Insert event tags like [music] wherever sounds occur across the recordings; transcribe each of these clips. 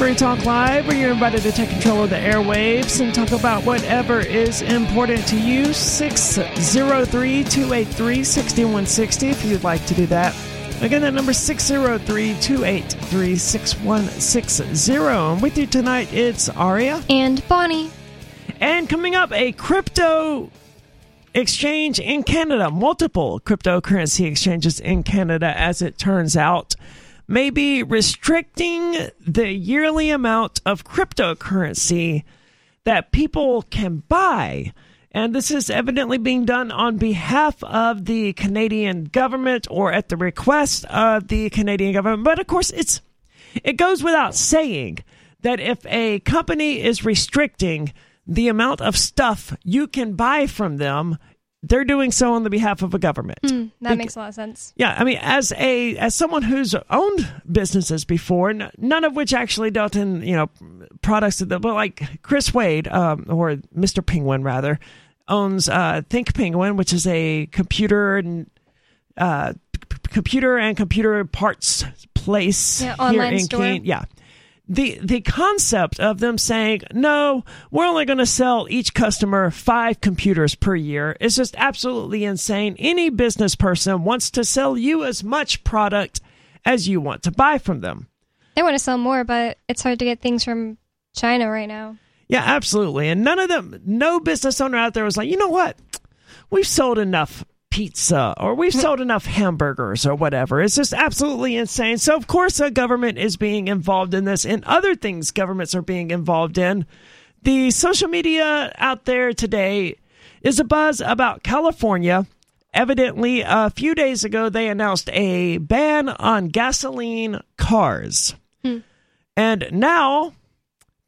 Free Talk Live, where you're invited to take control of the airwaves and talk about whatever is important to you. 603 283 6160 if you'd like to do that. Again, that number 603 283 6160. And with you tonight, it's Aria. And Bonnie. And coming up, a crypto exchange in Canada, multiple cryptocurrency exchanges in Canada, as it turns out may be restricting the yearly amount of cryptocurrency that people can buy. And this is evidently being done on behalf of the Canadian government or at the request of the Canadian government. But of course, it's it goes without saying that if a company is restricting the amount of stuff you can buy from them, they're doing so on the behalf of a government. Mm, that makes a lot of sense. Yeah, I mean, as a as someone who's owned businesses before, none of which actually dealt in you know products that, but like Chris Waid um, or Mr. Penguin rather owns uh, Think Penguin, which is a computer and uh, computer and computer parts place yeah, here in store. Keene. Yeah, the the concept of them saying no we're only going to sell each customer five computers per year is just absolutely insane. Any business person wants to sell you as much product as you want to buy from them. They want to sell more but it's hard to get things from china right now. Yeah absolutely. And none of them no business owner out there was like you know what? We've sold enough pizza or we've hmm. sold enough hamburgers or whatever. It's just absolutely insane. So, of course, the government is being involved in this and other things governments are being involved in. The social media out there today is a buzz about California. Evidently, a few days ago, they announced a ban on gasoline cars. Hmm. And now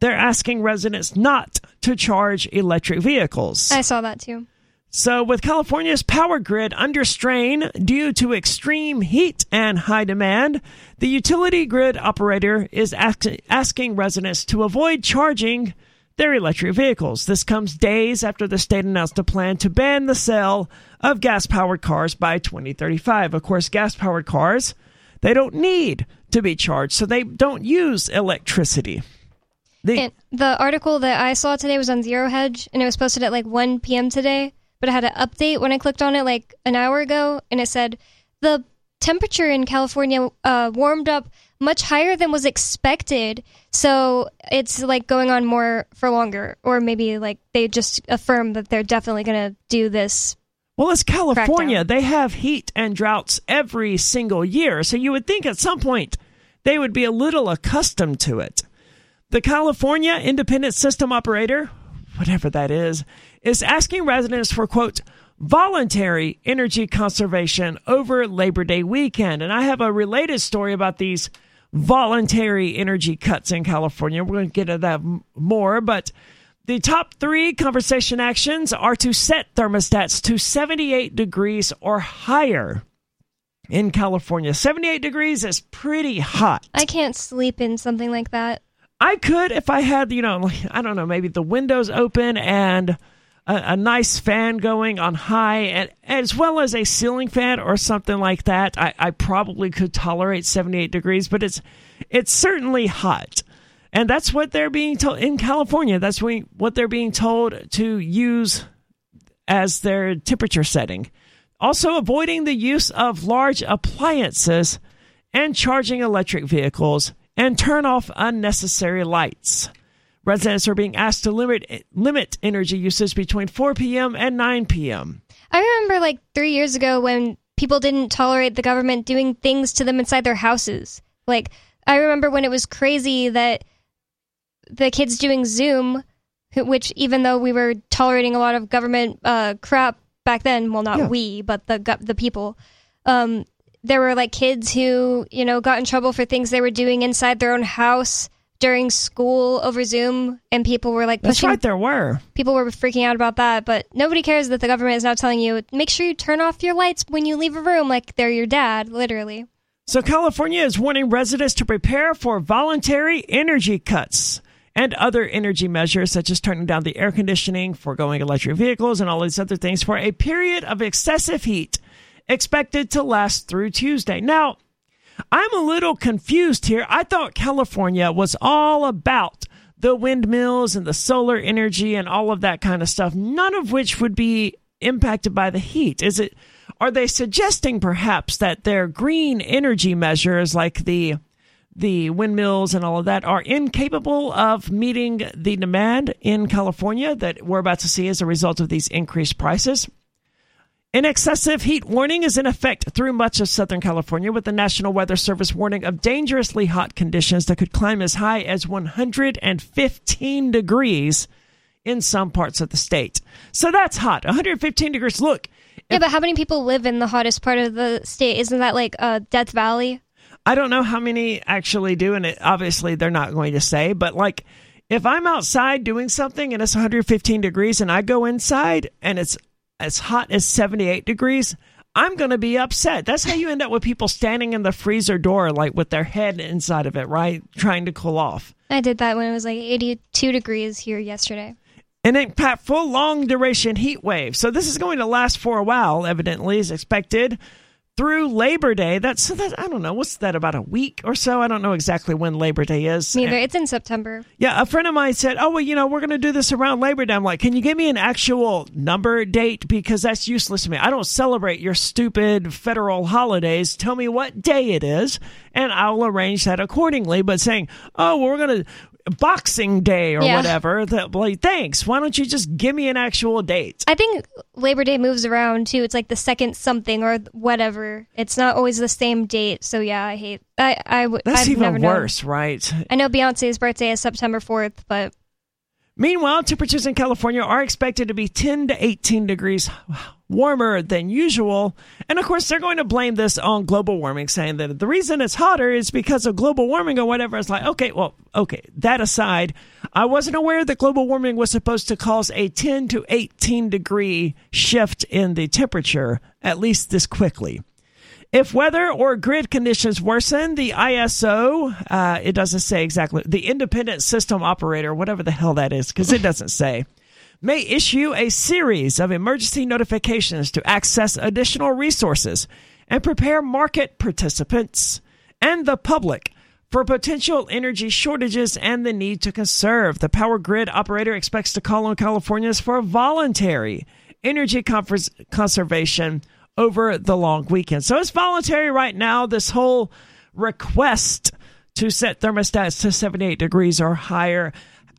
they're asking residents not to charge electric vehicles. I saw that too. So, with California's power grid under strain due to extreme heat and high demand, the utility grid operator is act- asking residents to avoid charging their electric vehicles. This comes days after the state announced a plan to ban the sale of gas powered cars by 2035. Of course, gas powered cars, they don't need to be charged, so they don't use electricity. The, the article that I saw today was on Zero Hedge, and it was posted at like 1 p.m. today but it had an update when I clicked on it like an hour ago, and it said the temperature in California uh, warmed up much higher than was expected. So it's like going on more for longer, or maybe like they just affirm that they're definitely going to do this. Well, it's California. Crackdown. They have heat and droughts every single year. So you would think at some point they would be a little accustomed to it. The California Independent System Operator, whatever that is, is asking residents for, quote, voluntary energy conservation over Labor Day weekend. And I have a related story about these voluntary energy cuts in California. We're going to get into that more, but the top three conversation actions are to set thermostats to 78 degrees or higher in California. 78 degrees is pretty hot. I can't sleep in something like that. I could if I had, you know, [laughs] I don't know, maybe the windows open and a, a, nice fan going on high, and as well as a ceiling fan or something like that, I, I probably could tolerate 78 degrees, but it's it's certainly hot. And that's what they're being told in California. That's what they're being told to use as their temperature setting. Also, avoiding the use of large appliances and charging electric vehicles and turn off unnecessary lights. Residents are being asked to limit limit energy usage between 4 p.m. and 9 p.m. I remember like three years ago when people didn't tolerate the government doing things to them inside their houses. Like I remember when it was crazy that the kids doing Zoom, which even though we were tolerating a lot of government uh, crap back then, well, not yeah. we, but the the people. Um, there were like kids who you know got in trouble for things they were doing inside their own house during school over Zoom, and people were like pushing. That's right, there were. People were freaking out about that, but nobody cares that the government is now telling you make sure you turn off your lights when you leave a room, like they're your dad, literally. So, California is warning residents to prepare for voluntary energy cuts and other energy measures, such as turning down the air conditioning, foregoing electric vehicles, and all these other things for a period of excessive heat expected to last through Tuesday. Now, I'm a little confused here. I thought California was all about the windmills and the solar energy and all of that kind of stuff, none of which would be impacted by the heat. Is it are they suggesting perhaps that their green energy measures like the the windmills and all of that are incapable of meeting the demand in California that we're about to see as a result of these increased prices? An excessive heat warning is in effect through much of Southern California, with the National Weather Service warning of dangerously hot conditions that could climb as high as 115 degrees in some parts of the state. So that's hot. 115 degrees. Look. Yeah, but how many people live in the hottest part of the state? Isn't that like uh, Death Valley? I don't know how many actually do, and it, obviously they're not going to say, but like if I'm outside doing something and it's 115 degrees and I go inside and it's as hot as 78 degrees, I'm going to be upset. That's how you end up with people standing in the freezer door, like with their head inside of it, right? Trying to cool off. I did that when it was like 82 degrees here yesterday. An impactful long duration heat wave. So this is going to last for a while, evidently, is expected through Labor Day. That's that. I don't know. What's that? About a week or so. I don't know exactly when Labor Day is. Neither. It's in September. Yeah, a friend of mine said, "Oh well, you know, we're going to do this around Labor Day." I'm like, "Can you give me an actual number date because that's useless to me. I don't celebrate your stupid federal holidays. Tell me what day it is, and I'll arrange that accordingly." But saying, "Oh, well, we're going to Boxing Day or yeah. whatever. That like, thanks. Why don't you just give me an actual date? I think Labor Day moves around too. It's like the second something or whatever. It's not always the same date. So yeah, I hate. I I that's I've even worse, known. right? I know Beyonce's birthday is September fourth, but Meanwhile, temperatures in California are expected to be 10 to 18 degrees warmer than usual. And of course, they're going to blame this on global warming, saying that the reason it's hotter is because of global warming or whatever. It's like, okay, well, okay, that aside, I wasn't aware that global warming was supposed to cause a 10 to 18 degree shift in the temperature, at least this quickly. If weather or grid conditions worsen, the ISO, uh, it doesn't say exactly, the independent system operator, whatever the hell that is, because it doesn't say, may issue a series of emergency notifications to access additional resources and prepare market participants and the public for potential energy shortages and the need to conserve. The power grid operator expects to call on Californians for voluntary energy conservation over the long weekend. So it's voluntary right now. This whole request to set thermostats to 78 degrees or higher.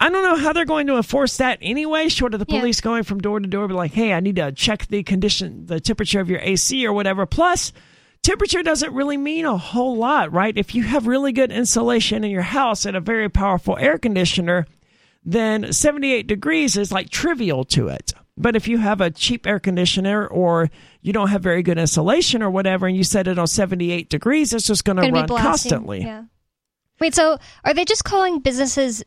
I don't know how they're going to enforce that anyway, short of the police yeah. going from door to door, be like, hey, I need to check the condition, the temperature of your AC or whatever. Plus, temperature doesn't really mean a whole lot, right? If you have really good insulation in your house and a very powerful air conditioner, then 78 degrees is like trivial to it. But if you have a cheap air conditioner or you don't have very good insulation or whatever, and you set it on 78 degrees, it's just going to run constantly. Yeah. Wait, so are they just calling businesses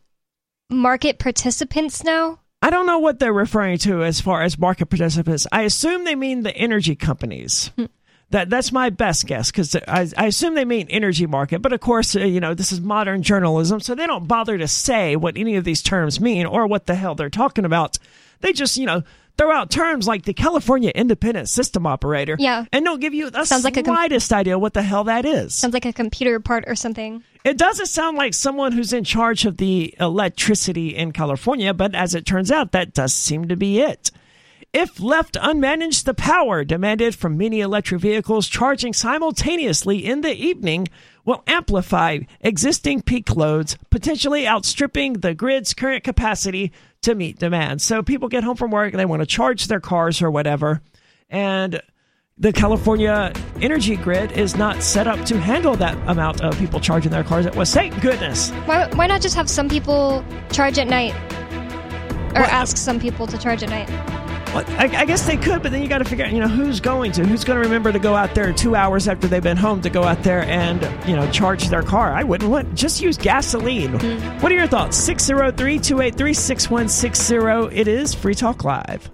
market participants now? I don't know what they're referring to as far as market participants. I assume they mean the energy companies. Hmm. That that's my best guess because I, I, assume they mean energy market, but of course, uh, you know this is modern journalism, so they don't bother to say what any of these terms mean or what the hell they're talking about. They just, you know, throw out terms like the California Independent System Operator. Yeah. And don't give you the sounds slightest like a com- idea what the hell that is. Sounds like a computer part or something. It doesn't sound like someone who's in charge of the electricity in California, but as it turns out, that does seem to be it. If left unmanaged, the power demanded from many electric vehicles charging simultaneously in the evening will amplify existing peak loads, potentially outstripping the grid's current capacity to meet demand. So people get home from work, and they want to charge their cars or whatever, and the California energy grid is not set up to handle that amount of people charging their cars. It was thank goodness. Why, why not just have some people charge at night, or well, ask some people to charge at night? Well, I, I, guess they could, but then you got to figure out, you know, who's going to, who's going to remember to go out there two hours after they've been home to go out there and, you know, charge their car. I wouldn't want, just use gasoline. Mm-hmm. What are your thoughts? 603 283 6160. It is Free Talk Live.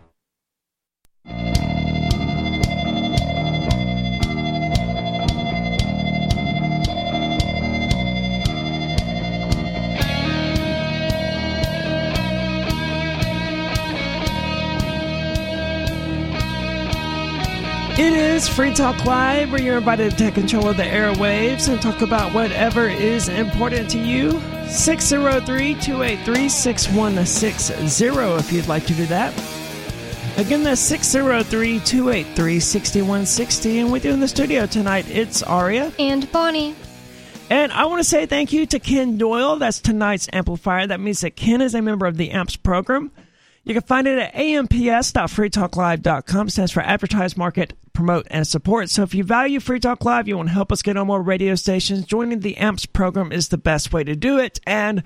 It is Free Talk Live, where you're invited to take control of the airwaves and talk about whatever is important to you. 603 283 6160 if you'd like to do that. Again, that's 603 283 6160. And with you in the studio tonight, it's Aria. And Bonnie. And I want to say thank you to Ken Doyle. That's tonight's amplifier. That means that Ken is a member of the AMPS program. You can find it at amps.freetalklive.com. Stands for Advertise, Market, Promote, and Support. So if you value Free Talk Live, you want to help us get on more radio stations, joining the AMPS program is the best way to do it. And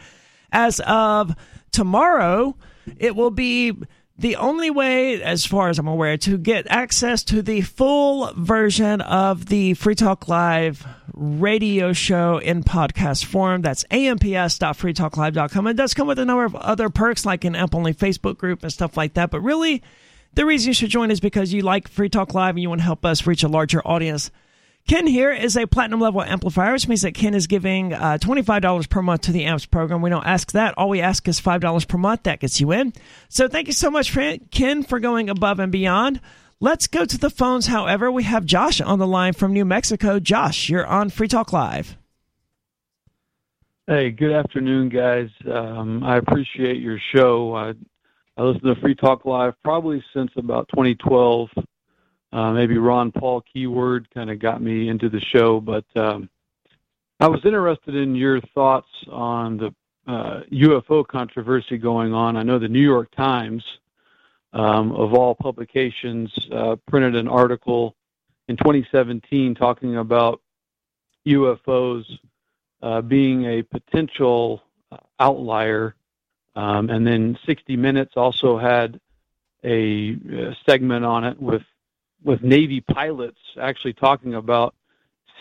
as of tomorrow, it will be the only way, as far as I'm aware, to get access to the full version of the Free Talk Live radio show in podcast form. That's amps.freetalklive.com. It does come with a number of other perks, like an amp only Facebook group and stuff like that. But really, the reason you should join is because you like Free Talk Live and you want to help us reach a larger audience. Ken here is a platinum level amplifier, which means that Ken is giving uh, $25 per month to the AMPS program. We don't ask that. All we ask is $5 per month. That gets you in. So thank you so much, Ken, for going above and beyond. Let's go to the phones, however. We have Josh on the line from New Mexico. Josh, you're on Free Talk Live. Hey, good afternoon, guys. Um, I appreciate your show. I, I listen to Free Talk Live probably since about 2012 uh, maybe Ron Paul keyword kind of got me into the show, but um, I was interested in your thoughts on the uh, UFO controversy going on. I know the New York Times, um, of all publications, uh, printed an article in 2017 talking about UFOs uh, being a potential uh, outlier. Um, and then 60 Minutes also had a, a uh, segment on it with with Navy pilots actually talking about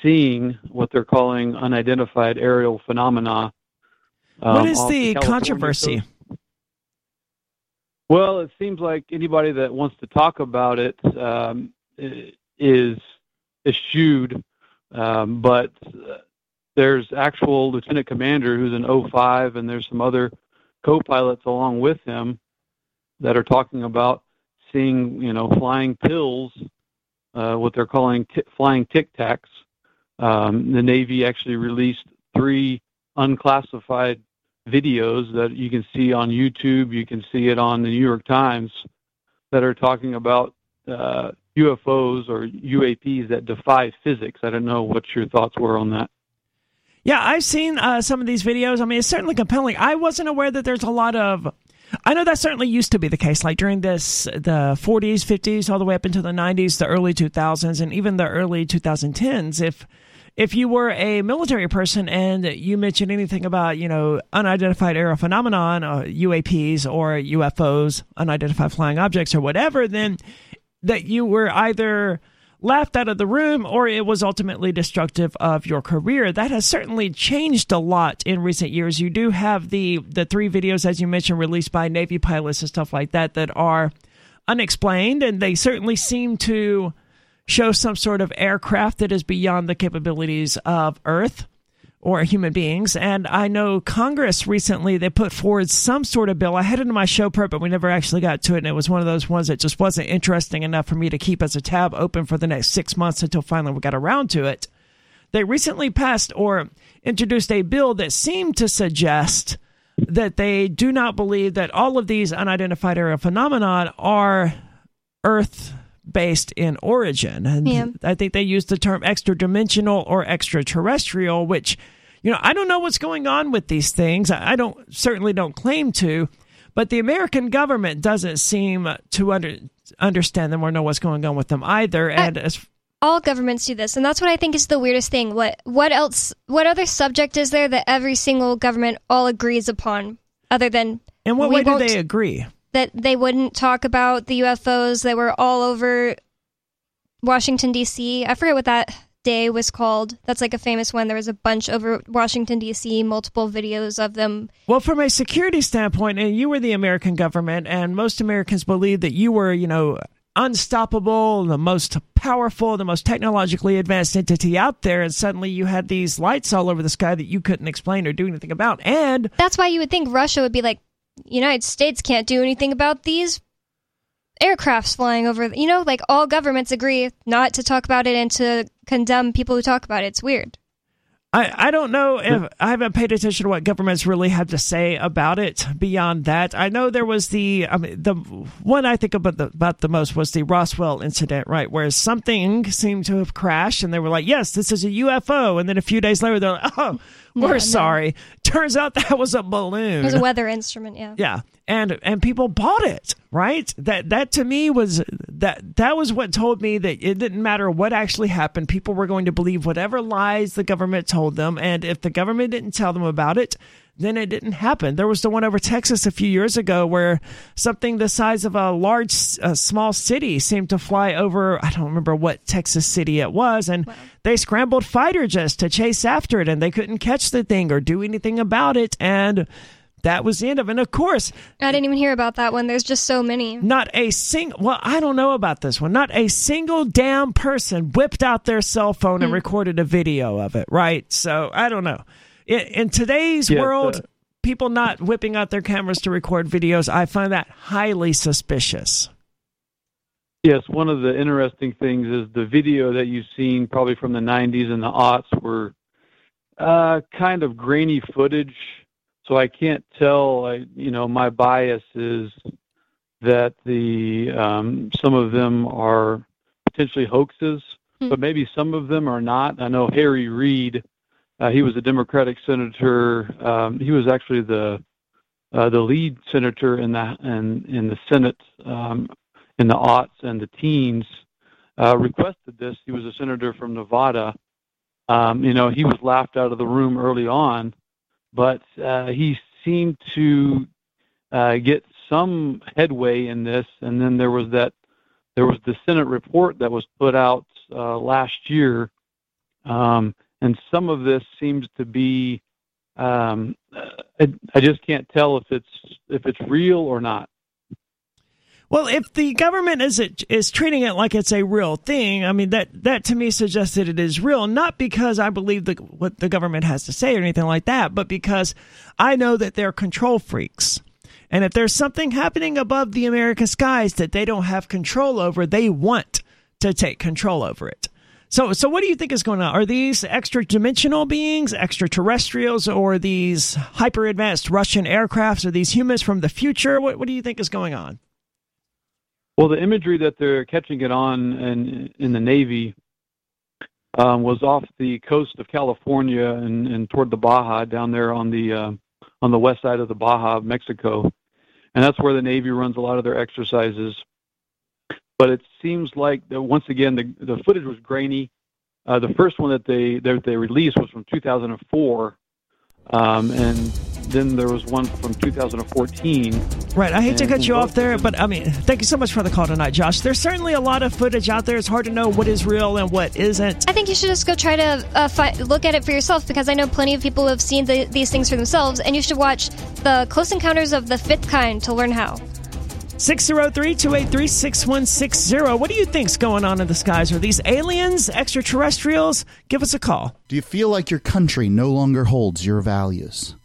seeing what they're calling unidentified aerial phenomena. Um, what is the, the controversy? Coast. Well, it seems like anybody that wants to talk about it um, is eschewed, um, but there's actual lieutenant commander who's an 05, and there's some other co-pilots along with him that are talking about seeing, you know, flying pills uh, what they're calling t- flying tic tacs. Um, the Navy actually released three unclassified videos that you can see on YouTube. You can see it on the New York Times that are talking about uh, UFOs or UAPs that defy physics. I don't know what your thoughts were on that. Yeah, I've seen uh, some of these videos. I mean, it's certainly compelling. I wasn't aware that there's a lot of I know that certainly used to be the case, like during this the 40s, 50s, all the way up into the 90s, the early 2000s, and even the early 2010s. If if you were a military person and you mentioned anything about you know unidentified aerial phenomenon, uh, UAPs or UFOs, unidentified flying objects, or whatever, then that you were either laughed out of the room or it was ultimately destructive of your career. That has certainly changed a lot in recent years. You do have the the three videos as you mentioned released by Navy pilots and stuff like that that are unexplained and they certainly seem to show some sort of aircraft that is beyond the capabilities of Earth or human beings. And I know Congress recently they put forward some sort of bill. I had it in my show prep, but we never actually got to it. And it was one of those ones that just wasn't interesting enough for me to keep as a tab open for the next six months until finally we got around to it. They recently passed or introduced a bill that seemed to suggest that they do not believe that all of these unidentified aerial phenomenon are Earth based in origin. And yeah. I think they used the term extra dimensional or extraterrestrial, which you know, I don't know what's going on with these things. I don't certainly don't claim to, but the American government doesn't seem to under, understand them or know what's going on with them either. Uh, and as all governments do this, and that's what I think is the weirdest thing. What what else? What other subject is there that every single government all agrees upon, other than? And what way do they agree? That they wouldn't talk about the UFOs that were all over Washington D.C. I forget what that Day was called. That's like a famous one. There was a bunch over Washington, D.C., multiple videos of them. Well, from a security standpoint, and you were the American government, and most Americans believed that you were, you know, unstoppable, the most powerful, the most technologically advanced entity out there, and suddenly you had these lights all over the sky that you couldn't explain or do anything about. And that's why you would think Russia would be like, United States can't do anything about these aircrafts flying over. You know, like all governments agree not to talk about it and to condemn people who talk about it. It's weird. I, I don't know if I haven't paid attention to what governments really have to say about it beyond that. I know there was the I mean, the one I think about the, about the most was the Roswell incident, right, where something seemed to have crashed, and they were like, "Yes, this is a UFO," and then a few days later, they're like, "Oh, we're no. sorry." Turns out that was a balloon. It was a weather instrument. Yeah. Yeah, and and people bought it, right? That that to me was that that was what told me that it didn't matter what actually happened. People were going to believe whatever lies the government told them, and if the government didn't tell them about it, then it didn't happen. There was the one over Texas a few years ago where something the size of a large, uh, small city seemed to fly over. I don't remember what Texas city it was, and wow. they scrambled fighter jets to chase after it, and they couldn't catch the thing or do anything about it, and that was the end of it. And of course, I didn't even hear about that one. There's just so many. Not a single, well, I don't know about this one. Not a single damn person whipped out their cell phone and hmm. recorded a video of it, right? So I don't know. In, in today's yes, world, uh, people not whipping out their cameras to record videos, I find that highly suspicious. Yes, one of the interesting things is the video that you've seen probably from the 90s and the aughts were uh, kind of grainy footage so I can't tell. I, you know, my bias is that the um, some of them are potentially hoaxes, mm-hmm. but maybe some of them are not. I know Harry Reid. Uh, he was a Democratic senator. Um, he was actually the uh, the lead senator in the in, in the Senate um, in the aughts and the teens. Uh, requested this. He was a senator from Nevada. Um, you know, he was laughed out of the room early on but uh, he seemed to uh, get some headway in this. And then there was that there was the Senate report that was put out uh, last year, um, and some of this seems to be. Um, I, I just can't tell if it's if it's real or not. Well, if the government is is treating it like it's a real thing, I mean that that to me suggests that it is real, not because I believe the, what the government has to say or anything like that, but because I know that they're control freaks. And if there's something happening above the American skies that they don't have control over, they want to take control over it. So, so what do you think is going on? Are these extra dimensional beings, extraterrestrials, or these hyper advanced Russian aircrafts? or these humans from the future? What, what do you think is going on? Well, the imagery that they're catching it on in, in the Navy um, was off the coast of California and, and toward the Baja, down there on the uh, on the west side of the Baja of Mexico, and that's where the Navy runs a lot of their exercises. But it seems like that once again the the footage was grainy. Uh, the first one that they that they released was from 2004, um, and then there was one from 2014. Right. I hate to cut you off there, but I mean, thank you so much for the call tonight, Josh. There's certainly a lot of footage out there. It's hard to know what is real and what isn't. I think you should just go try to uh, fi- look at it for yourself because I know plenty of people have seen the, these things for themselves, and you should watch the Close Encounters of the Fifth Kind to learn how. 603-283-6160. What do you think's going on in the skies? Are these aliens, extraterrestrials? Give us a call. Do you feel like your country no longer holds your values?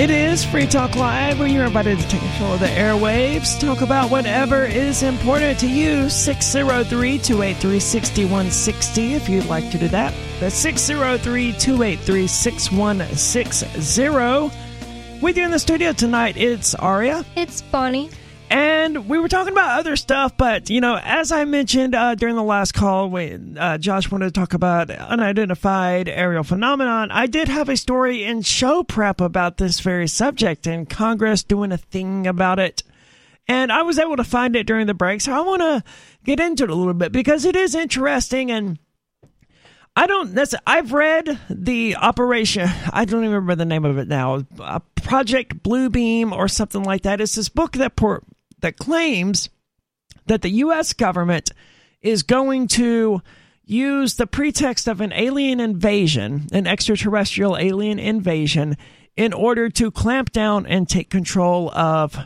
It is Free Talk Live, where you're invited to take control of the airwaves. Talk about whatever is important to you. 603 283 6160 if you'd like to do that. That's 603 283 6160. With you in the studio tonight, it's Aria. It's Bonnie. And we were talking about other stuff, but you know, as I mentioned uh, during the last call, when uh, Josh wanted to talk about unidentified aerial phenomenon, I did have a story in show prep about this very subject, and Congress doing a thing about it. And I was able to find it during the break, so I want to get into it a little bit because it is interesting and I don't. That's, I've read the Operation. I don't even remember the name of it now. Uh, Project Bluebeam or something like that. It's this book that por- that claims that the U.S. government is going to use the pretext of an alien invasion, an extraterrestrial alien invasion, in order to clamp down and take control of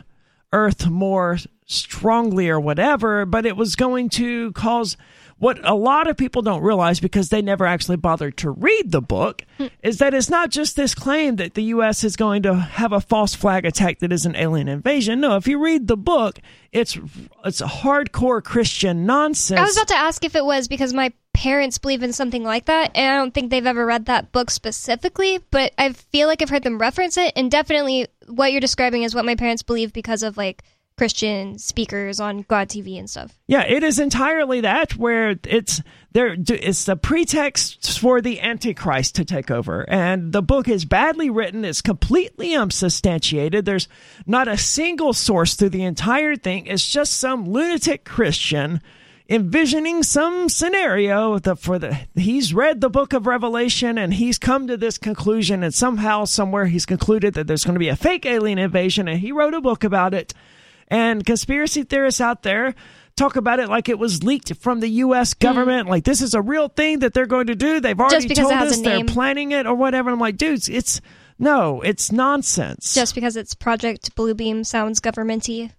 Earth more strongly or whatever. But it was going to cause what a lot of people don't realize because they never actually bothered to read the book hmm. is that it's not just this claim that the U.S. is going to have a false flag attack that is an alien invasion. No, if you read the book, it's it's a hardcore Christian nonsense. I was about to ask if it was because my parents believe in something like that, and I don't think they've ever read that book specifically, but I feel like I've heard them reference it, and definitely what you're describing is what my parents believe because of like Christian speakers on God TV and stuff. Yeah, it is entirely that where it's there. It's the pretext for the Antichrist to take over, and the book is badly written. It's completely unsubstantiated. There's not a single source through the entire thing. It's just some lunatic Christian envisioning some scenario the, for the he's read the book of revelation and he's come to this conclusion and somehow somewhere he's concluded that there's going to be a fake alien invasion and he wrote a book about it and conspiracy theorists out there talk about it like it was leaked from the U.S. Hmm. government. Mm. Like this is a real thing that they're going to do. They've already told us they're planning it or whatever. I'm like, dudes, it's no, it's nonsense. Just because it's Project Bluebeam sounds governmenty.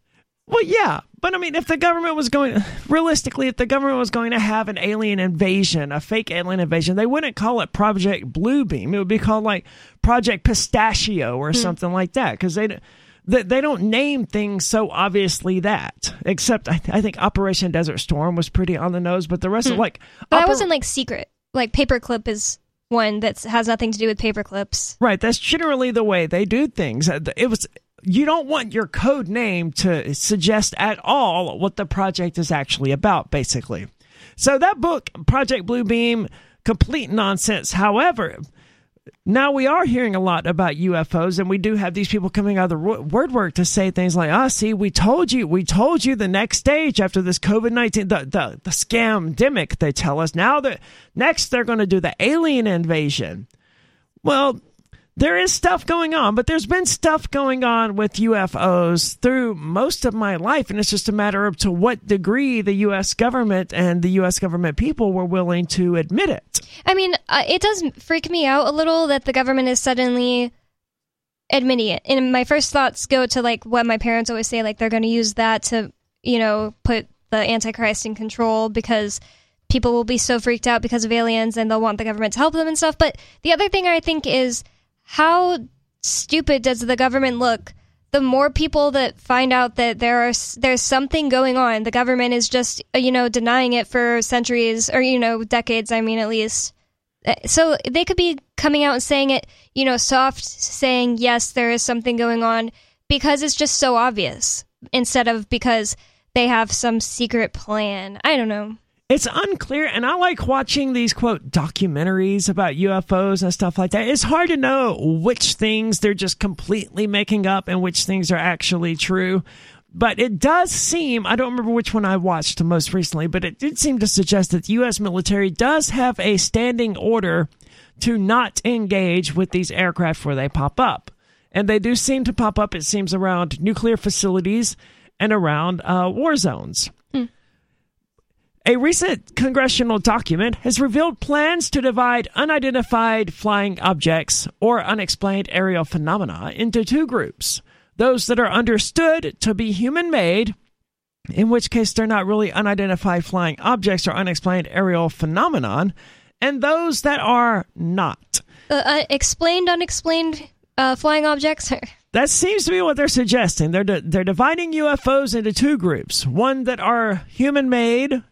Well, yeah, but I mean, if the government was going, realistically, if the government was going to have an alien invasion, a fake alien invasion, they wouldn't call it Project Bluebeam. It would be called like Project Pistachio or hmm. something like that, because they they don't name things so obviously that. Except I, I, think Operation Desert Storm was pretty on the nose, but the rest hmm. of like, but that wasn't like secret. Like Paperclip is one that has nothing to do with paperclips. Right. That's generally the way they do things. Uh, it was. You don't want your code name to suggest at all what the project is actually about, basically. So that book, Project Bluebeam, complete nonsense. However, now we are hearing a lot about UFOs, and we do have these people coming out of the word work to say things like, "Ah, see, we told you, we told you the next stage after this COVID nineteen, the the the scam demic." They tell us now that next they're going to do the alien invasion. Well, there is stuff going on, but there's been stuff going on with UFOs through most of my life, and it's just a matter of to what degree the U.S. government and the U.S. government people were willing to admit it. I mean, uh, it does freak me out a little that the government is suddenly admitting it. And my first thoughts go to like what my parents always say, like they're going to use that to, you know, put the Antichrist in control because people will be so freaked out because of aliens and they'll want the government to help them and stuff. But the other thing I think is how stupid does the government look? The more people that find out that there are there's something going on, the government is just uh, you know denying it for centuries or you know decades. I mean, at least. Uh, so they could be coming out and saying it, you know, soft, saying yes, there is something going on because it's just so obvious instead of because they have some secret plan. I don't know. It's unclear, and I like watching these quote documentaries about UFOs and stuff like that. It's hard to know which things they're just completely making up and which things are actually true. But it does seem, I don't remember which one I watched most recently, but it did seem to suggest that the U.S. military does have a standing order to not engage with these aircraft where they pop up. And they do seem to pop up, it seems, around nuclear facilities and around uh, war zones. A recent congressional document has revealed plans to divide unidentified flying objects or unexplained aerial phenomena into two groups those that are understood to be human made, in which case they're not really unidentified flying objects or unexplained aerial phenomenon, and those that are not. Uh, uh, explained, unexplained uh, flying objects? [laughs] That seems to be what they're suggesting. They're, di- they're dividing UFOs into two groups one that are human made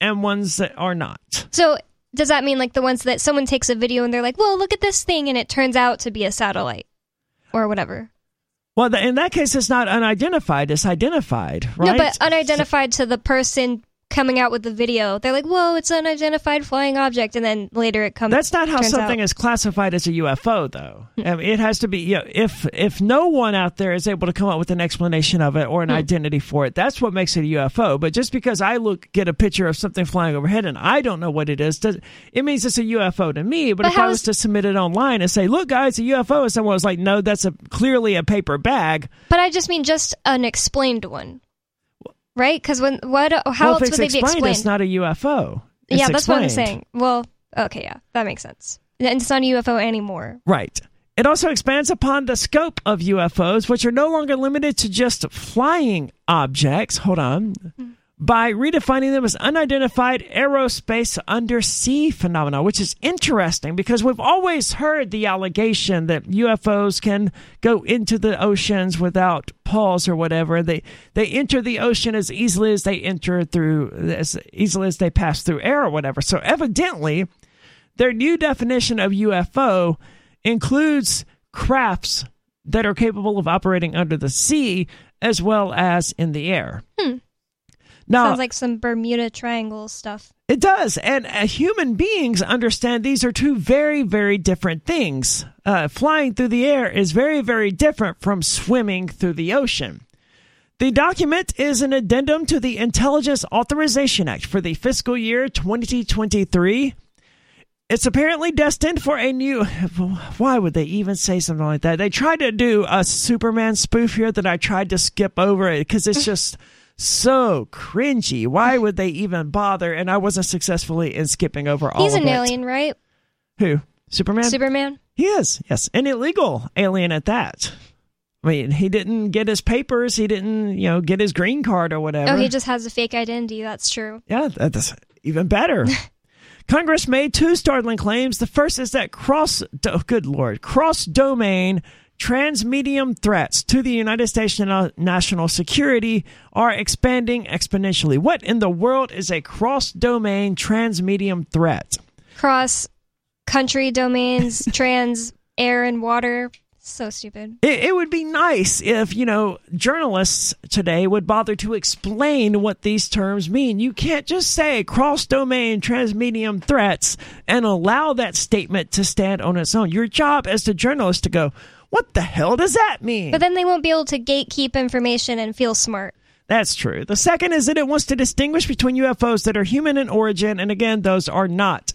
and ones that are not. So does that mean like the ones that someone takes a video and they're like, "Well, look at this thing," and it turns out to be a satellite or whatever? Well, in that case, it's not unidentified; it's identified, right? No, but unidentified so, to the person coming out with the video. They're like, "Whoa, it's an unidentified flying object," and then later it comes. That's not how something out- is classified as a UFO, though. I mean, it has to be. You know, if if no one out there is able to come up with an explanation of it or Hmm. an identity for it, that's what makes it a UFO. But just because I look get a picture of something flying overhead and I don't know what it is, does it means it's a UFO to me? But, But if I was is- to submit it online and say, "Look, guys, a UFO," and someone was like, "No, that's a clearly a paper bag." But I just mean just an explained one, right? Because when what how well, else would they be explained, explained? it's not a UFO. It's yeah, that's what I'm saying. Well, okay, yeah, that makes sense. And It's not a UFO anymore. Right. It also expands upon the scope of UFOs, which are no longer limited to just flying objects. Hold on. Mm. By redefining them as unidentified aerospace undersea phenomena, which is interesting because we've always heard the allegation that UFOs can go into the oceans without pause or whatever. They they enter the ocean as easily as they enter through as easily as they pass through air or whatever. So evidently, their new definition of UFO includes crafts that are capable of operating under the sea as well as in the air. Hmm. Now, Sounds like some Bermuda Triangle stuff. it does. And uh, human beings understand these are two very, very different things. Uh, flying through the air is very, very different from swimming through the ocean. The document is an addendum to the Intelligence Authorization Act for the fiscal year 2023. It's apparently destined for a new. [laughs] Why would they even say something like that? They tried to do a Superman spoof here that I tried to skip over it because it's just so cringy. Why would they even bother? And I wasn't successfully in skipping over all of that. He's an it. alien, right? Who? Superman? Superman. He is, yes. An illegal alien at that. I mean, he didn't get his papers. He didn't, you know, get his green card or whatever. Oh, he just has a fake identity. That's true. Yeah, that's even better. [laughs] Congress made two startling claims. The first is that cross, oh, good lord, cross domain transmedium threats to the United States national security are expanding exponentially. What in the world is a cross domain transmedium threat? Cross country domains, [laughs] trans, air, and water. So stupid. It, it would be nice if, you know, journalists today would bother to explain what these terms mean. You can't just say cross domain transmedium threats and allow that statement to stand on its own. Your job as the journalist to go, what the hell does that mean? But then they won't be able to gatekeep information and feel smart. That's true. The second is that it wants to distinguish between UFOs that are human in origin and again, those are not.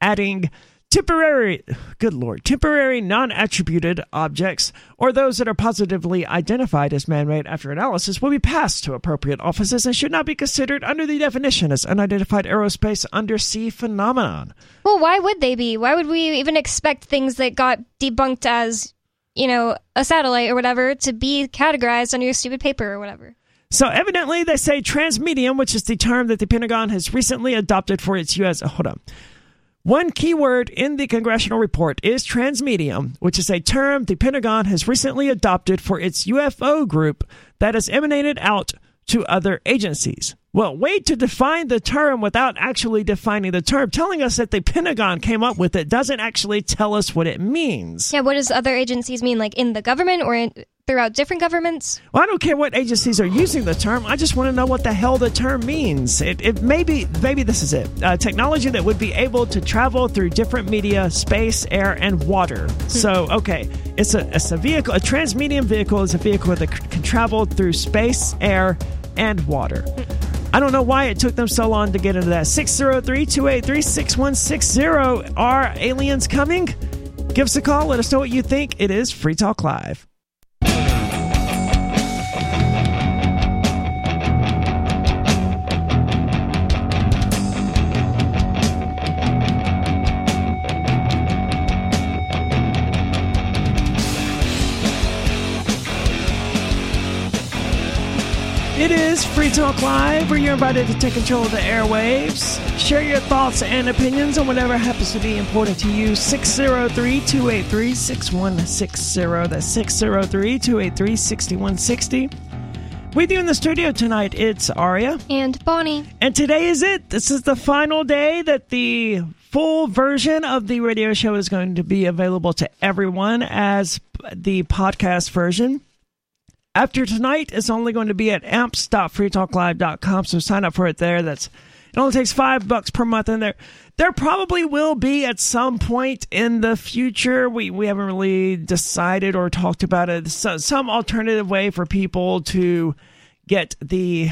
Adding temporary, good lord, temporary non attributed objects or those that are positively identified as man made after analysis will be passed to appropriate offices and should not be considered under the definition as unidentified aerospace undersea phenomenon. Well, why would they be? Why would we even expect things that got debunked as, you know, a satellite or whatever to be categorized on your stupid paper or whatever? So evidently, they say transmedium, which is the term that the Pentagon has recently adopted for its U.S. Uh, hold on. One key word in the congressional report is transmedium, which is a term the Pentagon has recently adopted for its UFO group that has emanated out to other agencies. Well, wait to define the term without actually defining the term. Telling us that the Pentagon came up with it doesn't actually tell us what it means. Yeah, what does other agencies mean? Like in the government or in, throughout different governments? Well, I don't care what agencies are using the term. I just want to know what the hell the term means. It, it maybe maybe this is it. Uh, technology that would be able to travel through different media, space, air, and water. So, okay, it's a it's a vehicle. A transmedium vehicle is a vehicle that c- can travel through space, air, and water. I don't know why it took them so long to get into that. 603 283 6160. Are aliens coming? Give us a call. Let us know what you think. It is Free Talk Live. Is Free Talk Live, where you're invited to take control of the airwaves. Share your thoughts and opinions on whatever happens to be important to you. 603 283 6160. That's 603 283 6160. With you in the studio tonight, it's Aria. And Bonnie. And today is it. This is the final day that the full version of the radio show is going to be available to everyone as the podcast version. After tonight, it's only going to be at amps.freetalklive.com. So sign up for it there. That's it only takes five bucks per month, and there there probably will be at some point in the future. We we haven't really decided or talked about it. So, some alternative way for people to get the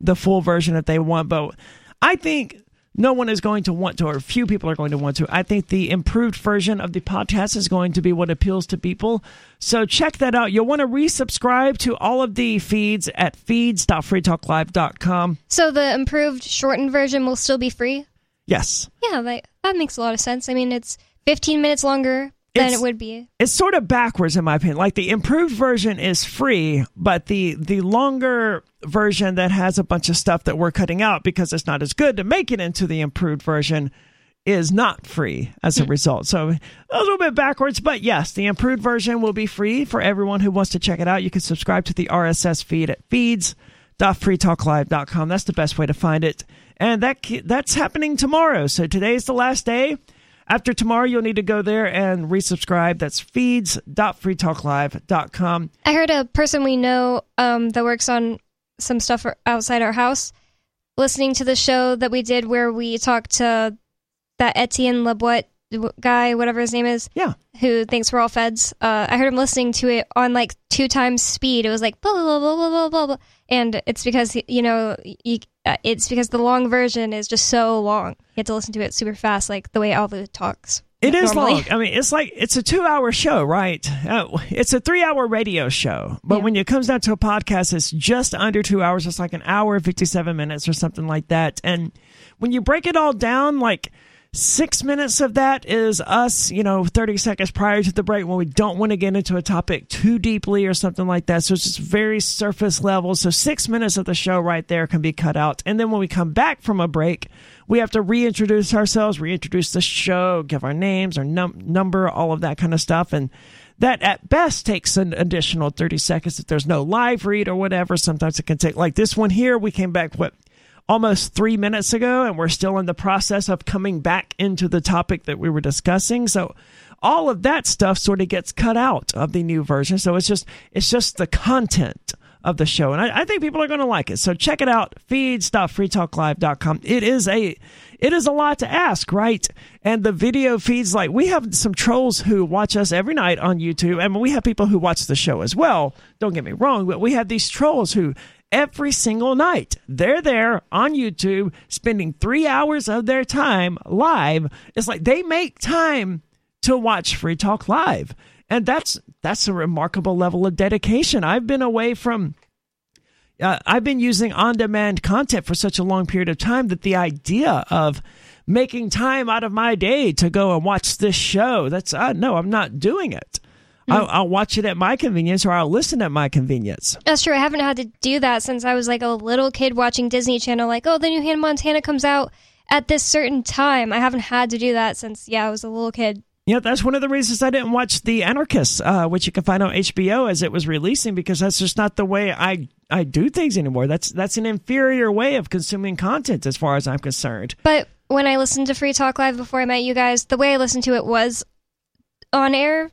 the full version if they want, but I think no one is going to want to, or few people are going to want to. I think the improved version of the podcast is going to be what appeals to people. So check that out. You'll want to resubscribe to all of the feeds at feeds.freetalklive.com. So the improved shortened version will still be free? Yes. Yeah, that, that makes a lot of sense. I mean, it's 15 minutes longer than it would be. It's sort of backwards in my opinion. Like the improved version is free, but the the longer version that has a bunch of stuff that we're cutting out because it's not as good to make it into the improved version is not free as a hmm. result. So a little bit backwards, but yes, the improved version will be free for everyone who wants to check it out. You can subscribe to the RSS feed at feeds.freetalklive.com. That's the best way to find it. And that that's happening tomorrow. So today's the last day. After tomorrow, you'll need to go there and resubscribe. That's feeds.freetalklive.com. I heard a person we know um, that works on some stuff outside our house listening to the show that we did where we talked to that Etienne Leboit guy, whatever his name is, Yeah. who thinks we're all feds. Uh, I heard him listening to it on like two times speed. It was like blah blah blah blah blah blah, blah. and it's because you know you, uh, it's because the long version is just so long. You have to listen to it super fast, like the way Alva talks. It is normally. long. I mean, it's like it's a two-hour show, right? Uh, it's a three-hour radio show, but Yeah. when it comes down to a podcast, it's just under two hours. It's like an hour, fifty-seven minutes, or something like that. And when you break it all down, like six minutes of that is us, you know, thirty seconds prior to the break when we don't want to get into a topic too deeply or something like that. So it's just very surface level. So six minutes of the show right there can be cut out, and then when we come back from a break we have to reintroduce ourselves, reintroduce the show, give our names, our num- number, all of that kind of stuff. And that at best takes an additional 30 seconds if there's no live read or whatever. Sometimes it can take, like this one here, we came back, what, almost three minutes ago, and we're still in the process of coming back into the topic that we were discussing. So, all of that stuff sort of gets cut out of the new version. So it's just it's just the content of the show. And I, I think people are going to like it. So check it out, feeds.freetalklive.com. It is a it is a lot to ask, right? And the video feeds like we have some trolls who watch us every night on YouTube and we have people who watch the show as well. Don't get me wrong, but we have these trolls who every single night they're there on YouTube spending 3 hours of their time live. It's like they make time to watch Free Talk Live. And that's that's a remarkable level of dedication. I've been away from uh, I've been using on-demand content for such a long period of time that the idea of making time out of my day to go and watch this show that's uh, no, I'm not doing it. I'll, I'll watch it at my convenience or I'll listen at my convenience. That's true. I haven't had to do that since I was like a little kid watching Disney Channel. Like, oh, the new Hannah Montana comes out at this certain time. I haven't had to do that since yeah, I was a little kid. Yeah, that's one of the reasons I didn't watch The Anarchists, uh, which you can find on HBO as it was releasing, because that's just not the way I I do things anymore. That's that's an inferior way of consuming content, as far as I'm concerned. But when I listened to Free Talk Live before I met you guys, the way I listened to it was on air.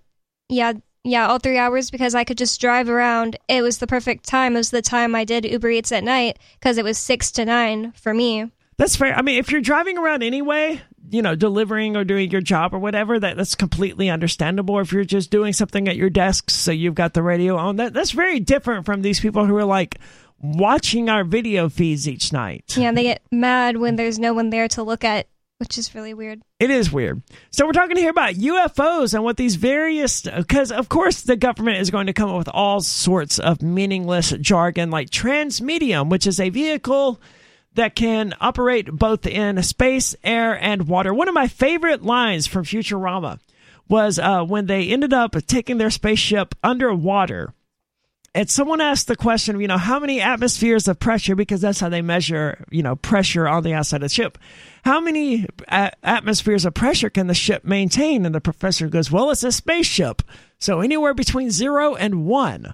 Yeah, yeah, all three hours because I could just drive around. It was the perfect time. It was the time I did Uber Eats at night because it was six to nine for me. That's fair. I mean, if you're driving around anyway, you know, delivering or doing your job or whatever, that that's completely understandable. If you're just doing something at your desk, so you've got the radio on, that that's very different from these people who are like watching our video feeds each night. Yeah, they get mad when there's no one there to look at, which is really weird. It is weird. So we're talking here about UFOs and what these various because of course the government is going to come up with all sorts of meaningless jargon like transmedium, which is a vehicle that can operate both in space, air, and water. One of my favorite lines from Futurama was uh, when they ended up taking their spaceship underwater and someone asked the question, you know, how many atmospheres of pressure, because that's how they measure, you know, pressure on the outside of the ship. How many a- atmospheres of pressure can the ship maintain? And the professor goes, well, it's a spaceship. So anywhere between zero and one.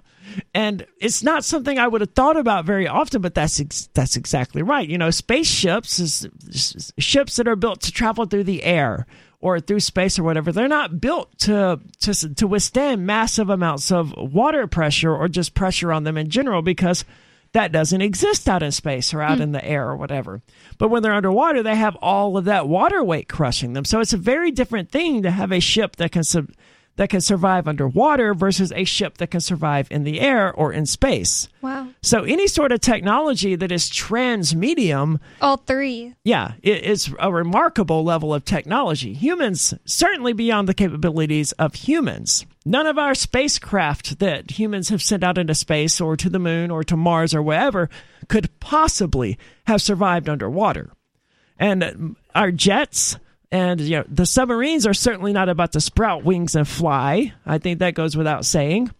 And it's not something I would have thought about very often, but that's ex- that's exactly right. You know, spaceships is, is ships that are built to travel through the air or through space or whatever, they're not built to to to withstand massive amounts of water pressure or just pressure on them in general because that doesn't exist out in space or out hmm. in the air or whatever. But when they're underwater, they have all of that water weight crushing them. So it's a very different thing to have a ship that can sub- that can survive underwater versus a ship that can survive in the air or in space. Wow. So any sort of technology that is transmedium All three. yeah, it is a remarkable level of technology. Humans certainly beyond the capabilities of humans. None of our spacecraft that humans have sent out into space or to the moon or to Mars or wherever could possibly have survived underwater. And our jets and you know the submarines are certainly not about to sprout wings and fly. I think that goes without saying.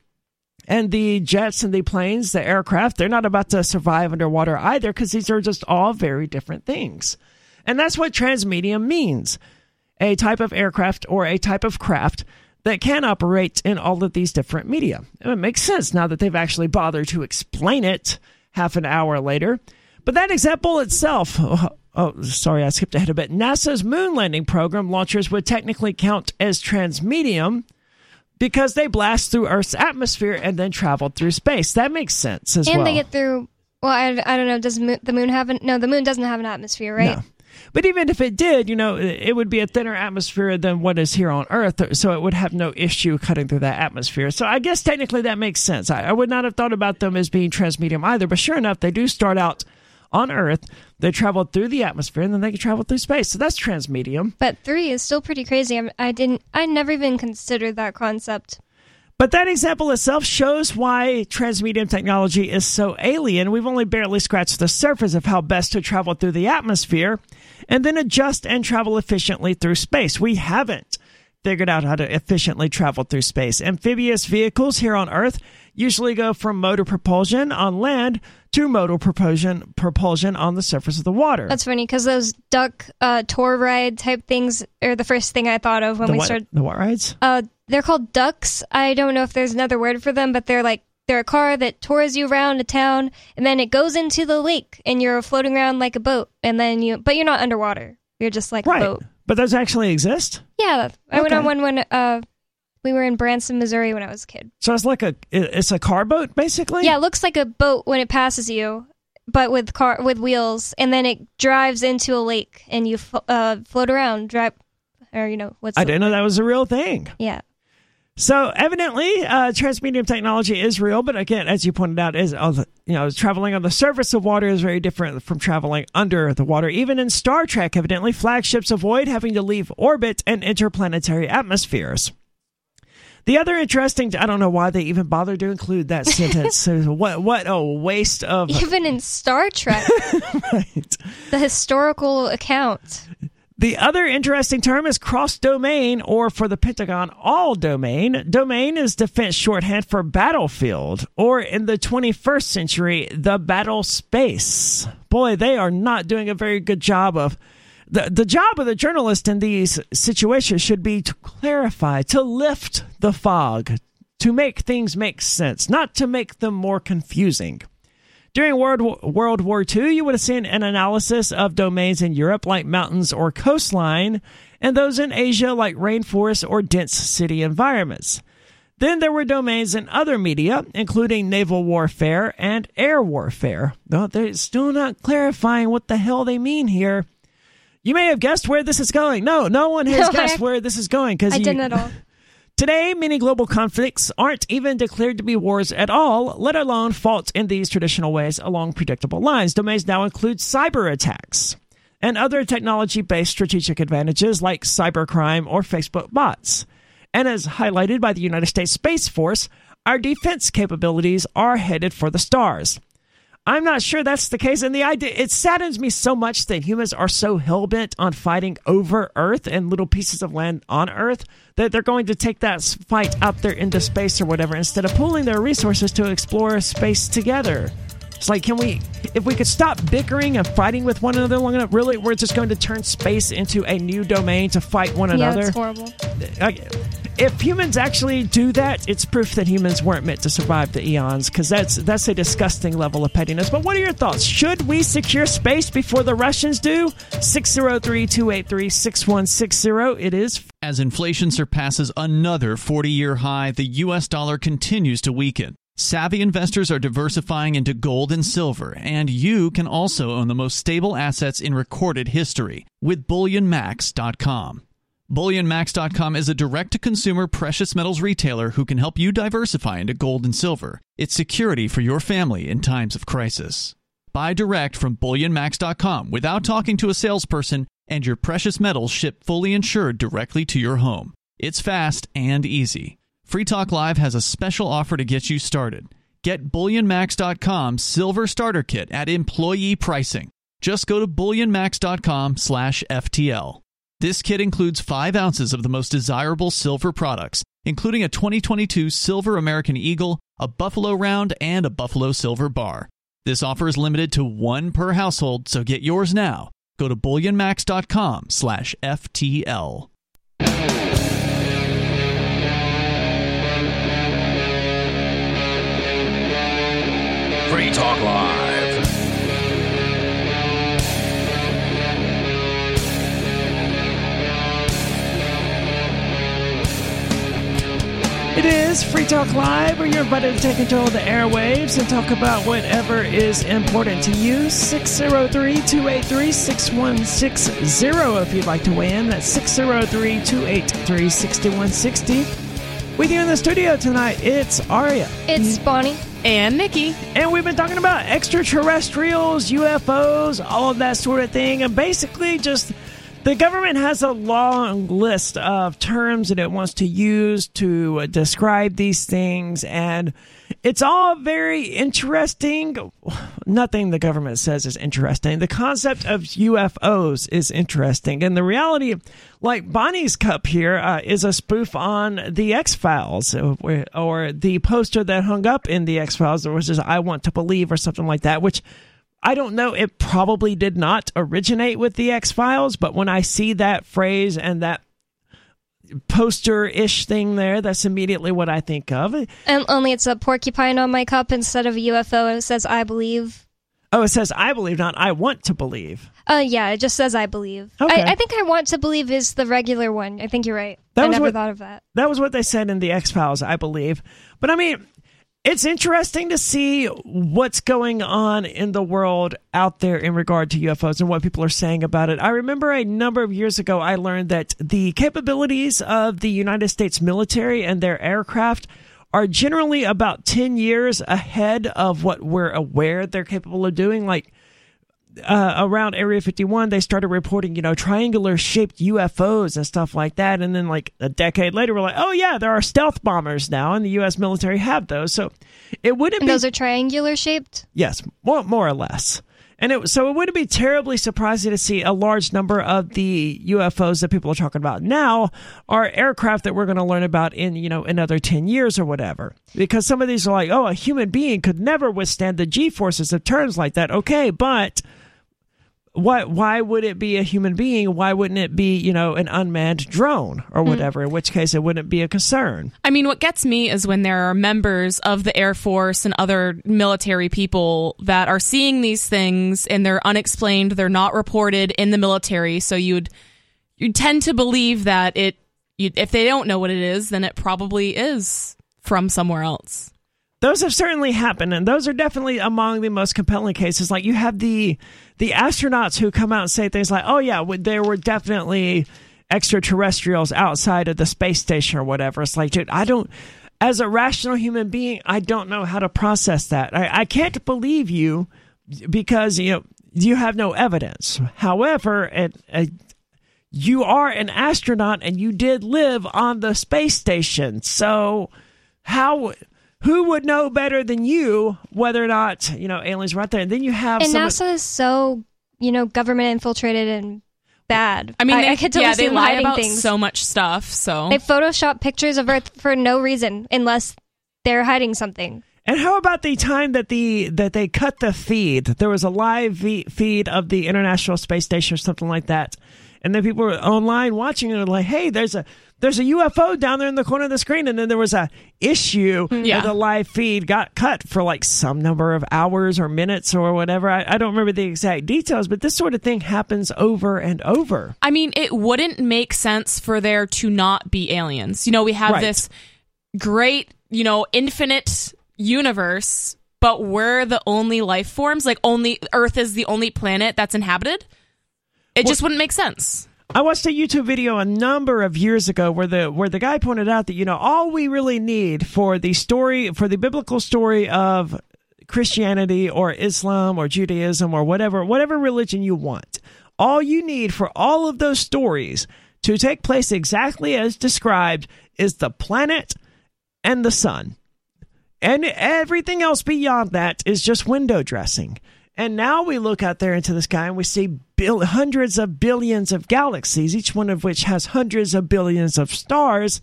And the jets and the planes, the aircraft, they're not about to survive underwater either because these are just all very different things. And that's what transmedium means a type of aircraft or a type of craft that can operate in all of these different media. And it makes sense now that they've actually bothered to explain it half an hour later. But that example itself, oh, sorry, I skipped ahead a bit. NASA's moon landing program launchers would technically count as transmedium because they blast through Earth's atmosphere and then travel through space. That makes sense as And well. they get through. Well, I, I don't know. Does the moon have an? No, the moon doesn't have an atmosphere, right? No. But even if it did, you know, it would be a thinner atmosphere than what is here on Earth, so it would have no issue cutting through that atmosphere. So I guess technically that makes sense. I, I would not have thought about them as being transmedium either, but sure enough, they do start out on Earth. They travel through the atmosphere, and then they can travel through space. So that's transmedium. But three is still pretty crazy. I'm, I didn't. I never even considered that concept. But that example itself shows why transmedium technology is so alien. We've only barely scratched the surface of how best to travel through the atmosphere and then adjust and travel efficiently through space. We haven't figured out how to efficiently travel through space. Amphibious vehicles here on Earth usually go from motor propulsion on land to motor propulsion propulsion on the surface of the water. That's funny because those duck uh, tour ride type things are the first thing I thought of when the we what, started. the what rides? Uh, they're called ducks. I don't know if there's another word for them, but they're like they're a car that tours you around a town, and then it goes into the lake, and you're floating around like a boat, and then you, but you're not underwater. You're just like Right. a boat. But those actually exist? Yeah, I went on one when uh, we were in Branson, Missouri when I was a kid. So it's like a it's a car boat basically? Yeah, it looks like a boat when it passes you, but with car with wheels, and then it drives into a lake, and you uh, float around, drive, or you know what's I didn't know that was a real thing. Yeah, So evidently, uh, transmedium technology is real, but again, as you pointed out, is uh, you know traveling on the surface of water is very different from traveling under the water. Even in Star Trek, evidently, flagships avoid having to leave orbit and interplanetary atmospheres. The other interesting, I don't know why they even bothered to include that [laughs] sentence. So what what a waste of even in Star Trek, [laughs] right. the historical account. The other interesting term is cross domain, or for the Pentagon, all domain. Domain is defense shorthand for battlefield, or in the 21st century, the battle space. Boy, they are not doing a very good job of. The, the job of the journalist in these situations should be to clarify, to lift the fog, to make things make sense, not to make them more confusing. During World World War II, you would have seen an analysis of domains in Europe like mountains or coastline, and those in Asia like rainforests or dense city environments. Then there were domains in other media, including naval warfare and air warfare. Though they're still not clarifying what the hell they mean here. You may have guessed where this is going. No, no one has [laughs] No, guessed I- where this is going because I you, didn't at all. [laughs] Today, many global conflicts aren't even declared to be wars at all, let alone fought in these traditional ways along predictable lines. Domains now include cyber attacks and other technology based strategic advantages like cybercrime or Facebook bots. And as highlighted by the United States Space Force, our defense capabilities are headed for the stars. I'm not sure that's the case. And the idea, it saddens me so much that humans are so hell bent on fighting over Earth and little pieces of land on Earth that they're going to take that fight out there into space or whatever instead of pooling their resources to explore space together. It's like, can we, if we could stop bickering and fighting with one another long enough, really, we're just going to turn space into a new domain to fight one Yeah, another. it's horrible. I- if humans actually do that, it's proof that humans weren't meant to survive the eons because that's that's a disgusting level of pettiness. But what are your thoughts? Should we secure space before the Russians do? 603-283-6160. It is as inflation surpasses another 40-year high, the US dollar continues to weaken. Savvy investors are diversifying into gold and silver, and you can also own the most stable assets in recorded history with bullionmax.com. BullionMax.com is a direct to consumer precious metals retailer who can help you diversify into gold and silver. It's security for your family in times of crisis. Buy direct from BullionMax.com without talking to a salesperson, and your precious metals ship fully insured directly to your home. It's fast and easy. Free Talk Live has a special offer to get you started. Get BullionMax.com Silver Starter Kit at employee pricing. Just go to BullionMax.com slash FTL. This kit includes 5 ounces of the most desirable silver products, including a 2022 Silver American Eagle, a Buffalo Round, and a Buffalo Silver Bar. This offer is limited to one per household, so get yours now. Go to BullionMax.com slash FTL. Free Talk Live. It is Free Talk Live, where you're invited to take control of the airwaves and talk about whatever is important to you. 603 283 6160 if you'd like to weigh in. That's 603 283 6160. With you in the studio tonight, it's Aria. It's Bonnie. And Nikki. And we've been talking about extraterrestrials, UFOs, all of that sort of thing, and basically just the government has a long list of terms that it wants to use to uh, describe these things, and it's all very interesting. Nothing the government says is interesting. The concept of UFOs is interesting, and the reality, like Bonnie's cup here, uh, is a spoof on the X Files or, the poster that hung up in the X Files, which is "I want to believe" or something like that, which I don't know. It probably did not originate with the X Files, but when I see that phrase and that poster ish thing there, that's immediately what I think of. And only it's a porcupine on my cup instead of a UFO. It says "I believe." Oh, it says "I believe," not "I want to believe." Uh, yeah, it just says "I believe." Okay. I, I think "I want to believe" is the regular one. I think you're right. That I never what- thought of that. That was what they said in the X Files, I believe. But I mean, it's interesting to see what's going on in the world out there in regard to UFOs and what people are saying about it. I remember a number of years ago, I learned that the capabilities of the United States military and their aircraft are generally about 10 years ahead of what we're aware they're capable of doing. Like, uh, around Area 51, they started reporting, you know, triangular shaped UFOs and stuff like that. And then, like, a decade later, we're like, oh, yeah, there are stealth bombers now, and the U.S. military have those. So it wouldn't And be. those are triangular shaped. yes, more, more or less. And it, so it wouldn't be terribly surprising to see a large number of the UFOs that people are talking about now are aircraft that we're going to learn about in, you know, another 10 years or whatever. Because some of these are like, oh, a human being could never withstand the G forces of turns like that. Okay, but why why would it be a human being? Why wouldn't it be, you know, an unmanned drone or hmm. whatever? In which case it wouldn't be a concern. I mean, what gets me is when there are members of the Air Force and other military people that are seeing these things and they're unexplained, they're not reported in the military. So you'd you tend to believe that it, you, if they don't know what it is, then it probably is from somewhere else. Those have certainly happened, and those are definitely among the most compelling cases. Like you have the the astronauts who come out and say things like, "Oh yeah, there were definitely extraterrestrials outside of the space station or whatever." It's like, dude, I don't. As a rational human being, I don't know how to process that. I, I can't believe you because you know you have no evidence. However, it, it, you are an astronaut and you did live on the space station. So how who would know better than you whether or not, you know, aliens were out there? And then you have And some NASA is so, you know, government infiltrated and bad. I mean, I, they, I could totally yeah, see they them lie about things. so much stuff. So They Photoshop pictures of Earth for no reason, unless they're hiding something. And how about the time that the that they cut the feed? There was a live v- feed of the International Space Station or something like that. And then people were online watching it and like, hey, there's a there's a UFO down there in the corner of the screen, and then there was a issue mm-hmm. Yeah. where the live feed got cut for like some number of hours or minutes or whatever. I, I don't remember the exact details, but this sort of thing happens over and over. I mean, it wouldn't make sense for there to not be aliens. You know, we have Right. this great, you know, infinite universe, but we're the only life forms. Like, only Earth is the only planet that's inhabited. It just wouldn't make sense. I watched a YouTube video a number of years ago where the where the guy pointed out that you know all we really need for the story for the biblical story of Christianity or Islam or Judaism or whatever whatever religion you want all you need for all of those stories to take place exactly as described is the planet and the sun and everything else beyond that is just window dressing. And now we look out there into the sky and we see bill- hundreds of billions of galaxies, each one of which has hundreds of billions of stars,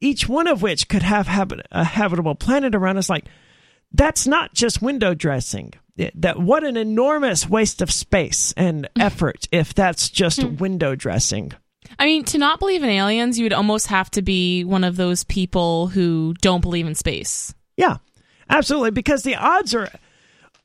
each one of which could have habit- a habitable planet around us. Like, that's not just window dressing. It- That what an enormous waste of space and [laughs] effort if that's just hmm. window dressing. I mean, to not believe in aliens, you would almost have to be one of those people who don't believe in space. Yeah, absolutely. Because the odds are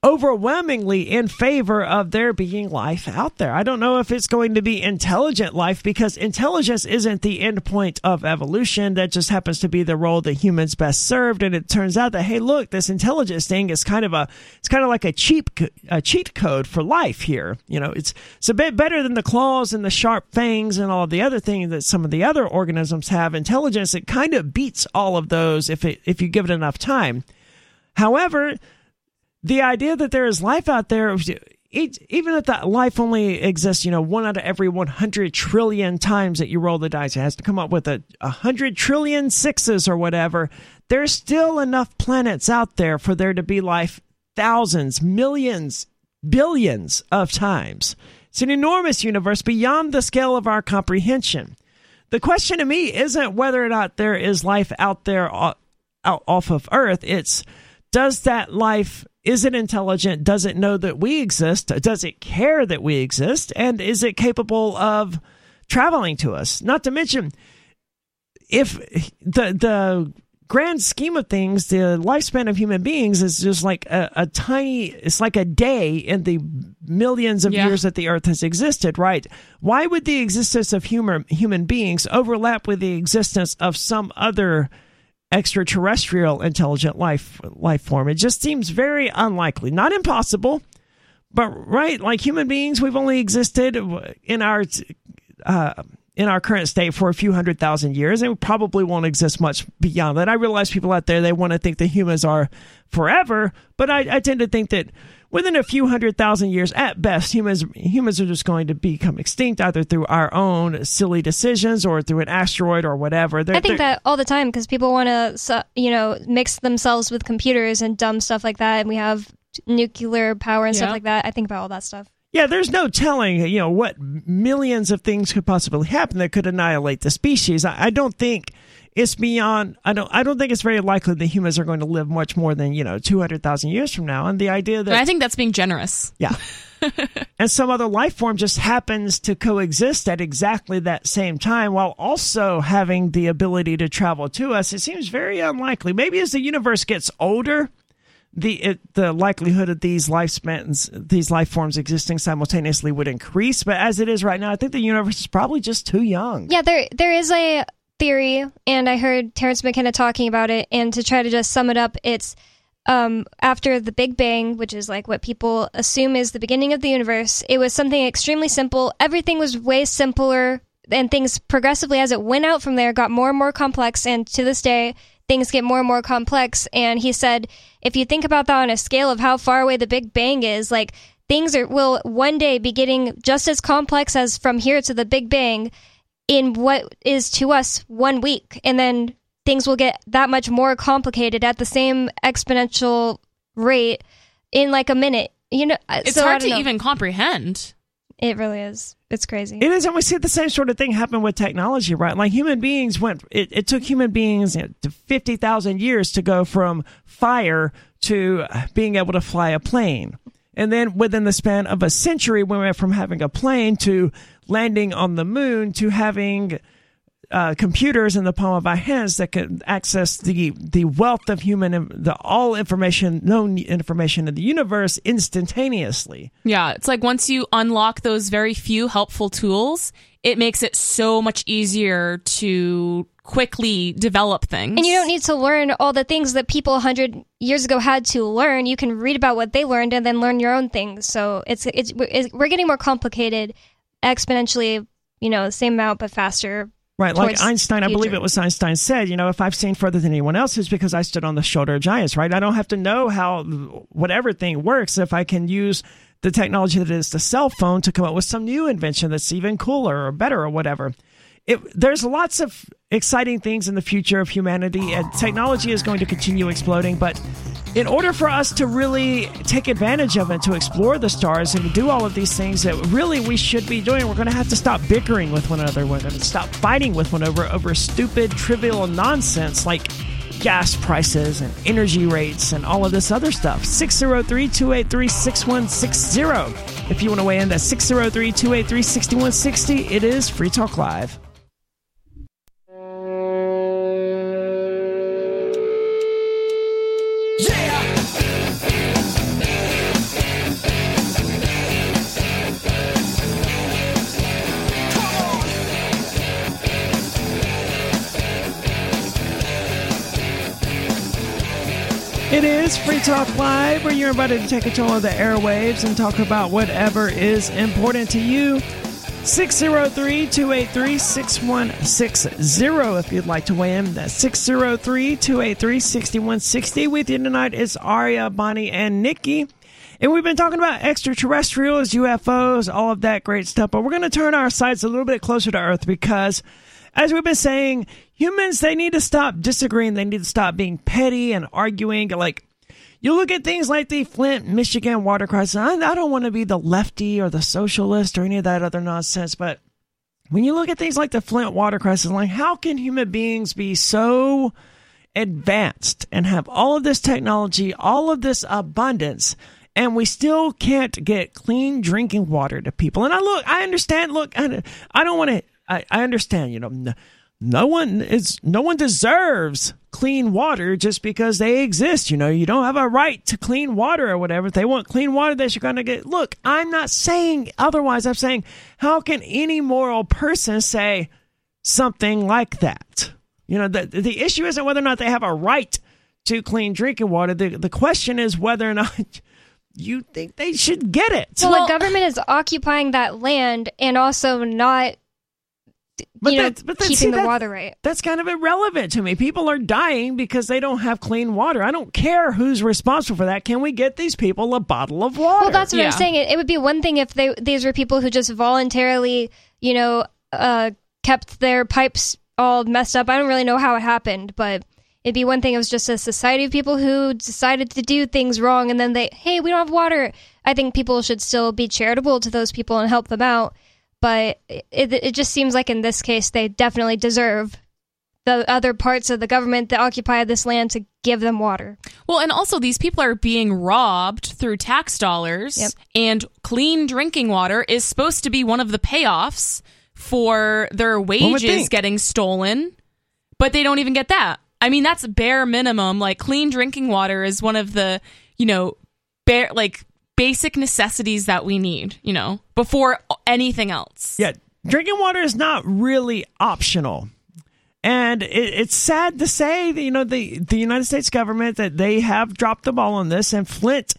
overwhelmingly in favor of there being life out there. I don't know if it's going to be intelligent life because intelligence isn't the end point of evolution. That just happens to be the role that humans best served. And it turns out that, hey, look, this intelligence thing is kind of a, it's kind of like a cheap, a cheat code for life here. You know, it's, it's a bit better than the claws and the sharp fangs and all the other things that some of the other organisms have. Intelligence, it kind of beats all of those if it, if you give it enough time. However, the idea that there is life out there, even if that life only exists, you know, one out of every 100 trillion times that you roll the dice, it has to come up with a 100 trillion sixes or whatever. There's still enough planets out there for there to be life thousands, millions, billions of times. It's an enormous universe beyond the scale of our comprehension. The question to me isn't whether or not there is life out there uh, off of Earth. It's does that life is it intelligent? Does it know that we exist? Does it care that we exist? And is it capable of traveling to us? Not to mention, if the the grand scheme of things, the lifespan of human beings is just like a, a tiny. It's like a day in the millions of Yeah. years that the Earth has existed. Right? Why would the existence of human human beings overlap with the existence of some other? Extraterrestrial intelligent life life form. It just seems very unlikely. Not impossible, but right, like human beings, we've only existed in our uh, in our current state for a few hundred thousand years, and probably won't exist much beyond that. I realize people out there they want to think that humans are forever, but I, I tend to think that within a few hundred thousand years at best humans humans are just going to become extinct either through our own silly decisions or through an asteroid or whatever They're- I think that all the time because people want to, you know, mix themselves with computers and dumb stuff like that, and we have nuclear power and Yeah. stuff like that. I think about all that stuff. Yeah, there's no telling, you know, what millions of things could possibly happen that could annihilate the species. I, I don't think it's beyond. I don't. I don't think it's very likely that humans are going to live much more than you know 200,000 years from now. And the idea that And I think that's being generous. yeah. [laughs] and some other life form just happens to coexist at exactly that same time while also having the ability to travel to us. It seems very unlikely. Maybe as the universe gets older, the it, the likelihood of these lifespans, these life forms existing simultaneously would increase. But as it is right now, I think the universe is probably just too young. Yeah, there there is a theory, and I heard Terence McKenna talking about it. And to try to just sum it up, it's um, after the Big Bang, which is like what people assume is the beginning of the universe. It was something extremely simple. Everything was way simpler, and things progressively as it went out from there got more and more complex. And to this day, things get more and more complex. And he said, if you think about that on a scale of how far away the Big Bang is, like things are will one day be getting just as complex as from here to the Big Bang in what is to us one week and then things will get that much more complicated at the same exponential rate in like a minute you know uh, It's so hard to know. even comprehend. it really is it's crazy It is, and we see the same sort of thing happen with technology, right? Like human beings went. It, it took human beings you know, to fifty thousand years to go from fire to being able to fly a plane, and then within the span of a century, we went from having a plane to landing on the moon to having uh, computers in the palm of our hands that can access the the wealth of human the all information known information in the universe instantaneously. Yeah, it's like once you unlock those very few helpful tools, it makes it so much easier to quickly develop things. And you don't need to learn all the things that people 100 years ago had to learn. You can read about what they learned and then learn your own things. So it's it's, it's we're getting more complicated exponentially, you know, the same amount but faster. Right, like Einstein, I believe it was Einstein said, you know, if I've seen further than anyone else, it's because I stood on the shoulder of giants, right? I don't have to know how whatever thing works if I can use the technology that is the cell phone to come up with some new invention that's even cooler or better or whatever. It, there's lots of exciting things in the future of humanity, and technology is going to continue exploding. But in order for us to really take advantage of it, to explore the stars, and do all of these things that really we should be doing, we're going to have to stop bickering with one another. We're going to stop fighting with one another over stupid, trivial nonsense like gas prices and energy rates and all of this other stuff. 603 283 6160. If you want to weigh in, that's 603 283 6160. It is Free Talk Live. It is Free Talk Live, where you're invited to take control of the airwaves and talk about whatever is important to you. 603 283 6160 if you'd like to weigh in. That's 603 283 6160. With you tonight is Aria, Bonnie, and Nikki. And we've been talking about extraterrestrials, UFOs, all of that great stuff. But we're going to turn our sights a little bit closer to Earth because, as we've been saying, humans, they need to stop disagreeing. They need to stop being petty and arguing. Like, you look at things like the Flint, Michigan water crisis. I, I don't want to be the lefty or the socialist or any of that other nonsense, but when you look at things like the Flint water crisis, like, how can human beings be so advanced and have all of this technology, all of this abundance, and we still can't get clean drinking water to people. And I look, I understand. Look, I, I don't want to. I, I understand. You know, no, no one is, no one deserves clean water just because they exist. You know, you don't have a right to clean water or whatever. If they want clean water, they should going to get. Look, I'm not saying otherwise. I'm saying, how can any moral person say something like that? You know, the the issue isn't whether or not they have a right to clean drinking water. The the question is whether or not [laughs] you think they should get it. Well, Well- the government is occupying that land and also not, But you know, but that- keeping see, the that- water right. That's kind of irrelevant to me. People are dying because they don't have clean water. I don't care who's responsible for that. Can we get these people a bottle of water? Well, that's what Yeah. I'm saying. It, it would be one thing if they these were people who just voluntarily, you know, uh, kept their pipes all messed up. I don't really know how it happened, but it'd be one thing. It was just a society of people who decided to do things wrong, and then they, hey, we don't have water. I think people should still be charitable to those people and help them out. But it, it just seems like in this case, they definitely deserve the other parts of the government that occupy this land to give them water. Well, and also these people are being robbed through tax dollars, Yep. and clean drinking water is supposed to be one of the payoffs for their wages getting stolen, but they don't even get that. I mean, that's bare minimum. Like clean drinking water is one of the, you know, bare like basic necessities that we need, you know, before anything else. Yeah, drinking water is not really optional. And it, it's sad to say that, you know, the, the United States government that they have dropped the ball on this. And Flint,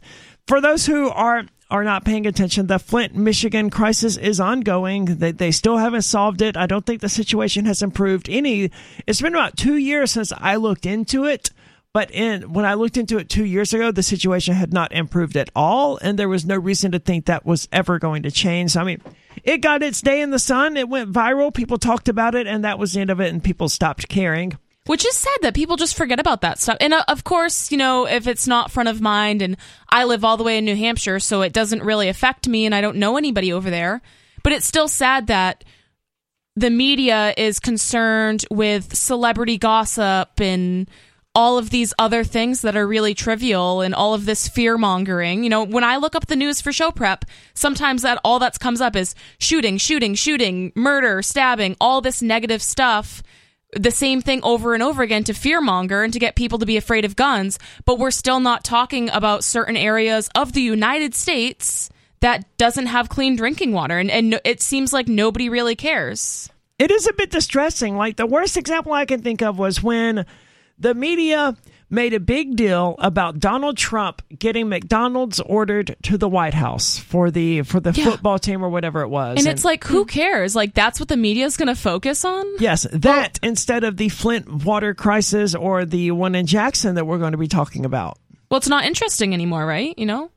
for those who are are not paying attention, the Flint, Michigan crisis is ongoing. They, they still haven't solved it. I don't think the situation has improved any. It's been about two years since I looked into it. But in when I looked into it two years ago, the situation had not improved at all, and there was no reason to think that was ever going to change. I mean, it got its day in the sun. It went viral. People talked about it, and that was the end of it. And people stopped caring. Which is sad that people just forget about that stuff. And uh, of course, you know, if it's not front of mind, and I live all the way in New Hampshire, so it doesn't really affect me, and I don't know anybody over there. But it's still sad that the media is concerned with celebrity gossip and all of these other things that are really trivial and all of this fear mongering. You know, when I look up the news for show prep, sometimes that all that comes up is shooting, shooting, shooting, murder, stabbing, all this negative stuff. The same thing over and over again to fear monger and to get people to be afraid of guns, but we're still not talking about certain areas of the United States that doesn't have clean drinking water. And, and it seems like nobody really cares. It is a bit distressing. Like the worst example I can think of was when the media made a big deal about Donald Trump getting McDonald's ordered to the White House for the for the Yeah. football team or whatever it was. And it's like, who cares? Like, that's what the media is going to focus on? Yes, that instead of the Flint water crisis or the one in Jackson that we're going to be talking about. Well, it's not interesting anymore, right? You know,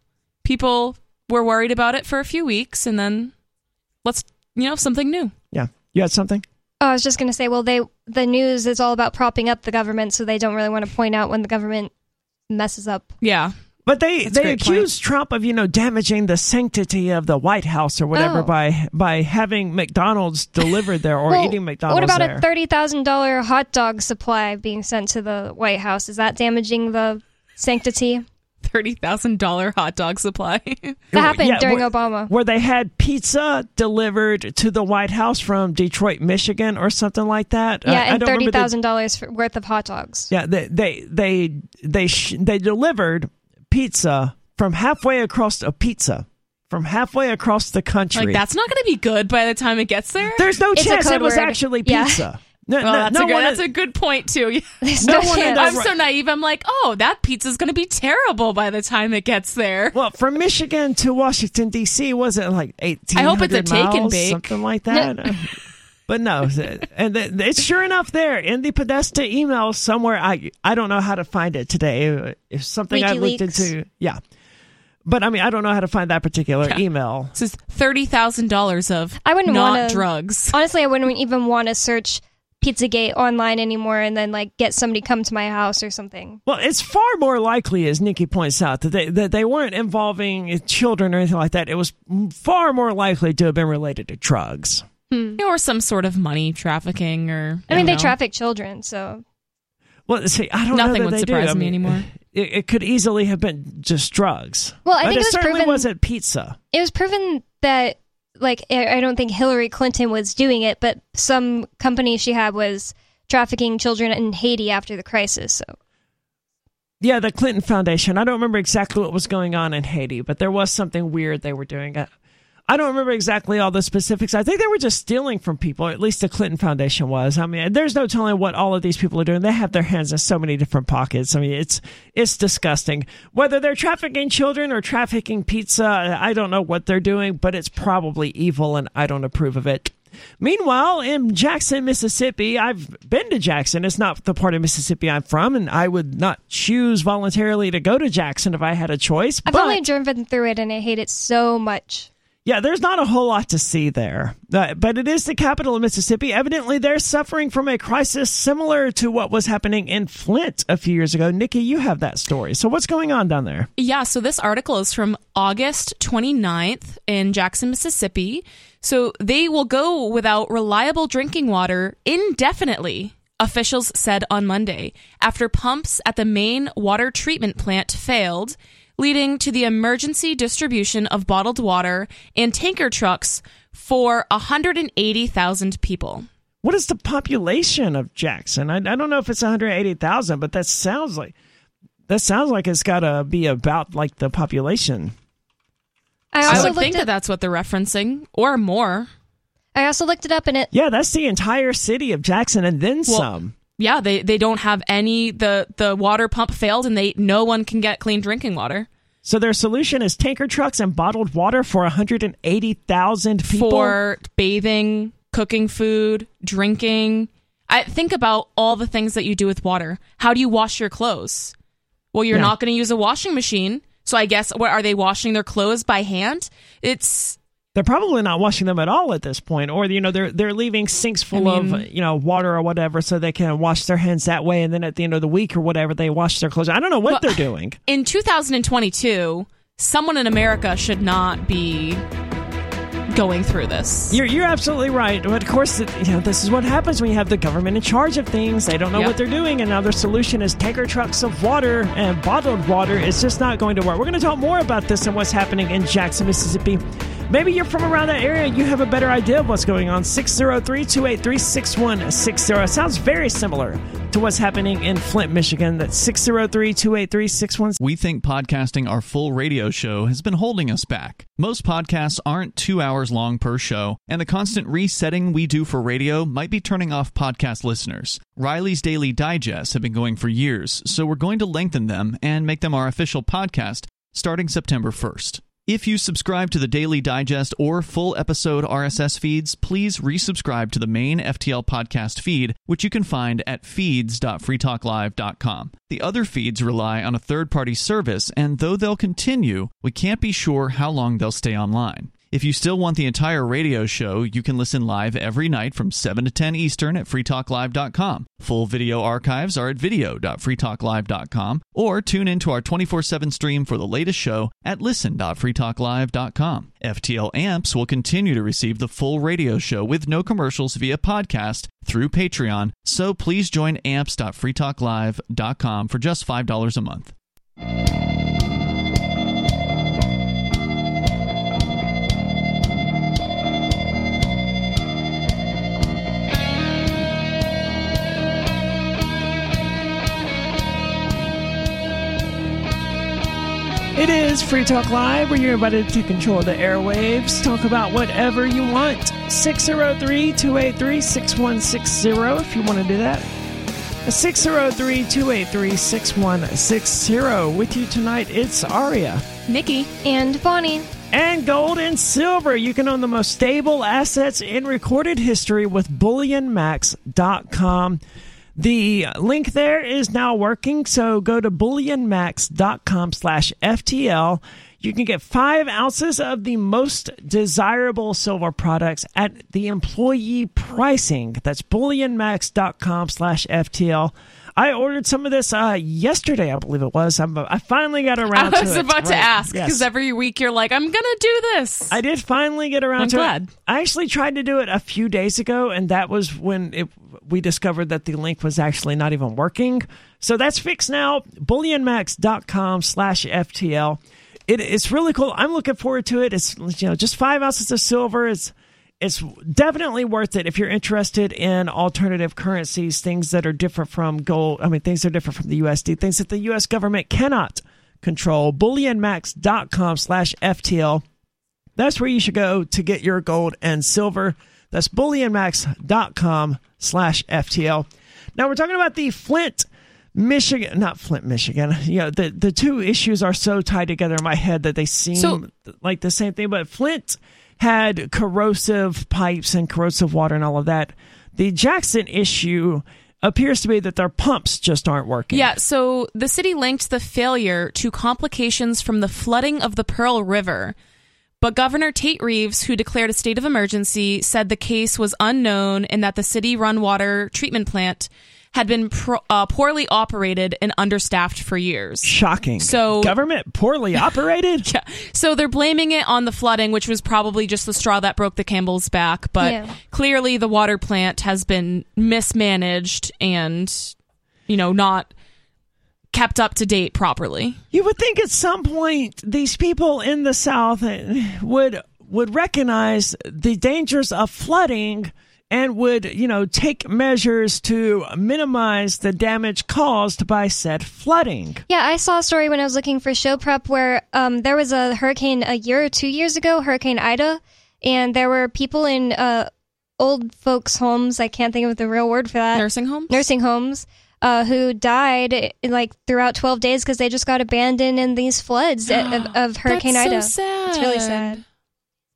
people were worried about it for a few weeks, and then let's, you know, something new. Yeah. You had something? Oh, I was just going to say, well, they the news is all about propping up the government, so they don't really want to point out when the government messes up. Yeah. But they That's they great point. Trump of you know damaging the sanctity of the White House or whatever Oh. by by having McDonald's delivered there or Well, eating McDonald's What about there. a thirty thousand dollar hot dog supply being sent to the White House? Is that damaging the sanctity? $30,000 hot dog supply. [laughs] That happened Yeah, during where- Obama. where they had pizza delivered to the White House from Detroit, Michigan, or something like that. Uh, yeah, I- I and don't thirty remember the- thousand dollars worth of hot dogs. Yeah, they they they they sh- they delivered pizza from halfway across a pizza from halfway across the country. like, that's not going to be good by the time it gets there. There's no It's chance it was word. actually Yeah. [laughs] pizza. No, well, no, that's, no a good, one- that's a good point, too. [laughs] There's No no, one in I'm right- so naive. I'm like, oh, that pizza's going to be terrible by the time it gets there. Well, from Michigan to Washington D.C. was it like eighteen? I hope it's a take and bake. something like that. Uh, but no, uh, and it's sure enough there in the Podesta email somewhere. I I don't know how to find it today. It's something I looked WikiLeaks. into. Yeah, but I mean I don't know how to find that particular email. This is $30,000 of I wouldn't not wanna- drugs. Honestly, I wouldn't even want to search Pizzagate online anymore and then like get somebody come to my house or something. Well, it's far more likely, as Nikki points out, that they that they weren't involving children or anything like that. It was far more likely to have been related to drugs. Hmm. Or some sort of money trafficking or. I mean, don't they know. traffic children, so Well, see, I don't know Nothing would they do. surprise I me mean, anymore. It, it could easily have been just drugs. Well, I but think it, it was certainly proven- wasn't pizza. it was proven that like I don't think Hillary Clinton was doing it, but some company she had was trafficking children in Haiti after the crisis. So Yeah, the Clinton Foundation. I don't remember exactly what was going on in Haiti, but there was something weird they were doing. Uh, I, don't remember exactly all the specifics. I think they were just stealing from people. At least the Clinton Foundation was. I mean, there's no telling what all of these people are doing. They have their hands in so many different pockets. I mean, it's it's disgusting. Whether they're trafficking children or trafficking pizza, I don't know what they're doing, but it's probably evil, and I don't approve of it. Meanwhile, in Jackson, Mississippi, I've been to Jackson. It's not the part of Mississippi I'm from, and I would not choose voluntarily to go to Jackson if I had a choice. I've but only driven through it and I hate it so much. Yeah, there's not a whole lot to see there. Uh, but it is the capital of Mississippi. Evidently, they're suffering from a crisis similar to what was happening in Flint a few years ago. Nikki, you have that story. So, what's going on down there? Yeah, so this article is from August 29th in Jackson, Mississippi. So they will go without reliable drinking water indefinitely, officials said on Monday, after pumps at the main water treatment plant failed, leading to the emergency distribution of bottled water and tanker trucks for 180,000 people. What is the population of Jackson? I, I don't know if it's 180,000, but that sounds like that sounds like it's got to be about like the population. I I also would think at, that that's what they're referencing, or more. I also looked it up and it Yeah, that's the entire city of Jackson and then Well, some. Yeah, they, they don't have any the the water pump failed and they no one can get clean drinking water. So their solution is tanker trucks and bottled water for 180,000 people. for bathing, cooking food, drinking. I think about all the things that you do with water. How do you wash your clothes? Well, you're Yeah. not going to use a washing machine. So I guess what are they washing their clothes by hand? It's They're probably not washing them at all at this point, or you know they're they're leaving sinks full I mean- of you know water or whatever, so they can wash their hands that way, and then at the end of the week or whatever, they wash their clothes. I don't know what Well- they're doing. [laughs] in 2022, someone in America should not be going through this. You're, you're absolutely right. But of course, you know, this is what happens when you have the government in charge of things. They don't know Yep. what they're doing, and now their solution is tanker trucks of water and bottled water. It's just not going to work. We're going to talk more about this and what's happening in Jackson, Mississippi. Maybe you're from around that area. You have a better idea of what's going on. 603 283 6160. Sounds very similar to what's happening in Flint, Michigan. That's 603 283 6160. We think podcasting our full radio show has been holding us back. Most podcasts aren't two hours long per show, and the constant resetting we do for radio might be turning off podcast listeners. Riley's Daily Digests have been going for years, so we're going to lengthen them and make them our official podcast starting September 1st. If you subscribe to the Daily Digest or full episode RSS feeds, please resubscribe to the main FTL podcast feed, which you can find at feeds.freetalklive.com. The other feeds rely on a third party service, and though they'll continue, we can't be sure how long they'll stay online. If you still want the entire radio show, you can listen live every night from 7 to 10 Eastern at freetalklive.com. Full video archives are at video.freetalklive.com or tune into our 24/7 stream for the latest show at listen.freetalklive.com. FTL Amps will continue to receive the full radio show with no commercials via podcast through Patreon, so please join amps.freetalklive.com for just $5 a month. It is Free Talk Live, where you're invited to control the airwaves. Talk about whatever you want. 603 283 6160 if you want to do that. 603 283 6160. With you tonight, it's Aria. Nikki. And Bonnie. And gold and silver. You can own the most stable assets in recorded history with bullionmax.com. The link there is now working, so go to bullionmax.com slash FTL. You can get five ounces of the most desirable silver products at the employee pricing. That's bullionmax.com slash FTL. I ordered some of this uh, yesterday, I believe it was. I'm, I finally got around to it. I was about to Right. ask Yes. because every week you're like, I'm going to do this. I did finally get around I'm to glad. it. I actually tried to do it a few days ago, and that was when it, we discovered that the link was actually not even working. So that's fixed now. Bullionmax.com slash FTL. It, it's really cool. I'm looking forward to it. It's you know just five ounces of silver. It's it's definitely worth it if you're interested in alternative currencies, things that are different from gold. I mean, things that are different from the USD, things that the U.S. government cannot control. Bullionmax.com slash FTL. That's where you should go to get your gold and silver. That's bullionmax.com slash FTL. Now we're talking about the Flint, Michigan, not Flint, Michigan. You know, the, the two issues are so tied together in my head that they seem So- like the same thing. But Flint had corrosive pipes and corrosive water and all of that. The Jackson issue appears to be that their pumps just aren't working. Yeah, so the city linked the failure to complications from the flooding of the Pearl River. But Governor Tate Reeves, who declared a state of emergency, said the case was unknown and that the city run water treatment plant had been pro- uh, poorly operated and understaffed for years. Shocking. So- government poorly [laughs] operated. Yeah. So they're blaming it on the flooding, which was probably just the straw that broke the camel's back. But Yeah. clearly, the water plant has been mismanaged and, you know, not kept up to date properly. You would think at some point these people in the South would would recognize the dangers of flooding and would, you know, take measures to minimize the damage caused by said flooding. Yeah, I saw a story when I was looking for show prep where um, there was a hurricane a year or two years ago, Hurricane Ida, and there were people in uh, old folks' homes. I can't think of the real word for that. Nursing homes? nursing homes uh, who died like throughout 12 days because they just got abandoned in these floods of, of [gasps] Hurricane That's Ida. So sad. It's really sad.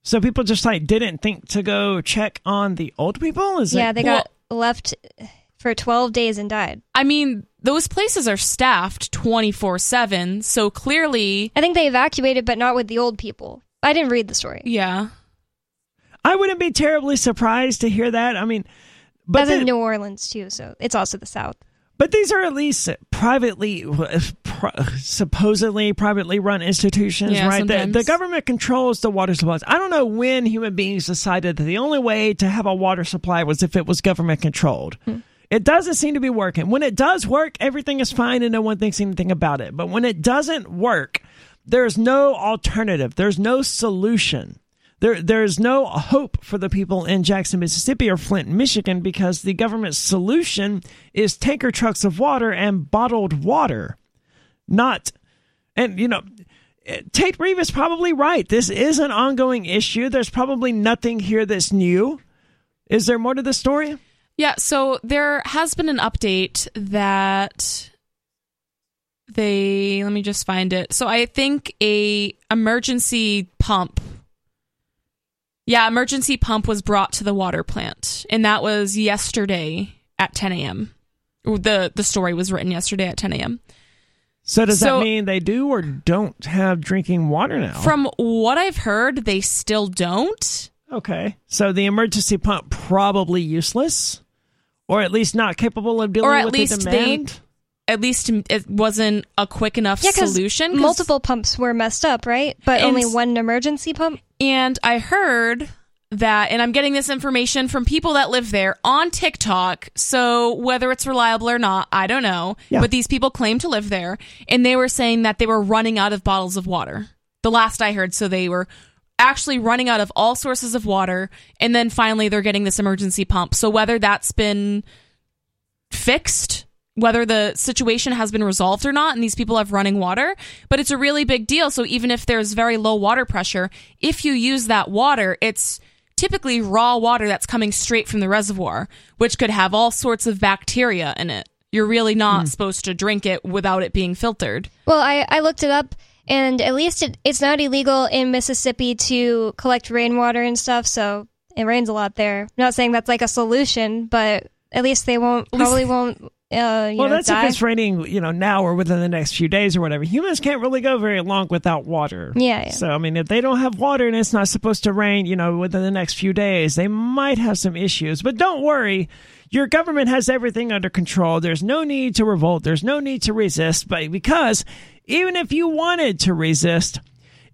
So people just like didn't think to go check on the old people. Is Yeah, it? they got left for 12 days and died. I mean, those places are staffed 24 7. So clearly, I think they evacuated, but not with the old people. I didn't read the story. yeah. I wouldn't be terribly surprised to hear that. I mean, but That's the- in New Orleans too, so it's also the South. But these are at least privately pro- supposedly privately run institutions, Yeah, right? The, the government controls the water supplies. I don't know when human beings decided that the only way to have a water supply was if it was government controlled. Hmm. It doesn't seem to be working. When it does work, everything is fine and no one thinks anything about it. But when it doesn't work, there's no alternative. There's no solution. There, there's no hope for the people in Jackson, Mississippi or Flint, Michigan because the government's solution is tanker trucks of water and bottled water. Not, and you know, Tate Reeve is probably right. This is an ongoing issue. There's probably nothing here that's new. Is there more to the story? Yeah, so there has been an update that they let me just find it. So I think a emergency pump Yeah, emergency pump was brought to the water plant and that was yesterday at 10 a.m. The the story was written yesterday at 10 a.m. So does So- that mean they do or don't have drinking water now? From what I've heard, they still don't. okay, so the emergency pump probably useless, or at least not capable of dealing Or at with least the they- demand. At least it wasn't a quick enough Yeah, because solution. 'cause- multiple pumps were messed up, right? But only one emergency pump. And I heard that, and I'm getting this information from people that live there on TikTok. So whether it's reliable or not, I don't know. Yeah. But these people claim to live there, and they were saying that they were running out of bottles of water. The last I heard, so they were actually running out of all sources of water, and then finally they're getting this emergency pump. So whether that's been fixed whether the situation has been resolved or not and these people have running water but it's a really big deal so even if there's very low water pressure if you use that water it's typically raw water that's coming straight from the reservoir which could have all sorts of bacteria in it. You're really not hmm. supposed to drink it without it being filtered. Well, I, I looked it up, and at least it, it's not illegal in Mississippi to collect rainwater and stuff, so it rains a lot there. I'm not saying that's like a solution, but at least they won't, [laughs] probably won't, uh, Well, know, that's die. if it's raining, you know, now or within the next few days or whatever. Humans can't really go very long without water. Yeah, yeah. So, I mean, if they don't have water and it's not supposed to rain, you know, within the next few days, they might have some issues. But don't worry. Your government has everything under control. There's no need to revolt. There's no need to resist. But because even if you wanted to resist,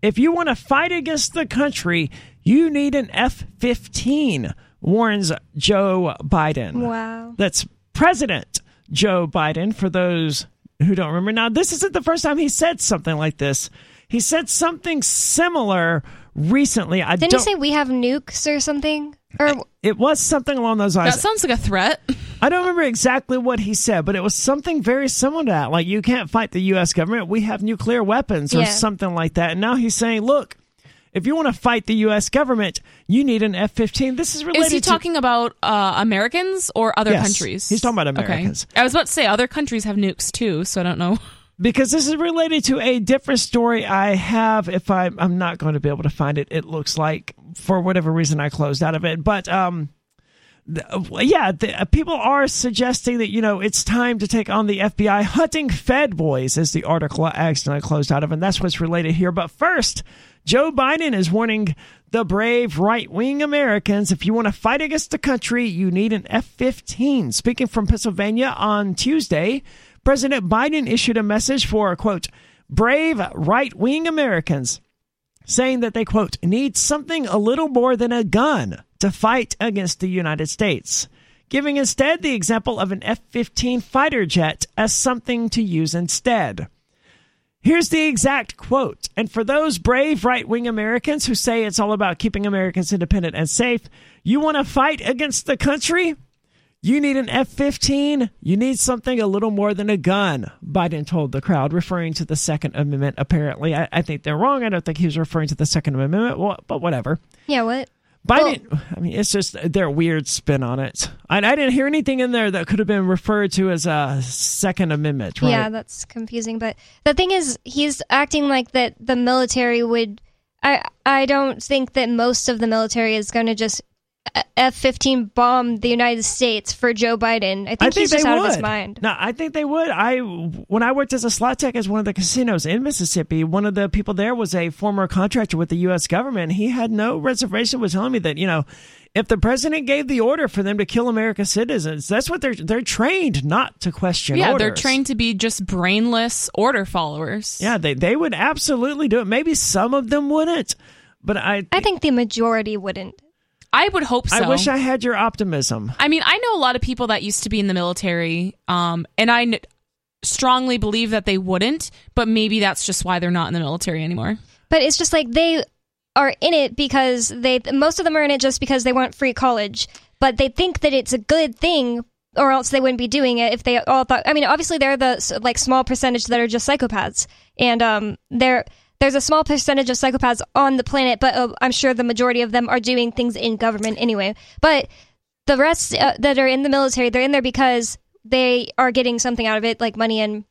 if you want to fight against the country, you need an F 15, warns Joe Biden. Wow. That's President Joe Biden, for those who don't remember. Now, this isn't the first time he said something like this. He said something similar recently. I Didn't don't, you say we have nukes or something? Or it was something along those lines. that sounds like a threat I don't remember exactly what he said, but it was something very similar to that. Like, you can't fight the U.S. government. We have nuclear weapons or Yeah. something like that. And now he's saying, look, if you want to fight the U.S. government, you need an F 15. This is related is he to- talking about uh, americans or other Yes, countries he's talking about Okay. Americans. i was about to say other countries have nukes too so i don't know [laughs] because this is related to a different story I have. If I, I'm not going to be able to find it, it looks like for whatever reason I closed out of it. But um, the, yeah, the, uh, people are suggesting that you know it's time to take on the FBI hunting Fed boys, as the article I accidentally closed out of, and that's what's related here. But first, Joe Biden is warning the brave right wing Americans if you want to fight against the country, you need an F 15. Speaking from Pennsylvania on Tuesday, President Biden issued a message for, quote, brave right wing Americans, saying that they, quote, need something a little more than a gun to fight against the United States, giving instead the example of an F 15 fighter jet as something to use instead. Here's the exact quote. And for those brave right wing Americans who say it's all about keeping Americans independent and safe, you want to fight against the country? You need an F 15. You need something a little more than a gun, Biden told the crowd, referring to the Second Amendment, apparently. I, I think they're wrong. I don't think he was referring to the Second Amendment, well, but whatever. yeah, what? Biden, I mean, it's just their weird spin on it. I, I didn't hear anything in there that could have been referred to as a Second Amendment, right? Yeah, that's confusing. But the thing is, he's acting like that the military would. I I don't think that most of the military is going to just F fifteen bomb the United States for Joe Biden. I think, I think he's just they out would. of his mind. No, I think they would. I when I worked as a slot tech as one of the casinos in Mississippi, one of the people there was a former contractor with the U.S. government. He had no reservation. Was telling me that you know, if the president gave the order for them to kill American citizens, that's what they're they're trained not to question. Yeah, they're trained to be just brainless order followers. Yeah, they they would absolutely do it. Maybe some of them wouldn't, but I I think the majority wouldn't. I would hope so. I wish I had your optimism. I mean, I know a lot of people that used to be in the military, um, and I n- strongly believe that they wouldn't, but maybe that's just why they're not in the military anymore. But it's just like they are in it because they most of them are in it just because they want free college, but they think that it's a good thing or else they wouldn't be doing it if they all thought I mean obviously they're the like small percentage that are just psychopaths and um there there's a small percentage of psychopaths on the planet but uh, I'm sure the majority of them are doing things in government anyway. But the rest uh, that are in the military they're in there because they are getting something out of it like money and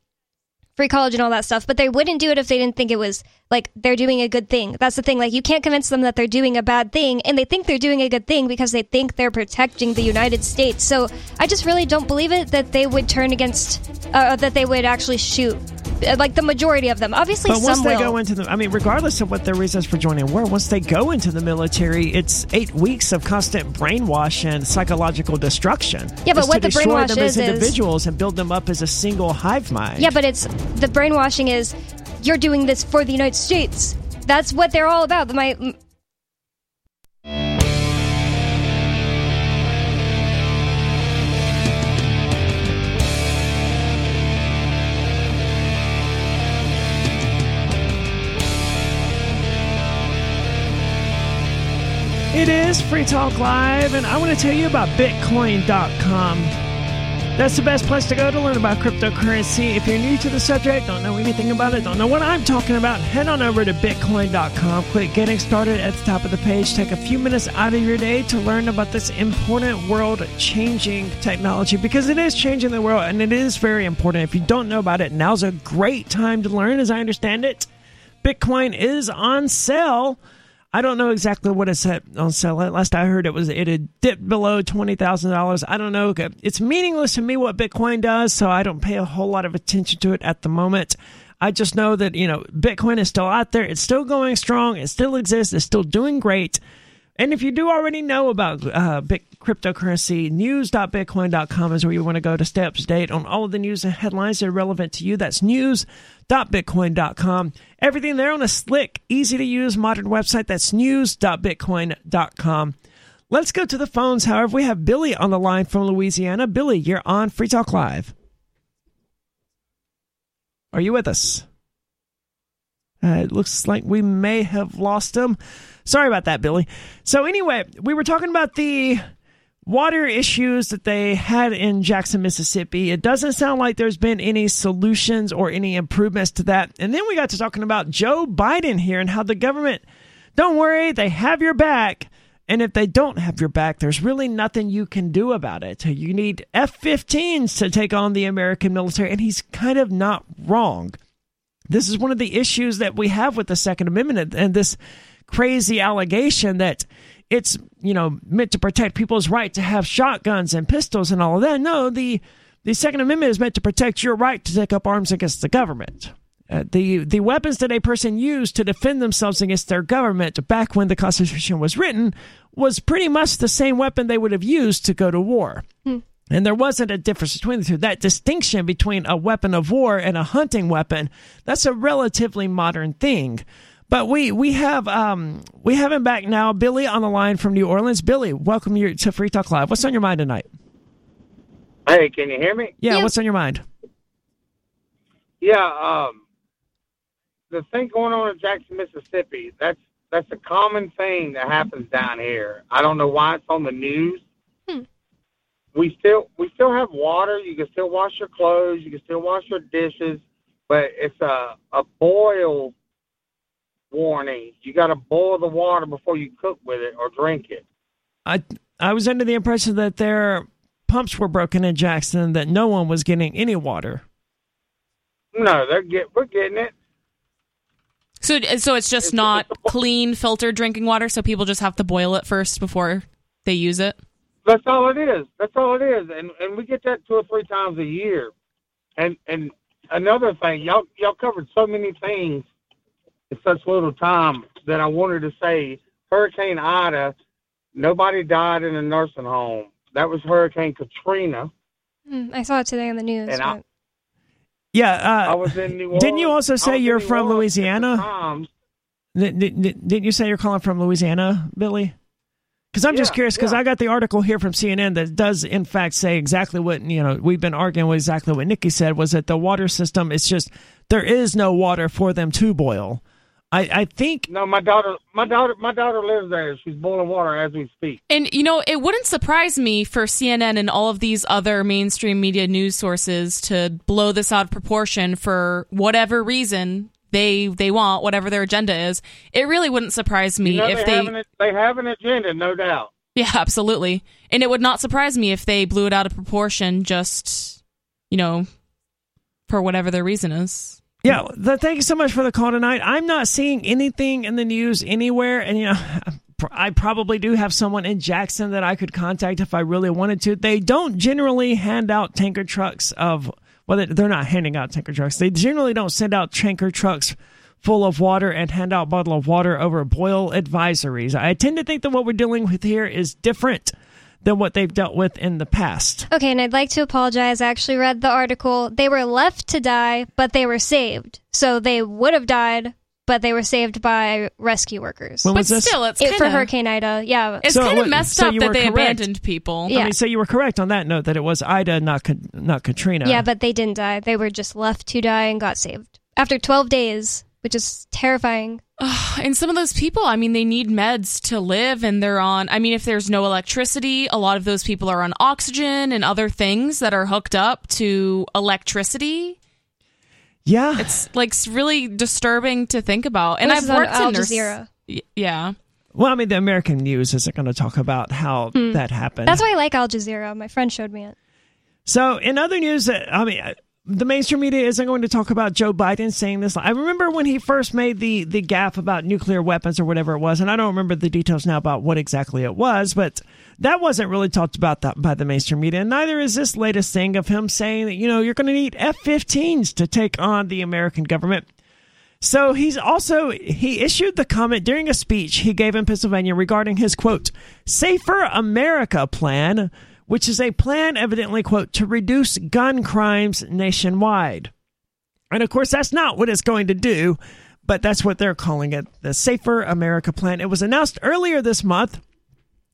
free college and all that stuff, but they wouldn't do it if they didn't think it was like they're doing a good thing. That's the thing. Like you can't convince them that they're doing a bad thing, and they think they're doing a good thing because they think they're protecting the United States. So I just really don't believe it that they would turn against, uh, that they would actually shoot. Uh, Like the majority of them, obviously But once they will. go into the, I mean, regardless of what their reasons for joining war, once they go into the military, it's eight weeks of constant brainwash and psychological destruction. Yeah, but what the brainwash them as is, is- individuals and build them up as a single hive mind. yeah, but it's the brainwashing is you're doing this for the United States. That's what they're all about. My It is Free Talk Live, and I want to tell you about Bitcoin.com. That's the best place to go to learn about cryptocurrency. If you're new to the subject, don't know anything about it, don't know what I'm talking about, head on over to Bitcoin.com. Click Getting Started at the top of the page. Take a few minutes out of your day to learn about this important world changing technology because it is changing the world and it is very important. If you don't know about it, now's a great time to learn, as I understand it. Bitcoin is on sale. I don't know exactly what it's at on sale. Last I heard, it was it had dipped below twenty thousand dollars. I don't know. It's meaningless to me what Bitcoin does, so I don't pay a whole lot of attention to it at the moment. I just know that you know Bitcoin is still out there. It's still going strong. It still exists. It's still doing great. And if you do already know about uh, cryptocurrency, news.bitcoin.com is where you want to go to stay up to date on all of the news and headlines that are relevant to you. That's news.bitcoin.com. Everything there on a slick, easy to use modern website. That's news.bitcoin.com. Let's go to the phones. However, we have Billy on the line from Louisiana. Billy, you're on Free Talk Live. Are you with us? Uh, it looks like we may have lost him. Sorry about that, Billy. So, anyway, we were talking about the water issues that they had in Jackson, Mississippi. It doesn't sound like there's been any solutions or any improvements to that. And then we got to talking about Joe Biden here and how the government, don't worry, they have your back. And if they don't have your back, there's really nothing you can do about it. You need F 15s to take on the American military. And he's kind of not wrong. This is one of the issues that we have with the Second Amendment and this crazy allegation that it's you know meant to protect people's right to have shotguns and pistols and all of that. No, the the Second Amendment is meant to protect your right to take up arms against the government. Uh, the the weapons that a person used to defend themselves against their government back when the Constitution was written was pretty much the same weapon they would have used to go to war. And there wasn't a difference between the two. That distinction between a weapon of war and a hunting weapon, that's a relatively modern thing. But we we have um we have him back now, Billy on the line from New Orleans. Billy, welcome you to Free Talk Live. What's on your mind tonight? Hey, can you hear me? Yeah, Yeah. what's on your mind? Yeah, um, the thing going on in Jackson, Mississippi, that's that's a common thing that happens down here. I don't know why it's on the news. Hmm. We still we still have water. You can still wash your clothes. You can still wash your dishes, but it's a a boil warning. You got to boil the water before you cook with it or drink it. I I was under the impression that their pumps were broken in Jackson, that no one was getting any water. No, they're get we're getting it. So, so it's just It's- not it's a- clean filtered drinking water. So people just have to boil it first before. they use it. That's all it is. That's all it is. And and we get that two or three times a year. And and another thing, y'all y'all covered so many things in such little time that I wanted to say Hurricane Ida, nobody died in a nursing home. That was Hurricane Katrina. Hmm, I saw it today on the news. And I- but- Yeah. I Uh, was in New Orleans. didn't you also say you're from Orleans Louisiana? Didn't, didn't didn't you say you're calling from Louisiana, Billy? Because I'm just curious. Because yeah. I got the article here from CNN that does, in fact, say exactly what you know. We've been arguing with exactly what Nikki said was that the water system. is just there is no water for them to boil. I, I think No, my daughter, my daughter, my daughter lives there. She's boiling water as we speak. And you know, it wouldn't surprise me for CNN and all of these other mainstream media news sources to blow this out of proportion for whatever reason they they want, whatever their agenda is. It really wouldn't surprise me You know, if they, they have an, they have an agenda, no doubt. Yeah, absolutely. And it would not surprise me if they blew it out of proportion just, you know, for whatever their reason is. Yeah, th- thank you so much for the call tonight. I'm not seeing anything in the news anywhere, and you know, I probably do have someone in Jackson that I could contact if I really wanted to. They don't generally hand out tanker trucks of well, they- they're not handing out tanker trucks. They generally don't send out tanker trucks full of water and hand out bottle of water over boil advisories. I tend to think that what we're dealing with here is different than what they've dealt with in the past. Okay, and I'd like to apologize. I actually read the article. They were left to die, but they were saved. So they would have died, but they were saved by rescue workers. When But was this? still, it's It- for kind of Hurricane Ida, yeah. it's So kind of messed so up that they correct. abandoned people. Yeah. I mean, so you were correct on that note that it was Ida, not not Katrina. Yeah, but they didn't die. They were just left to die and got saved after 12 days, which is terrifying. [sighs] And some of those people, I mean, they need meds to live and they're on, I mean, if there's no electricity, a lot of those people are on oxygen and other things that are hooked up to electricity. yeah. It's like really disturbing to think about. And This I've is on worked Al in nurse- Jazeera. Y- Yeah. Well, I mean, the American news isn't going to talk about how that happened. That's why I like Al Jazeera. My friend showed me it. So, in other news, uh, I mean, uh, the mainstream media isn't going to talk about Joe Biden saying this. I remember when he first made the the gaffe about nuclear weapons or whatever it was, and I don't remember the details now about what exactly it was, but that wasn't really talked about that by the mainstream media. And neither is this latest thing of him saying that you know you're going to need F-15s to take on the American government. So he's also he issued the comment during a speech he gave in Pennsylvania regarding his quote Safer America plan, which is a plan evidently quote to reduce gun crimes nationwide. And of course that's not what it's going to do, but that's what they're calling it, the Safer America plan. It was announced earlier this month.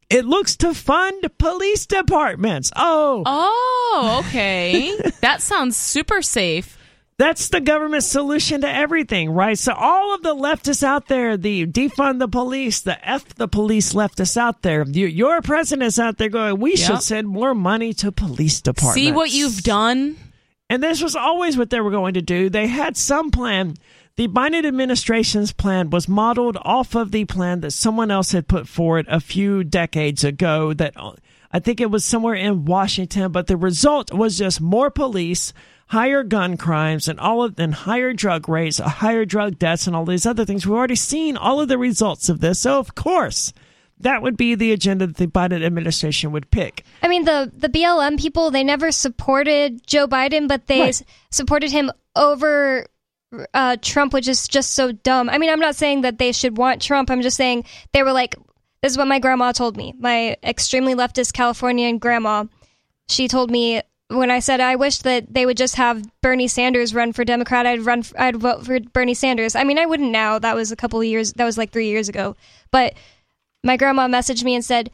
It looks to fund police departments. Oh, Oh, okay. [laughs] that sounds super safe. That's the government's solution to everything, right? So all of the leftists out there, the defund the police, the F the police leftists out there, you, your president's out there going, we Yep. should send more money to police departments. See what you've done? And this was always what they were going to do. They had some plan. The Biden administration's plan was modeled off of the plan that someone else had put forward a few decades ago that uh, I think it was somewhere in Washington, but the result was just more police, higher gun crimes and all of and higher drug rates, higher drug deaths and all these other things. We've already seen all of the results of this. So of course, that would be the agenda that the Biden administration would pick. I mean, the the BLM people they never supported Joe Biden, but they Right. supported him over uh, Trump, which is just so dumb. I mean, I'm not saying that they should want Trump. I'm just saying they were like, this is what my grandma told me. My extremely leftist Californian grandma, she told me when I said I wish that they would just have Bernie Sanders run for Democrat, I'd run, f- I'd vote for Bernie Sanders. I mean, I wouldn't now. That was a couple of years. That was like three years ago. But my grandma messaged me and said,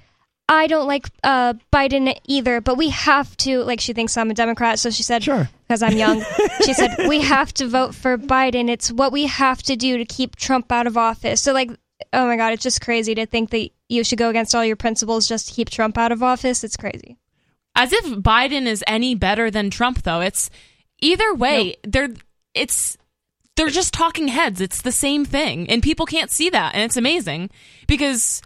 I don't like uh, Biden either, but we have to. Like, she thinks I'm a Democrat, so she said, Sure. [laughs] because I'm young, [laughs] she said, we have to vote for Biden. It's what we have to do to keep Trump out of office. So, like, oh my God, it's just crazy to think that you should go against all your principles just to keep Trump out of office. It's crazy. As if Biden is any better than Trump, though. It's either way. They're it's they're just talking heads. It's the same thing, and people can't see that, and it's amazing because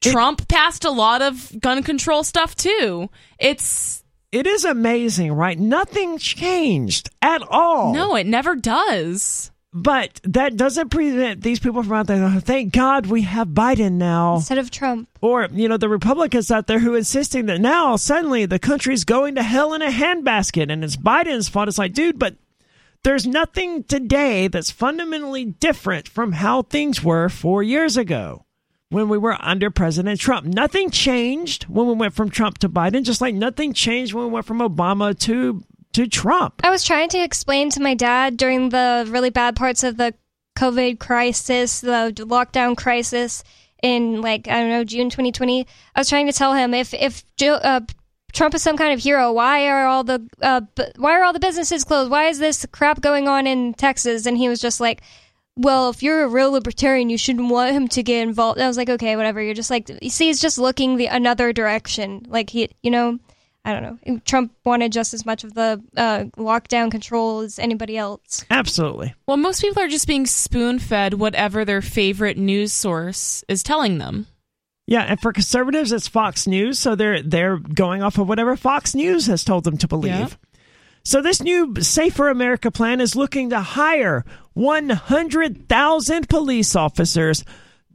Trump passed a lot of gun control stuff too. It's It is amazing, right? Nothing changed at all. no, it never does. But that doesn't prevent these people from out there. "Oh, Thank God we have Biden now. Instead of Trump. Or, you know, the Republicans out there who are insisting that now suddenly the country's going to hell in a handbasket and it's Biden's fault. It's like, dude, but there's nothing today that's fundamentally different from how things were four years ago when we were under President Trump. Nothing changed when we went from Trump to Biden, just like nothing changed when we went from Obama to to Trump. I was trying to explain to my dad during the really bad parts of the COVID crisis, the lockdown crisis in like I don't know June 2020. I was trying to tell him if if Joe, uh, Trump is some kind of hero, why are all the uh, why are all the businesses closed? Why is this crap going on in Texas? And he was just like. Well, if you're a real libertarian, you shouldn't want him to get involved. I was like, okay, whatever. You're just like, you see, he's just looking the another direction. Like he, you know, I don't know. Trump wanted just as much of the uh, lockdown control as anybody else. Absolutely. Well, most people are just being spoon fed whatever their favorite news source is telling them. Yeah, and for conservatives, it's Fox News, so they're they're going off of whatever Fox News has told them to believe. Yeah. So this new Safer America plan is looking to hire 100,000 police officers,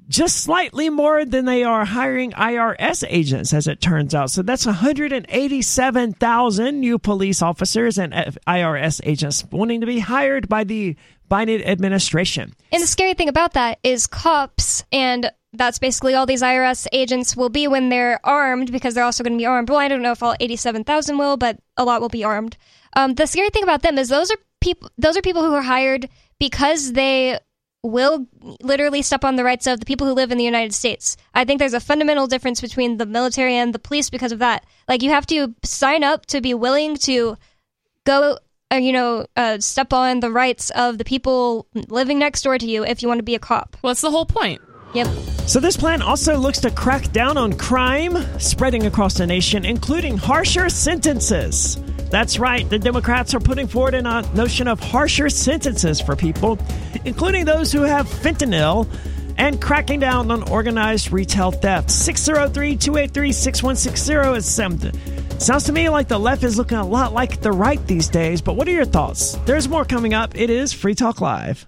just slightly more than they are hiring IRS agents, as it turns out. So that's 187,000 new police officers and IRS agents wanting to be hired by the Biden administration. And the scary thing about that is cops, and that's basically all these IRS agents will be when they're armed, because they're also going to be armed. Well, I don't know if all 87,000 will, but a lot will be armed. Um, the scary thing about them is those are people. Those are people who are hired because they will literally step on the rights of the people who live in the United States. I think there's a fundamental difference between the military and the police because of that. Like you have to sign up to be willing to go uh, you know uh, step on the rights of the people living next door to you if you want to be a cop. Well, that's the whole point. Yep. So this plan also looks to crack down on crime spreading across the nation, including harsher sentences. That's right, the Democrats are putting forward a notion of harsher sentences for people, including those who have fentanyl, and cracking down on organized retail theft. 603 283 6160 is something. Sounds to me like the left is looking a lot like the right these days, but what are your thoughts? There's more coming up. It is Free Talk Live.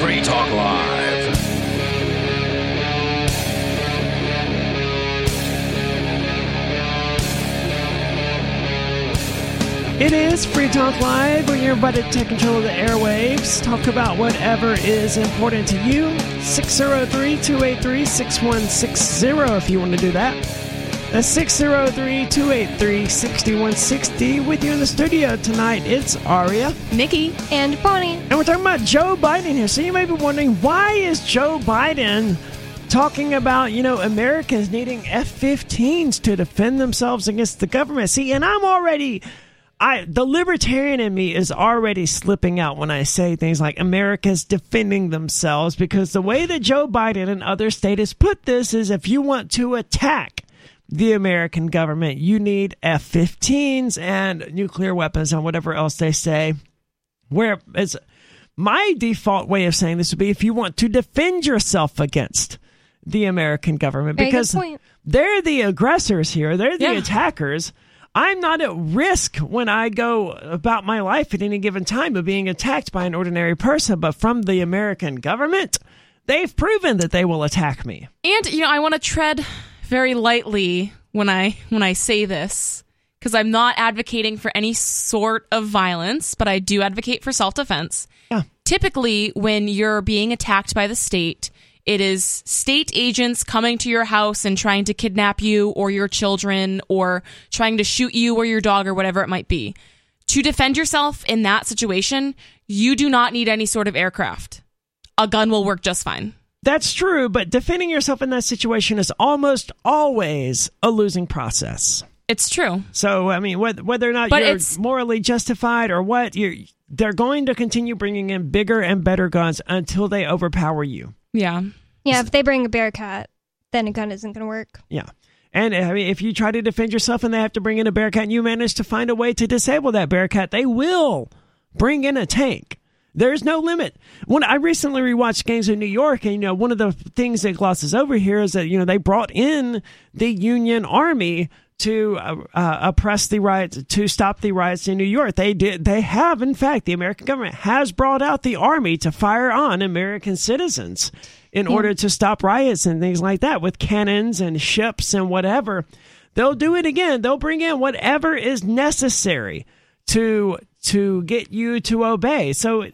Free Talk Live. It is Free Talk Live, where you're about to take control of the airwaves. Talk about whatever is important to you. 603 283 6160 if you want to do that. That's 603 283 6160. With you in the studio tonight, it's Aria. Nikki. And Bonnie. And we're talking about Joe Biden here. So you may be wondering, why is Joe Biden talking about, you know, Americans needing F 15s to defend themselves against the government? See, and I'm already. I the libertarian in me is already slipping out when I say things like America's defending themselves because the way that Joe Biden and other states put this is if you want to attack the American government, you need F 15s and nuclear weapons and whatever else they say. Whereas my default way of saying this would be if you want to defend yourself against the American government because they're the aggressors here, they're the Yeah. attackers. I'm not at risk when I go about my life at any given time of being attacked by an ordinary person, but from the American government, they've proven that they will attack me. And, you know, I want to tread very lightly when I when I say this because I'm not advocating for any sort of violence, but I do advocate for self-defense. Yeah. Typically, when you're being attacked by the state, it is state agents coming to your house and trying to kidnap you or your children or trying to shoot you or your dog or whatever it might be. To defend yourself in that situation, you do not need any sort of aircraft. A gun will work just fine. That's true, but defending yourself in that situation is almost always a losing process. It's true. So, I mean, whether, whether or not But you're it's- morally justified or what, you're, they're going to continue bringing in bigger and better guns until they overpower you. Yeah. Yeah, if they bring a Bearcat, then a gun isn't going to work. Yeah. And I mean, if you try to defend yourself and they have to bring in a Bearcat and you manage to find a way to disable that Bearcat, they will bring in a tank. There's no limit. When I recently rewatched Gangs of New York, and you know, one of the things that glosses over here is that you know they brought in the Union Army to uh, uh, oppress the riots, to stop the riots in New York. They did. They have, in fact, the American government has brought out the army to fire on American citizens in order to stop riots and things like that with cannons and ships and whatever. They'll do it again. They'll bring in whatever is necessary to to get you to obey. So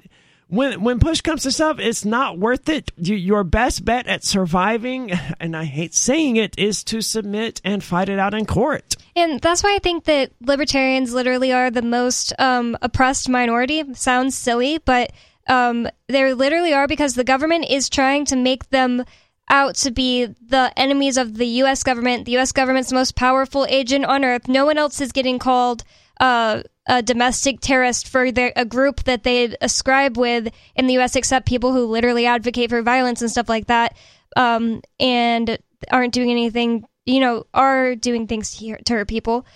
when when push comes to shove, it's not worth it. You, your best bet at surviving, [sighs] and I hate saying it, is to submit and fight it out in court. And that's why I think that libertarians literally are the most um, oppressed minority. Sounds silly, but um, they literally are because the government is trying to make them out to be the enemies of the U.S. government. The U.S. government's the most powerful agent on earth. No one else is getting called uh, a domestic terrorist for their, a group that they ascribe with in the U.S. except people who literally advocate for violence and stuff like that, um, and aren't doing anything. You know, are doing things to, to hurt people.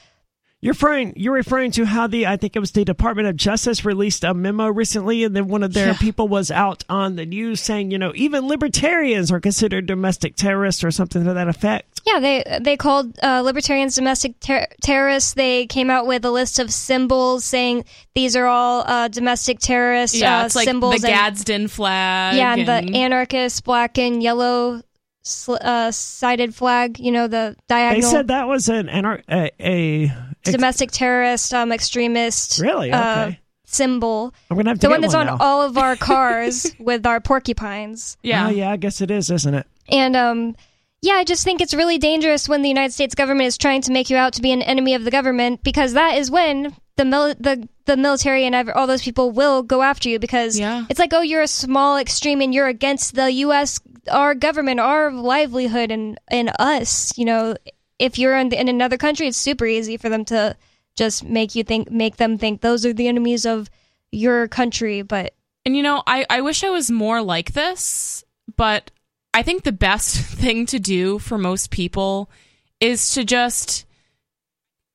You're referring you're referring to how the I think it was the Department of Justice released a memo recently, and then one of their Yeah. people was out on the news saying, you know, even libertarians are considered domestic terrorists or something to that effect. Yeah, they they called uh, libertarians domestic ter- terrorists. They came out with a list of symbols saying these are all uh, domestic terrorist Yeah, uh, it's like symbols. the and, Gadsden flag. yeah, and and- the anarchist black and yellow sl- uh, sided flag. You know, the diagonal. They said that was an anar- a, a, a domestic terrorist um, extremist. really uh, okay. symbol. I'm gonna have to The get one that's on now. all of our [laughs] cars with our porcupines. yeah. Oh, yeah, I guess it is, isn't it? And um, yeah, I just think it's really dangerous when the United States government is trying to make you out to be an enemy of the government because that is when the mil- the the military and all those people will go after you because Yeah. it's like oh you're a small extreme and you're against the U.S. our government our livelihood and and us you know if you're in, in another country it's super easy for them to just make you think make them think those are the enemies of your country but And you know, I, I wish I was more like this, but I think the best [laughs] thing to do for most people is to just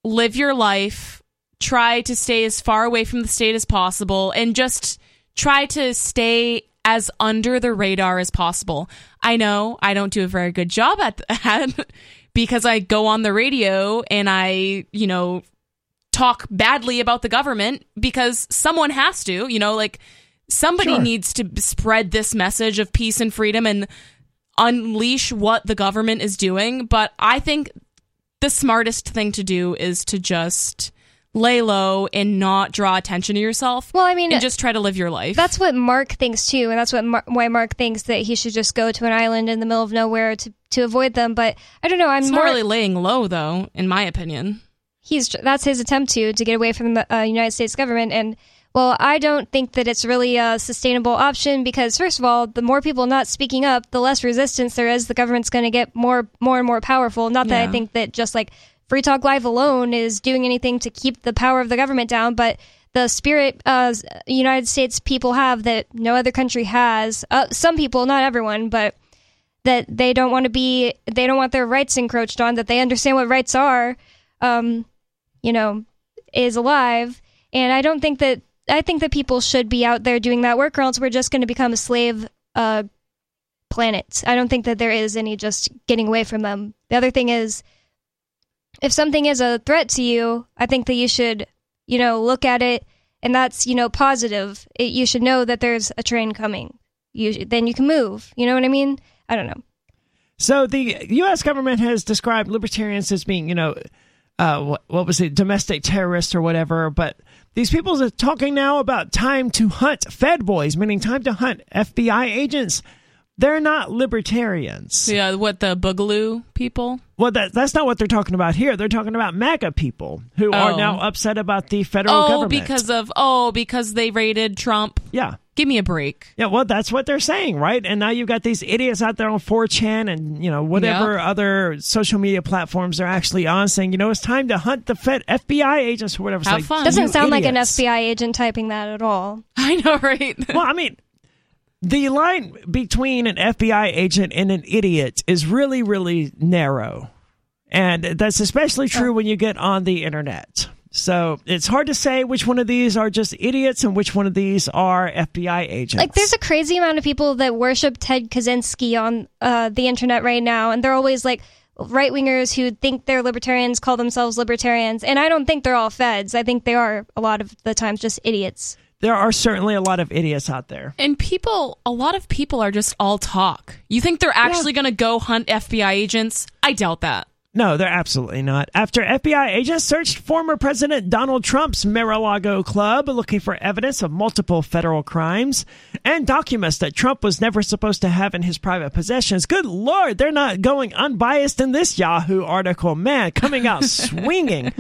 live your life, try to stay as far away from the state as possible, and just try to stay as under the radar as possible. I know I don't do a very good job at [laughs] that because I go on the radio and I, you know, talk badly about the government because someone has to, you know, like somebody Sure. needs to spread this message of peace and freedom and unleash what the government is doing. But I think the smartest thing to do is to just lay low and not draw attention to yourself. Well, I mean, and just try to live your life. That's what Mark thinks too, and that's what Mar- why Mark thinks that he should just go to an island in the middle of nowhere to to avoid them. But I don't know. I'm it's more not really laying low, though, in my opinion. he's that's his attempt to to get away from the uh, United States government and. Well, I don't think that it's really a sustainable option because, first of all, the more people not speaking up, the less resistance there is. The government's going to get more, more and more powerful. Not that I think that just like Free Talk Live alone is doing anything to keep the power of the government down, but the spirit uh, United States people have that no other country has. Uh, some people, not everyone, but that they don't want to be, they don't want their rights encroached on. That they understand what rights are. Um, you know, is alive. And I don't think that I think that people should be out there doing that work, or else we're just going to become a slave uh, planet. I don't think that there is any just getting away from them. The other thing is, if something is a threat to you, I think that you should, you know, look at it, and that's you know positive. It, you should know that there's a train coming. You then you can move. You know what I mean? I don't know. So the U.S. government has described libertarians as being, you know, uh, what, what was it, domestic terrorists or whatever. But these people are talking now about time to hunt Fed boys, meaning time to hunt FBI agents. They're not libertarians. Yeah, what the Boogaloo people? Well, that, that's not what they're talking about here. They're talking about MAGA people who are Oh. now upset about the federal Oh, government. because of oh, because they raided Trump. yeah. Give me a break. Yeah, well, that's what they're saying, right? And now you've got these idiots out there on 4chan and, you know, whatever other social media platforms they're actually on saying, you know, it's time to hunt the Fed FBI agents or whatever. It's Have like, fun. Doesn't you sound like an. FBI agent typing that at all. [laughs] I know, right? Well, I mean, the line between an FBI agent and an idiot is really, really narrow. And that's especially true when you get on the internet. So it's hard to say which one of these are just idiots and which one of these are FBI agents. Like, there's a crazy amount of people that worship Ted Kaczynski on uh, the internet right now, and they're always like right wingers who think they're libertarians call themselves libertarians. And I don't think they're all feds. I think they are a lot of the times just idiots. There are certainly a lot of idiots out there. And people, a lot of people are just all talk. You think they're actually going to go hunt FBI agents? I doubt that. No, they're absolutely not. After FBI agents searched former President Donald Trump's Mar-a-Lago club looking for evidence of multiple federal crimes and documents that Trump was never supposed to have in his private possessions. Good lord, they're not going unbiased in this Yahoo article. Man, coming out [laughs] swinging.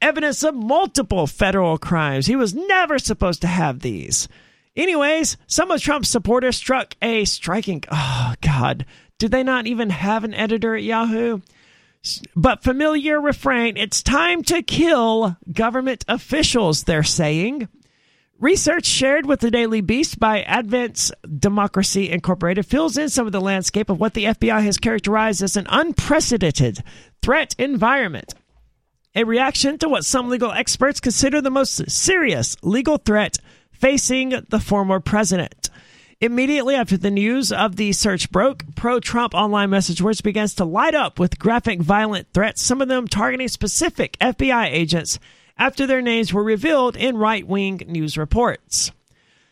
Evidence of multiple federal crimes. He was never supposed to have these. Anyways, some of Trump's supporters struck a striking. Oh, God. Do they not even have an editor at Yahoo? But familiar refrain it's time to kill government officials, they're saying. Research shared with the Daily Beast by Advance Democracy Incorporated fills in some of the landscape of what the FBI has characterized as an unprecedented threat environment. A reaction to what some legal experts consider the most serious legal threat facing the former president. Immediately after the news of the search broke, pro Trump online message boards began to light up with graphic, violent threats, some of them targeting specific FBI agents after their names were revealed in right wing news reports.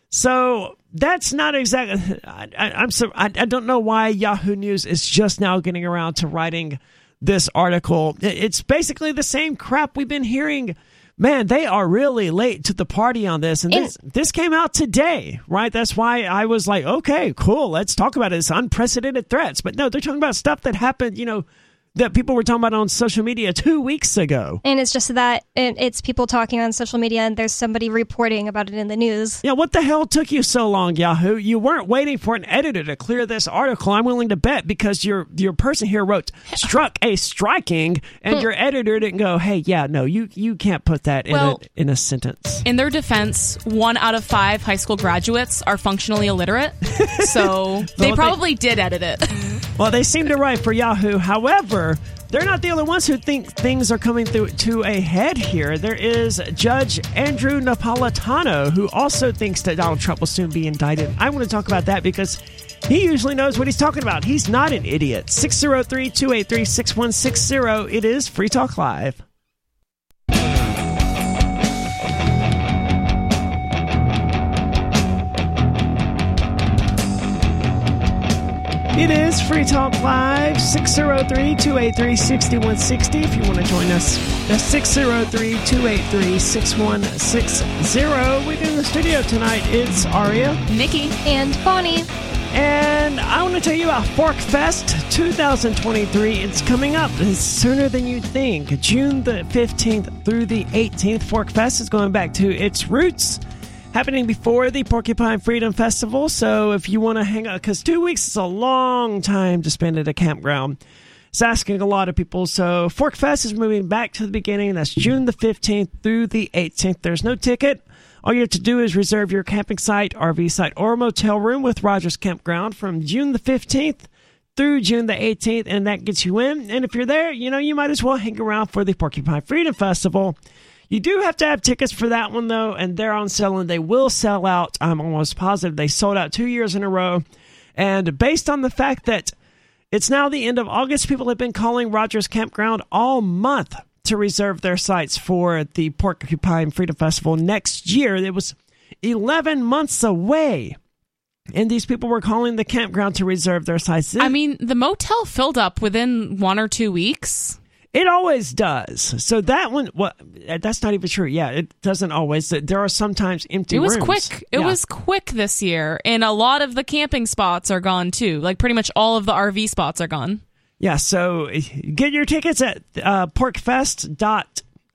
So that's not exactly. I, I'm so I, I don't know why Yahoo News is just now getting around to writing this article. It's basically the same crap we've been hearing. Man, they are really late to the party on this, and And- this this came out today, right? That's why I was like, okay, cool, let's talk about it. It's unprecedented threats, but no, they're talking about stuff that happened, you know, that people were talking about on social media two weeks ago. And it's just that it's people talking on social media, and there's somebody reporting about it in the news. Yeah, what the hell took you so long, Yahoo? You weren't waiting for an editor to clear this article. I'm willing to bet because your your person here wrote struck a striking, and hmm. your editor didn't go, "Hey, yeah, no, you you can't put that in Well- a in a sentence." In their defense, one out of five high school graduates are functionally illiterate. So [laughs] they they- probably did edit it. Well, they seem to write for Yahoo. However, they're not the only ones who think things are coming through to a head here. There is Judge Andrew Napolitano, who also thinks that Donald Trump will soon be indicted. I want to talk about that because he usually knows what he's talking about. He's not an idiot. 603 283 6160. It is Free Talk Live. It is Free Talk Live, 603 283 6160. If you want to join us, that's 603 283 6160. With in the studio tonight, it's Aria. Nikki, And Bonnie, And I want to tell you about Fork Fest 2023. It's coming up It's sooner than you think. June the 15th through the 18th. Fork Fest is going back to its roots, happening before the Porcupine Freedom Festival. So if you want to hang out, because two weeks is a long time to spend at a campground. It's asking a lot of people. So Fork Fest is moving back to the beginning. That's June the 15th through the 18th. There's no ticket. All you have to do is reserve your camping site, RV site, or motel room with Rogers Campground from June the 15th through June the 18th, and that gets you in. And if you're there, you know, you might as well hang around for the Porcupine Freedom Festival. You do have to have tickets for that one, though, and they're on sale and they will sell out. I'm almost positive they sold out two years in a row. And based on the fact that it's now the end of August, people have been calling Rogers Campground all month to reserve their sites for the Porcupine Freedom Festival next year. It was 11 months away. and these people were calling the campground to reserve their sites. I mean, the motel filled up within one or two weeks. It always does. So that one, well, that's not even true. Yeah, it doesn't always. There are sometimes empty. It was rooms. quick. It Yeah. was quick this year, and a lot of the camping spots are gone too. Like pretty much all of the RV spots are gone. Yeah, so get your tickets at uh, PorcFest.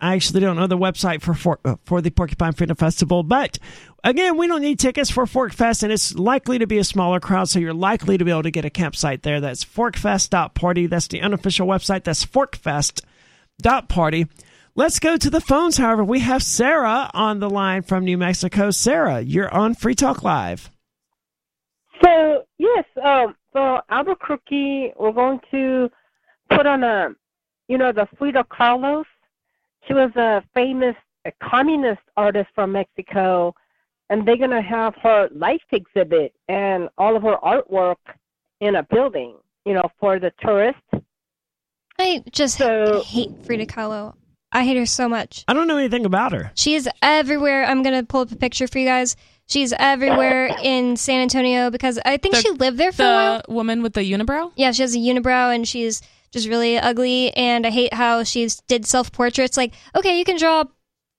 I actually don't know the website for for, uh, for the Porcupine Freedom Festival, but again, we don't need tickets for Forkfest, and it's likely to be a smaller crowd, so you're likely to be able to get a campsite there. That's forkfest.party. That's the unofficial website. That's forkfest.party. Let's go to the phones, however. We have Sarah on the line from New Mexico. Sarah, you're on Free Talk Live. So yes, um, so Albuquerque, we're going to put on a, you know, the Frida Kahlo. She was a famous a communist artist from Mexico, and they're gonna have her life exhibit and all of her artwork in a building, you know, for the tourists. I just So- hate Frida Kahlo. I hate her so much. I don't know anything about her. She is everywhere. I'm gonna pull up a picture for you guys. She's everywhere in San Antonio because I think The- she lived there for a while. The woman with the unibrow. Yeah, she has a unibrow and she's just really ugly. And I hate how she did self portraits. Like, okay, you can draw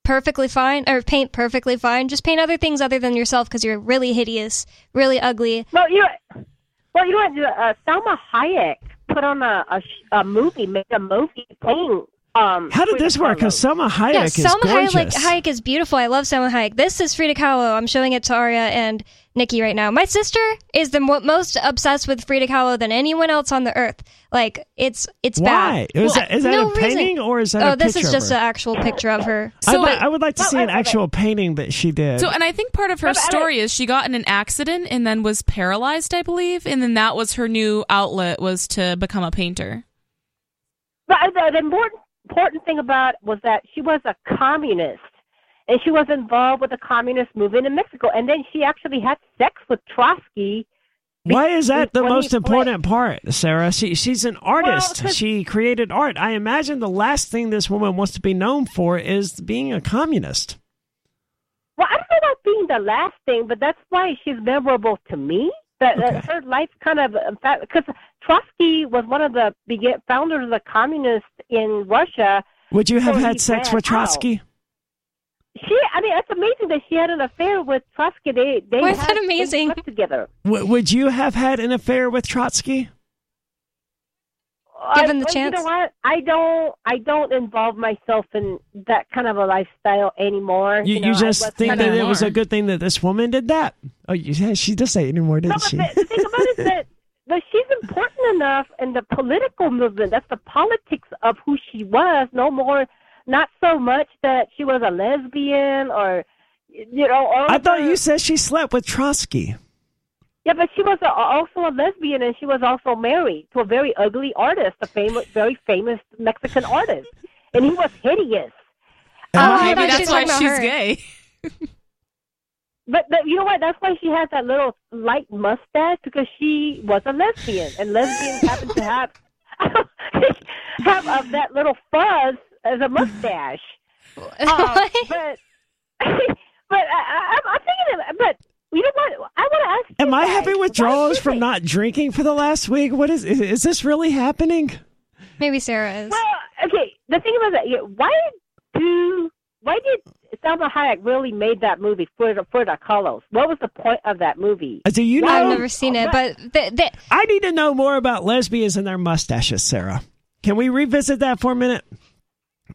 perfectly fine or paint perfectly fine. Just paint other things other than yourself because you're really hideous, really ugly. Well, you know, well, you know what? Uh, Salma Hayek put on a, a, a movie, made a movie playing. Um, How did Frida this work? Because Salma Hayek yeah, is Salma Hayek, gorgeous. Hayek is beautiful. I love Salma Hayek. This is Frida Kahlo. I'm showing it to Aria and Nikki right now. My sister is the mo- most obsessed with Frida Kahlo than anyone else on the earth. Like it's it's Why? bad. Is that, is that no a painting reason. or is that Oh, a this picture is just an actual picture of her. I, So- would, I would like to No, see wait, an wait, wait. actual painting that she did. So, and I think part of her but story is she got in an accident and then was paralyzed, I believe, and then that was her new outlet was to become a painter. But the, the important important thing about was that she was a communist, and she was involved with the communist movement in Mexico. And then she actually had sex with Trotsky. Why is that the most important part, Sarah? She she's an artist. 'cause- she created art. I imagine the last thing this woman wants to be known for is being a communist. Well, I don't know about being the last thing, but that's why she's memorable to me. That, that Okay. her life kind of, because Trotsky was one of the founders of the communists in Russia. Would you have So had sex with Trotsky? She, I mean, it's amazing that she had an affair with Trotsky. They, they Why is had, that amazing? They slept together. W- would you have had an affair with Trotsky? Given the I, chance. You know what? I don't. I don't involve myself in that kind of a lifestyle anymore. You, You, know, you just think that of- it was a good thing that this woman did that? Oh, yeah, she didn't say anymore, No, didn't but she? the, the thing about it is that, that she's important enough in the political movement. That's the politics of who she was. No more, not so much that she was a lesbian or, you know. All I thought the- you said she slept with Trotsky. Yeah, but she was a, also a lesbian, and she was also married to a very ugly artist, a famous, very famous Mexican artist, and he was hideous. Am Oh, I- I Maybe that's why she's her. gay. [laughs] But, but you know what? That's why she has that little light mustache because she was a lesbian, and lesbians happen to have [laughs] have uh, that little fuzz as a mustache. [laughs] Uh, but [laughs] but I, I, I'm thinking, of, but you know what? I want to ask. you Am I guys, having withdrawals from not drinking for the last week? What is is, is this really happening? Maybe Sarah is. Well, okay. The thing about that, why do why did Salma Hayek really made that movie for the for the Carlos? What was the point of that movie? Uh, Do you know? I've never seen it, but th- th- I need to know more about lesbians and their mustaches, Sarah. Can we revisit that for a minute?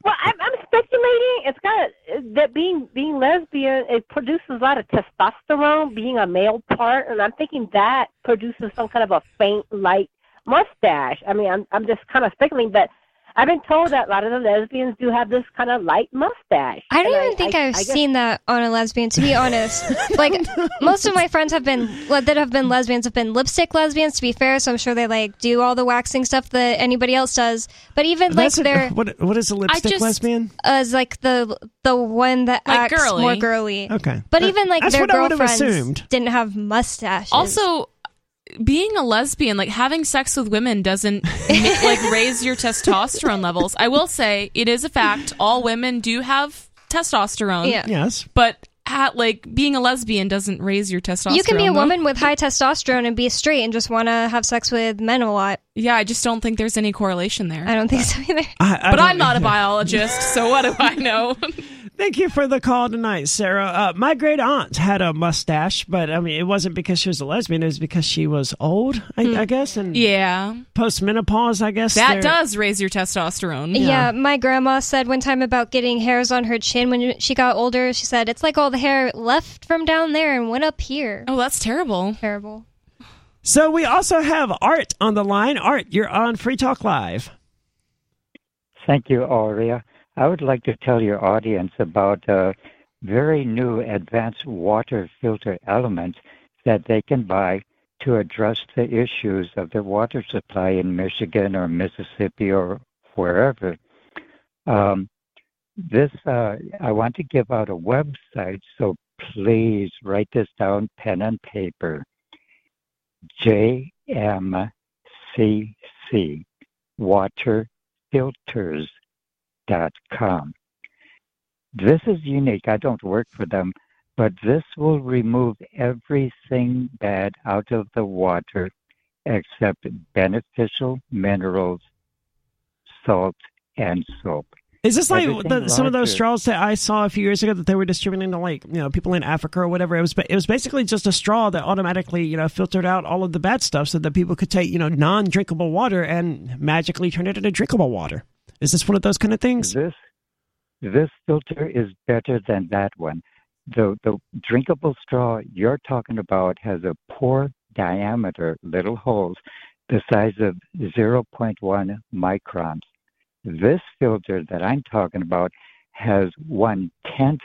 Well, I'm, I'm speculating. It's got that being being lesbian. It produces a lot of testosterone, being a male part, and I'm thinking that produces some kind of a faint, light mustache. I mean, I'm I'm just kind of speculating, but I've been told that a lot of the lesbians do have this kind of light mustache. I don't And even think I, I've I guess- seen that on a lesbian. To be honest, [laughs] like most of my friends have been that have been lesbians have been lipstick lesbians. To be fair, so I'm sure they like do all the waxing stuff that anybody else does. But even like That's a- they're [laughs] what what is a lipstick just- lesbian? Uh, as like the the one that Like acts girly. more girly. Okay, But That- even like their I girlfriends assumed. didn't have mustaches. Also, being a lesbian, like having sex with women, doesn't like [laughs] raise your testosterone levels. I will say it is a fact. All women do have testosterone. Yeah. Yes, But at like being a lesbian doesn't raise your testosterone. You can be a though. woman with high testosterone and be straight and just want to have sex with men a lot. Yeah, I just don't think there's any correlation there. I don't think so either. I, I but I'm not a [laughs] biologist, so what do I know? [laughs] Thank you for the call tonight, Sarah. Uh, my great aunt had a mustache, but I mean, it wasn't because she was a lesbian. It was because she was old, I, I guess, and yeah, post-menopause. I guess that does raise your testosterone. Yeah. my grandma said one time about getting hairs on her chin when she got older. She said it's like all the hair left from down there and went up here. Oh, that's terrible. Terrible. So we also have Art on the line. Art, you're on Free Talk Live. Thank you, Aria. I would like to tell your audience about a very new advanced water filter element that they can buy to address the issues of their water supply in Michigan or Mississippi or wherever. Um, this, uh, I want to give out a website, so please write this down, pen and paper. JMCC, Water Filters com. This is unique. I don't work for them, but this will remove everything bad out of the water except beneficial minerals, salt, and soap. Is this like the, some of those straws that I saw a few years ago that they were distributing to like you know people in Africa or whatever? It was it was basically just a straw that automatically you know filtered out all of the bad stuff so that people could take you know non drinkable water and magically turn it into drinkable water. Is this one of those kind of things? This this filter is better than that one. The the drinkable straw you're talking about has a pore diameter, little holes, the size of 0.1 microns. This filter that I'm talking about has one tenth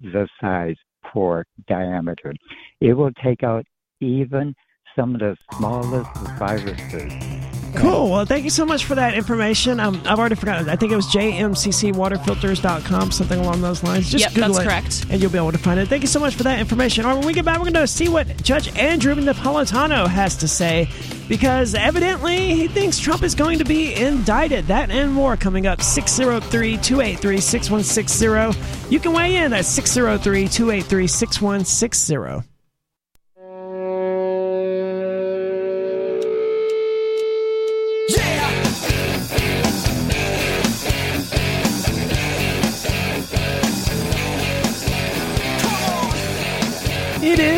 the size pore diameter. It will take out even some of the smallest viruses. Cool. Well, thank you so much for that information. Um, I've already forgotten. I think it was jmccwaterfilters.com, something along those lines. Just Yep, Google that's it, correct. and you'll be able to find it. Thank you so much for that information. All right, when we get back, we're going to see what Judge Andrew Napolitano has to say, because evidently he thinks Trump is going to be indicted. That and more coming up. 603-283-6160. You can weigh in at 603-283-6160. It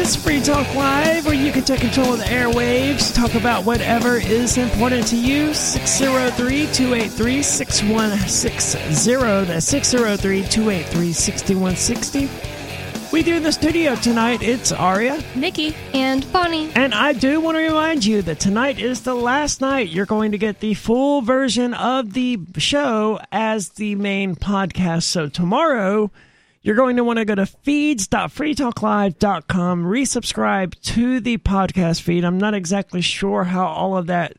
is Free Talk Live, where you can take control of the airwaves, talk about whatever is important to you. 603 283 6160. That's 603 283 6160. With you in the studio tonight, it's Aria. Nikki. And Bonnie. And I do want to remind you that tonight is the last night you're going to get the full version of the show as the main podcast. So tomorrow, you're going to want to go to feeds.freetalklive.com, resubscribe to the podcast feed. I'm not exactly sure how all of that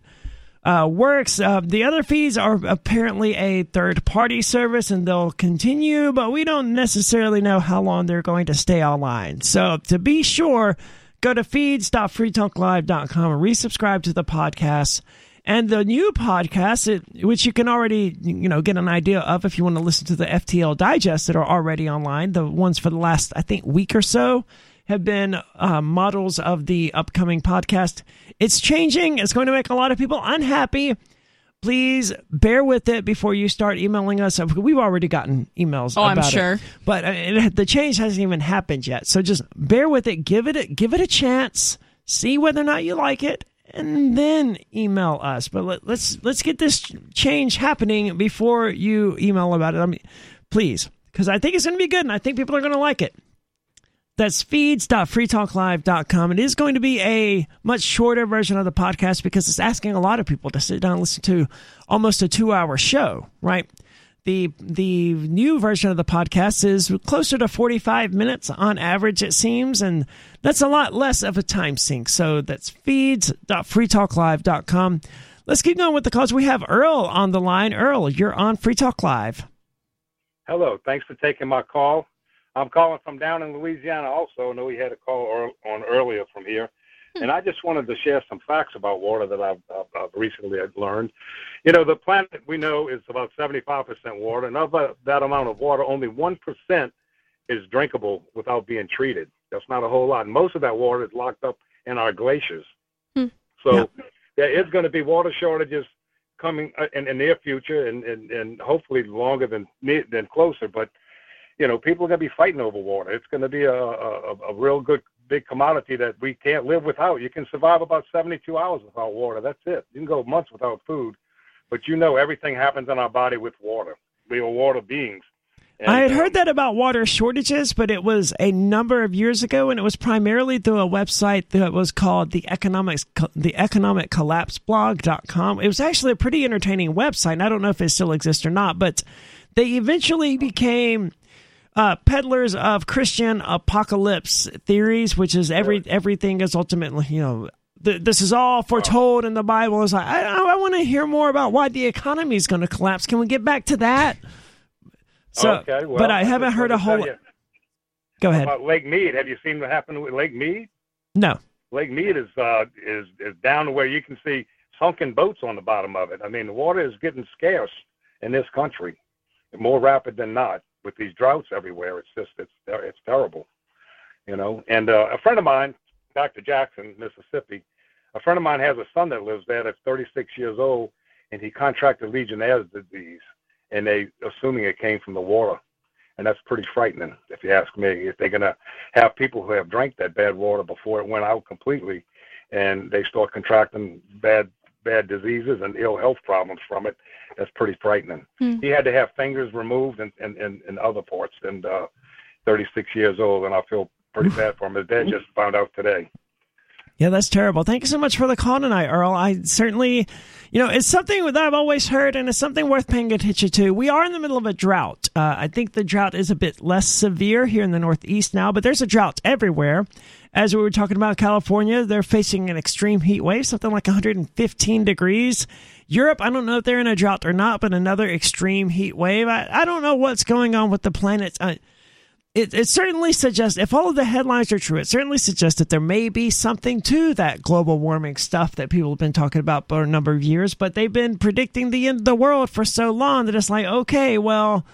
uh, works. Uh, the other feeds are apparently a third party service and they'll continue, but we don't necessarily know how long they're going to stay online. So to be sure, go to feeds.freetalklive.com and resubscribe to the podcast. And the new podcast, it, which you can already, you know, get an idea of if you want to listen to the FTL digest that are already online, the ones for the last, I think, week or so have been uh, models of the upcoming podcast. It's changing. It's going to make a lot of people unhappy. Please bear with it before you start emailing us. We've already gotten emails. Oh, I'm about it, sure. but uh, it, the change hasn't even happened yet. So just bear with it. Give it a, give it a chance. See whether or not you like it, and then email us. But let, let's let's get this change happening before you email about it. I mean, please, because I think it's going to be good, and I think people are going to like it. That's feeds.freetalklive.com. It is going to be a much shorter version of the podcast because it's asking a lot of people to sit down and listen to almost a two hour show, right? The the new version of the podcast is closer to 45 minutes on average, it seems, and that's a lot less of a time sink. So that's feeds.freetalklive.com. Let's keep going with the calls. We have Earl on the line. Earl, you're on Free Talk Live. Hello. Thanks for taking my call. I'm calling from down in Louisiana also. I know we had a call on earlier from here. Hmm. And I just wanted to share some facts about water that I've, I've, I've recently learned. You know, the planet we know is about 75% water, and of that- that amount of water, only 1% is drinkable without being treated. That's not a whole lot. And most of that water is locked up in our glaciers. Hmm. So there is going to be water shortages coming uh, in the near future, and, and, and hopefully longer than than closer. But you know, people are going to be fighting over water. It's going to be a, a, a real good big commodity that we can't live without. You can survive about 72 hours without water. That's it. You can go months without food, but you know everything happens in our body with water. We are water beings. And, I had heard that about water shortages, but it was a number of years ago, and it was primarily through a website that was called the economics the economic collapse blog.com. It was actually a pretty entertaining website. And I don't know if it still exists or not, but they eventually became uh, peddlers of Christian apocalypse theories, which is every everything is ultimately you know th- this is all foretold in the Bible. Is like I, I want to hear more about why the economy is going to collapse. Can we get back to that? So, okay, well, but I haven't heard a wanted to tell whole. you Go ahead. About Lake Mead, have you seen what happened with Lake Mead? No. Lake Mead is uh, is is down to where you can see sunken boats on the bottom of it. I mean, the water is getting scarce in this country, more rapid than not. With these droughts everywhere, it's just it's it's terrible, you know. And uh, a friend of mine, Dr. Jackson, Mississippi, a friend of mine has a son that lives there that's 36 years old, and he contracted Legionnaire's disease, and they assuming it came from the water, and that's pretty frightening if you ask me. If they're gonna have people who have drank that bad water before it went out completely, and they start contracting bad bad diseases and ill health problems from it, that's pretty frightening. Hmm. He had to have fingers removed and and, and, and other parts, and uh, 36 years old, and I feel pretty [laughs] bad for him. His dad just found out today. Yeah, that's terrible. Thank you so much for the call tonight, Earl. I certainly, you know, it's something that I've always heard, and it's something worth paying attention to. We are in the middle of a drought. Uh, I think the drought is a bit less severe here in the Northeast now, but there's a drought everywhere. As we were talking about California, they're facing an extreme heat wave, something like 115 degrees. Europe, I don't know if they're in a drought or not, but another extreme heat wave. I, I don't know what's going on with the planet. Uh, it, it certainly suggests, if all of the headlines are true, it certainly suggests that there may be something to that global warming stuff that people have been talking about for a number of years, but they've been predicting the end of the world for so long that it's like, okay, well,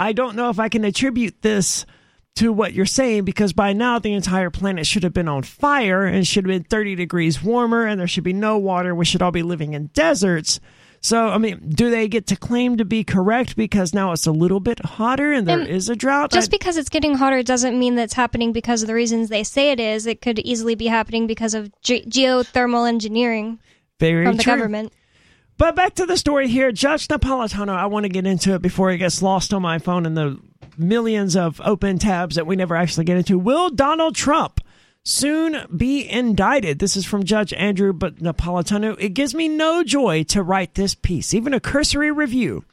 I don't know if I can attribute this to what you're saying because by now the entire planet should have been on fire and should have been 30 degrees warmer and there should be no water. We should all be living in deserts. So, I mean, do they get to claim to be correct because now it's a little bit hotter and there is And a drought? Just I- because it's getting hotter doesn't mean that's happening because of the reasons they say it is. It could easily be happening because of ge- geothermal engineering Very from the true. government. But back to the story here. Judge Napolitano, I want to get into it before it gets lost on my phone in the millions of open tabs that we never actually get into. Will Donald Trump soon be indicted? This is from Judge Andrew but Napolitano. It gives me no joy to write this piece, even a cursory review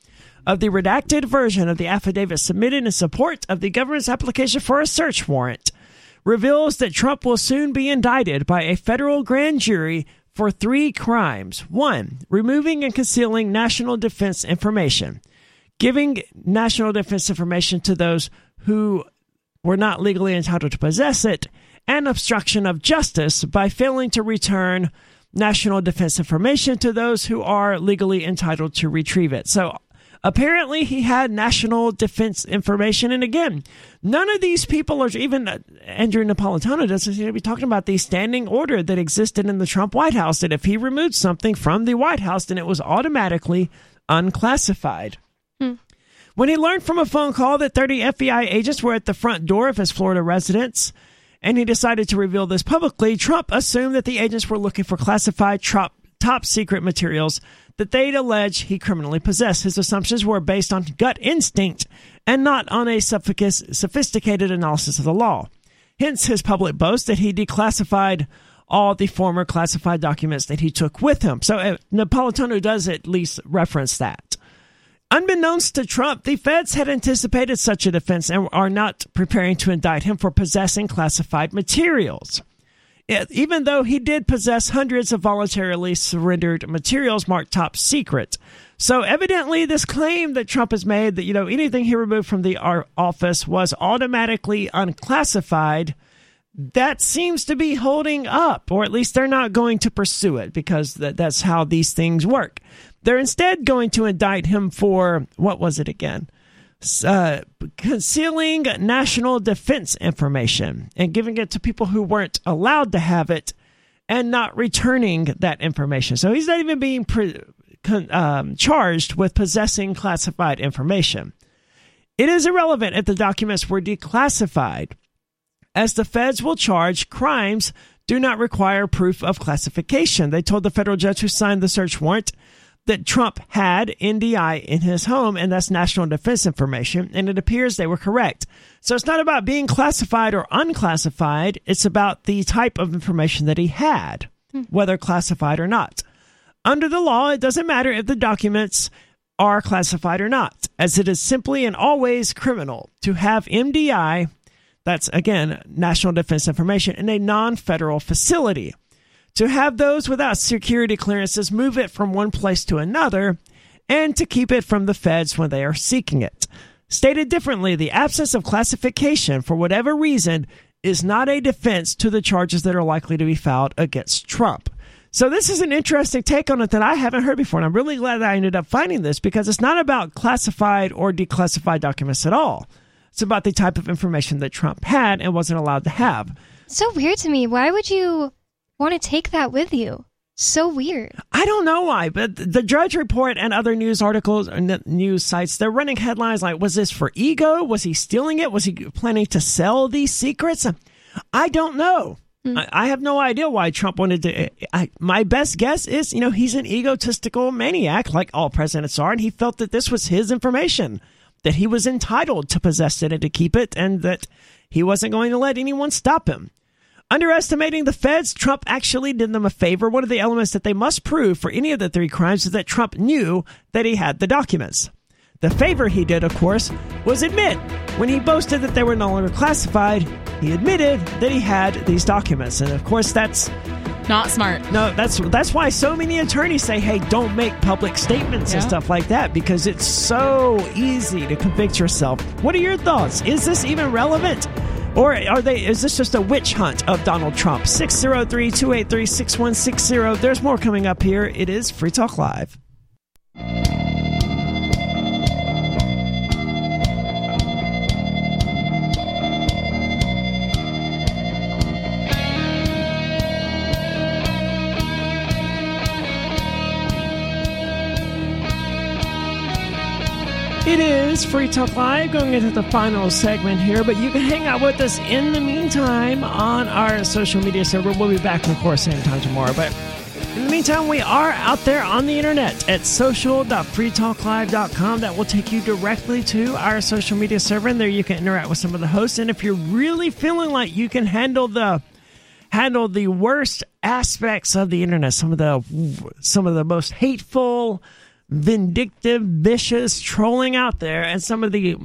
of the redacted version of the affidavit submitted in support of the government's application for a search warrant reveals that Trump will soon be indicted by a federal grand jury for three crimes. One, removing and concealing national defense information, giving national defense information to those who were not legally entitled to possess it, and obstruction of justice by failing to return national defense information to those who are legally entitled to retrieve it. So apparently he had national defense information. And again, none of these people are even Andrew Napolitano doesn't seem to be talking about the standing order that existed in the Trump White House that if he removed something from the White House, then it was automatically unclassified. Hmm. When he learned from a phone call that 30 FBI agents were at the front door of his Florida residence, and he decided to reveal this publicly, Trump assumed that the agents were looking for classified top, secret materials that they'd allege he criminally possessed. His assumptions were based on gut instinct and not on a sophisticated analysis of the law. Hence his public boast that he declassified all the former classified documents that he took with him. So uh, Napolitano does at least reference that. Unbeknownst to Trump, the feds had anticipated such a defense and are not preparing to indict him for possessing classified materials. Even though he did possess hundreds of voluntarily surrendered materials marked top secret. So evidently this claim that Trump has made that you know anything he removed from the office was automatically unclassified that seems to be holding up, or at least they're not going to pursue it because that, that's how these things work. They're instead going to indict him for what was it again? uh, concealing national defense information and giving it to people who weren't allowed to have it and not returning that information. So he's not even being pre- con- um, charged with possessing classified information. It is irrelevant if the documents were declassified, as the feds will charge crimes do not require proof of classification. They told the federal judge who signed the search warrant that Trump had NDI in his home, and that's national defense information, and it appears they were correct. So it's not about being classified or unclassified, it's about the type of information that he had, hmm. whether classified or not. Under the law, it doesn't matter if the documents are classified or not, as it is simply and always criminal to have NDI, that's again, national defense information, in a non federal facility to have those without security clearances move it from one place to another, and to keep it from the feds when they are seeking it. Stated differently, the absence of classification for whatever reason is not a defense to the charges that are likely to be filed against Trump. So this is an interesting take on it that I haven't heard before, and I'm really glad that I ended up finding this because it's not about classified or declassified documents at all. It's about the type of information that Trump had and wasn't allowed to have. So weird to me. Why would you want to take that with you? So weird. I don't know why, but the Drudge Report and other news articles uh, and news sites, they're running headlines like, was this for ego? Was he stealing it? Was he planning to sell these secrets? I don't know. Hmm. I, I have no idea why Trump wanted to. Eh, I, my best guess is, you know, he's an egotistical maniac, like all presidents are, and he felt that this was his information, that he was entitled to possess it and to keep it, and that he wasn't going to let anyone stop him. Underestimating the feds, Trump actually did them a favor. One of the elements that they must prove for any of the three crimes is that Trump knew that he had the documents. The favor he did, of course, was admit when he boasted that they were no longer classified, he admitted that he had these documents. And of course, that's not smart. No, that's that's why so many attorneys say, "Hey, don't make public statements and stuff like that because it's so easy to convict yourself." What are your thoughts? Is this even relevant? Or are they is this just a witch hunt of Donald Trump? 603-283-6160. There's more coming up here. It is Free Talk Live. It is Free Talk Live going into the final segment here, but you can hang out with us in the meantime on our social media server. We'll be back, of course, same time tomorrow. But in the meantime, we are out there on the internet at social.freetalklive.com. That will take you directly to our social media server, and there you can interact with some of the hosts. And if you're really feeling like you can handle the handle the worst aspects of the internet, some of the some of the most hateful, vindictive, vicious trolling out there, and some of the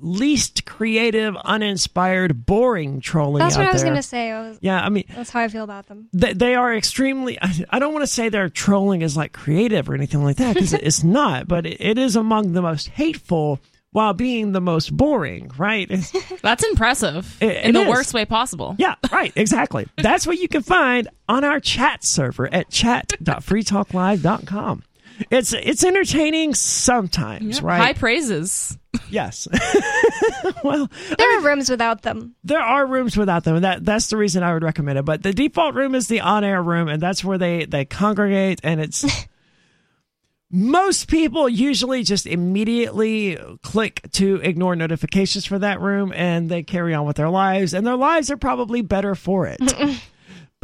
least creative, uninspired, boring trolling That's out what I was going to say. I was, Yeah, I mean, that's how I feel about them. they, they are extremely I, I don't want to say their trolling is like creative or anything like that because it's not but it, it is among the most hateful while being the most boring right [laughs] That's impressive It- in it the is. worst way possible. yeah right exactly that's what you can find on our chat server at chat.freetalklive.com it's it's entertaining sometimes Yep. right High praises. yes [laughs] well There are rooms without them. there are rooms without them and that that's the reason i would recommend it but the default room is the on-air room and that's where they they congregate and it's [laughs] most people usually just immediately click to ignore notifications for that room and they carry on with their lives and their lives are probably better for it [laughs]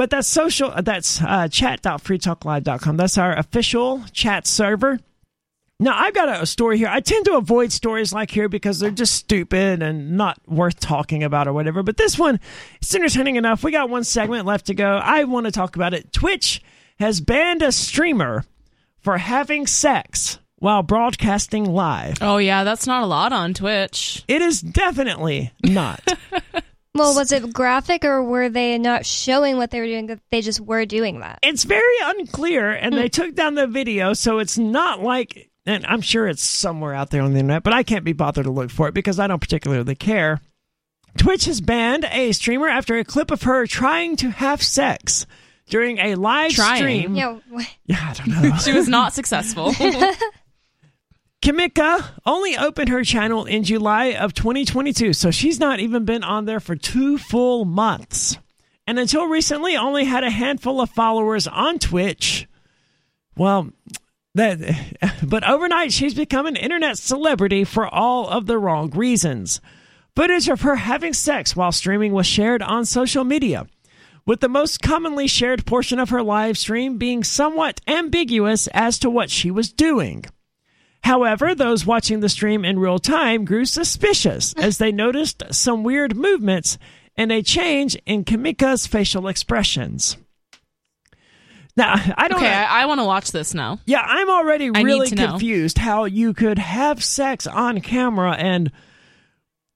but that's social that's uh, chat.freetalklive.com that's our official chat server now, I've got a story here. I tend to avoid stories like here because they're just stupid and not worth talking about or whatever. But this one, it's entertaining enough. We got one segment left to go. I want to talk about it. Twitch has banned a streamer for having sex while broadcasting live. Oh yeah, that's not a lot on Twitch. It is definitely not. [laughs] Well, was it graphic or were they not showing what they were doing? That they just were doing that. it's very unclear and they hmm. took down the video so it's not like and i'm sure it's somewhere out there on the internet but i can't be bothered to look for it because i don't particularly care twitch has banned a streamer after a clip of her trying to have sex during a live Trying. stream Yeah, wh- yeah i don't know [laughs] She was not successful. [laughs] Kimika only opened her channel in July of 2022, so she's not even been on there for two full months. And until recently, only had a handful of followers on Twitch. Well, that, [laughs] but overnight, she's become an internet celebrity for all of the wrong reasons. Footage of her having sex while streaming was shared on social media, with the most commonly shared portion of her live stream being somewhat ambiguous as to what she was doing. However, those watching the stream in real time grew suspicious [laughs] as they noticed some weird movements and a change in Kimika's facial expressions. Now, I don't Okay, know. I, I want to watch this now. Yeah, I'm already I really to know. confused how you could have sex on camera and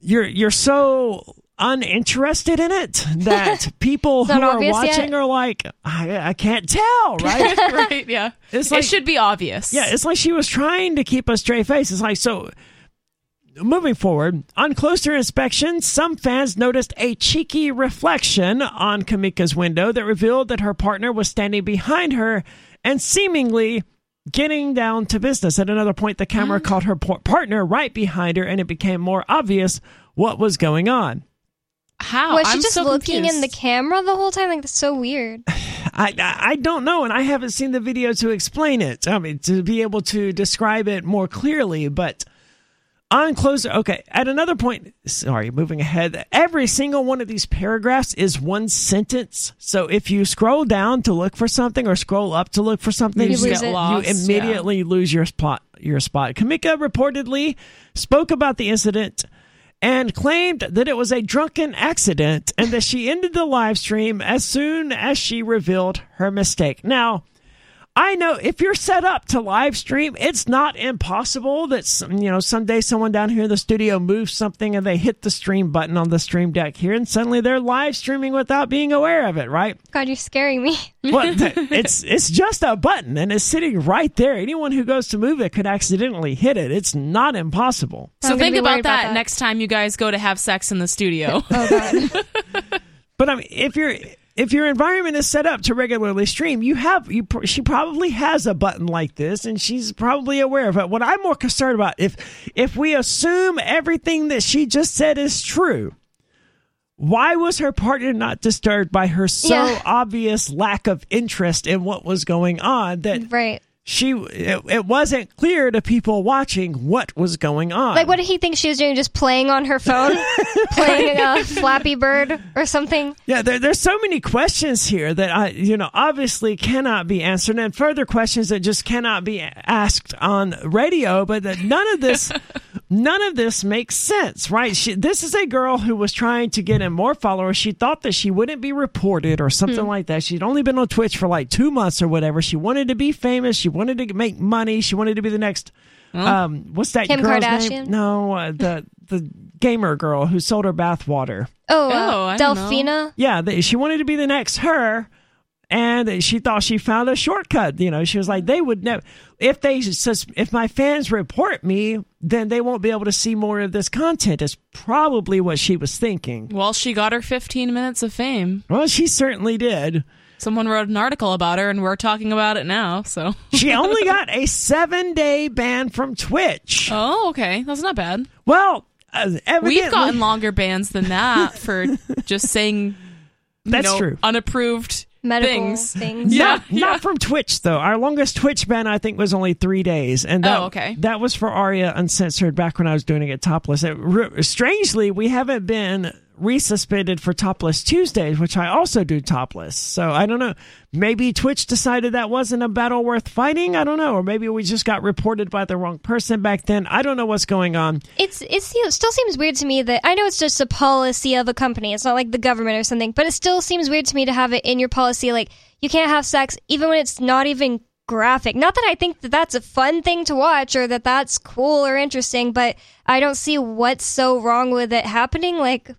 you're you're so uninterested in it that [laughs] people who are obvious yet? watching are like, I, I can't tell, [laughs] right? right? Yeah. It's it should be obvious. Yeah, it's like she was trying to keep a straight face. It's like so. Moving forward, on closer inspection, some fans noticed a cheeky reflection on Kamika's window that revealed that her partner was standing behind her and seemingly getting down to business. At another point, the camera mm. caught her partner right behind her, and it became more obvious what was going on. How? Was she I'm just so looking in the camera the whole time? Like that's so weird. [sighs] I, I I don't know, and I haven't seen the video to explain it. I mean, to be able to describe it more clearly, but on closer. Okay, at another point, sorry, moving ahead. Every single one of these paragraphs is one sentence. So if you scroll down to look for something or scroll up to look for something, You lose get lost. you immediately lose your spot. Your spot. Kamika reportedly spoke about the incident and claimed that it was a drunken accident and that she ended the live stream as soon as she revealed her mistake. Now, I know if you're set up to live stream, it's not impossible that some, you know someday someone down here in the studio moves something and they hit the stream button on the stream deck here and suddenly they're live streaming without being aware of it, right? God, you're scaring me. [laughs] Well, th- it's it's just a button and it's sitting right there. Anyone who goes to move it could accidentally hit it. It's not impossible. So I'm think about that, about that. next time you guys go to have sex in the studio. Oh God. [laughs] But I mean, if you're if your environment is set up to regularly stream, you have you. She probably has a button like this, and she's probably aware of it. What I'm more concerned about if if we assume everything that she just said is true, why was her partner not disturbed by her so Yeah. obvious lack of interest in what was going on that right. She it, it wasn't clear to people watching what was going on? Like, what did he think she was doing? Just playing on her phone, [laughs] playing a Flappy Bird or something? Yeah, there, there's so many questions here that I, you know, obviously cannot be answered, and further questions that just cannot be asked on radio. But that none of this, [laughs] none of this makes sense, right? She, this is a girl who was trying to get in more followers. She thought that she wouldn't be reported or something like that. She'd only been on Twitch for like two months or whatever. She wanted to be famous. She wanted to make money. She wanted to be the next. Um, what's that Kim girl's Kardashian? name? No, uh, the the gamer girl who sold her bathwater. Oh, Oh, uh, I. Delphina. Yeah, they, she wanted to be the next her, and she thought she found a shortcut. You know, she was like, they would never if they sus- if my fans report me, then they won't be able to see more of this content. Is probably what she was thinking. well, she got her 15 minutes of fame. Well, she certainly did. Someone wrote an article about her, and we're talking about it now. So, [laughs] She only [laughs] got a seven day ban from Twitch. oh, okay, that's not bad. Well, uh, We've gotten longer bans than that for just saying you That's know, true. unapproved Medical things. things. Yeah, not, not from Twitch though. Our longest Twitch ban I think was only three days, and oh, that, Oh, okay. that was for Aria Uncensored back when I was doing it topless. It, r- strangely, we haven't been resuspended for topless Tuesdays, which I also do topless. So I don't know. Maybe Twitch decided that wasn't a battle worth fighting. I don't know, or maybe we just got reported by the wrong person back then. I don't know what's going on. It's it's it still seems weird to me that I know it's just a policy of a company. It's not like the government or something, but it still seems weird to me to have it in your policy like you can't have sex even when it's not even graphic. Not that I think that that's a fun thing to watch or that that's cool or interesting, but I don't see what's so wrong with it happening. Like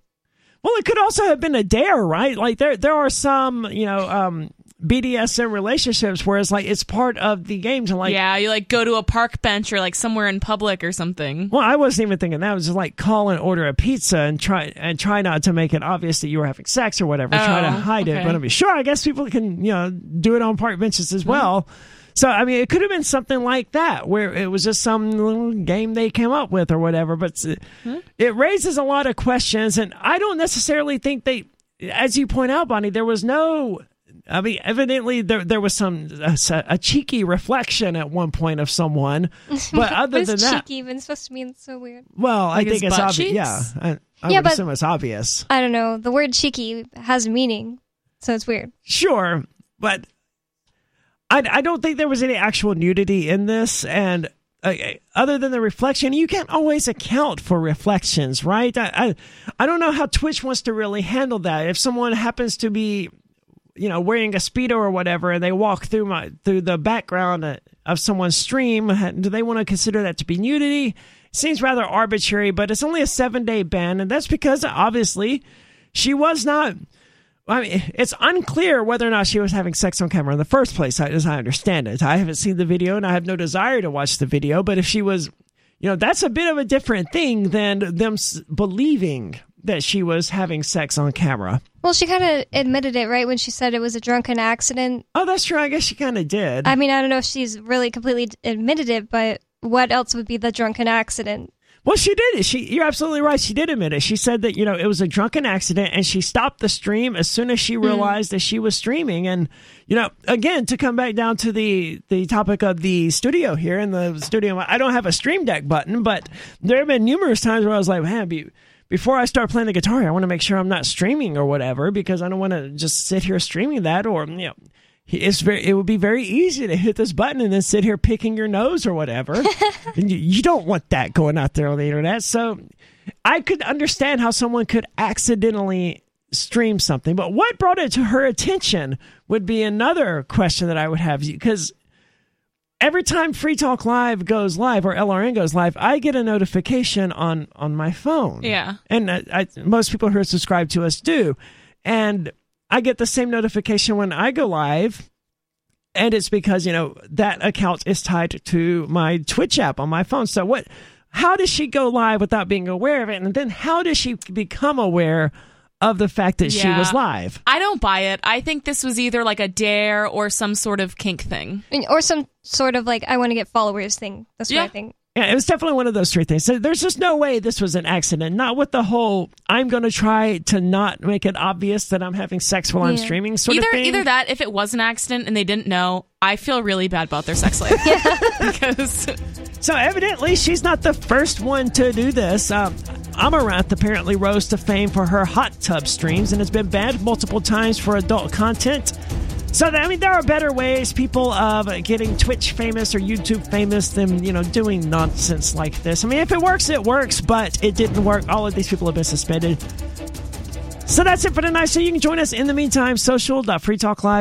Well, it could also have been a dare, right? Like there, there are some, you know, um, BDSM relationships where it's like it's part of the game to like yeah, you like go to a park bench or like somewhere in public or something. Well, I wasn't even thinking that. It was just like call and order a pizza and try and try not to make it obvious that you were having sex or whatever. try to Oh, hide it. But I mean, sure, I guess people can you know do it on park benches as well. So I mean, it could have been something like that where it was just some little game they came up with or whatever. But it- hmm? it raises a lot of questions, and I don't necessarily think they, as you point out, Bonnie, there was no. I mean, evidently there there was some a, a cheeky reflection at one point of someone, [laughs] but other than that, cheeky even supposed to mean? So weird. well, Like I think it's obvious. Yeah, I, I Yeah, would assume it's obvious. I don't know. The word cheeky has meaning, so it's weird. Sure, but I, I don't think there was any actual nudity in this, and uh, other than the reflection, you can't always account for reflections, right? I, I I don't know how Twitch wants to really handle that. If someone happens to be, you know, wearing a speedo or whatever, and they walk through my through the background uh, of someone's stream, do they want to consider that to be nudity? Seems rather arbitrary, but it's only a seven day ban, and that's because obviously she was not. I mean, it's unclear whether or not she was having sex on camera in the first place, as I understand it. I haven't seen the video and I have no desire to watch the video, but if she was, you know, that's a bit of a different thing than them believing that she was having sex on camera. Well, she kind of admitted it, right, when she said it was a drunken accident. Oh, that's true. I guess she kind of did. I mean, I don't know if she's really completely admitted it, but what else would be the drunken accident? Well, she did. It. She, you're absolutely right. She did admit it. She said that you know it was a drunken accident, and she stopped the stream as soon as she mm. realized that she was streaming. And you know, again, to come back down to the the topic of the studio here in the studio, I don't have a stream deck button, but there have been numerous times where I was like, man, be, before I start playing the guitar, I want to make sure I'm not streaming or whatever because I don't want to just sit here streaming that or you know. It's very. It would be very easy to hit this button and then sit here picking your nose or whatever. [laughs] and you, you don't want that going out there on the internet. So, I could understand how someone could accidentally stream something, but what brought it to her attention would be another question that I would have you because every time Free Talk Live goes live or LRN goes live, I get a notification on on my phone. Yeah. and uh, I, most people who are subscribed to us do, and I get the same notification when I go live. And it's because you know that account is tied to my Twitch app on my phone. So what? How does she go live without being aware of it? And then how does she become aware of the fact that she was live? I don't buy it. I think this was either like a dare or some sort of kink thing. Or some sort of like, I want to get followers thing. That's what I think. Yeah, it was definitely one of those three things. So there's just no way this was an accident. Not with the whole "I'm going to try to not make it obvious that I'm having sex while I'm streaming" sort either of thing. either that, if it was an accident and they didn't know, I feel really bad about their sex life. [laughs] [laughs] because So evidently, she's not the first one to do this. Um, Amouranth apparently rose to fame for her hot tub streams and has been banned multiple times for adult content. So I mean, there are better ways people of getting Twitch famous or YouTube famous than you know doing nonsense like this. I mean, if it works, it works, but it didn't work. All of these people have been suspended. So that's it for tonight. So you can join us in the meantime. Social.freetalklive.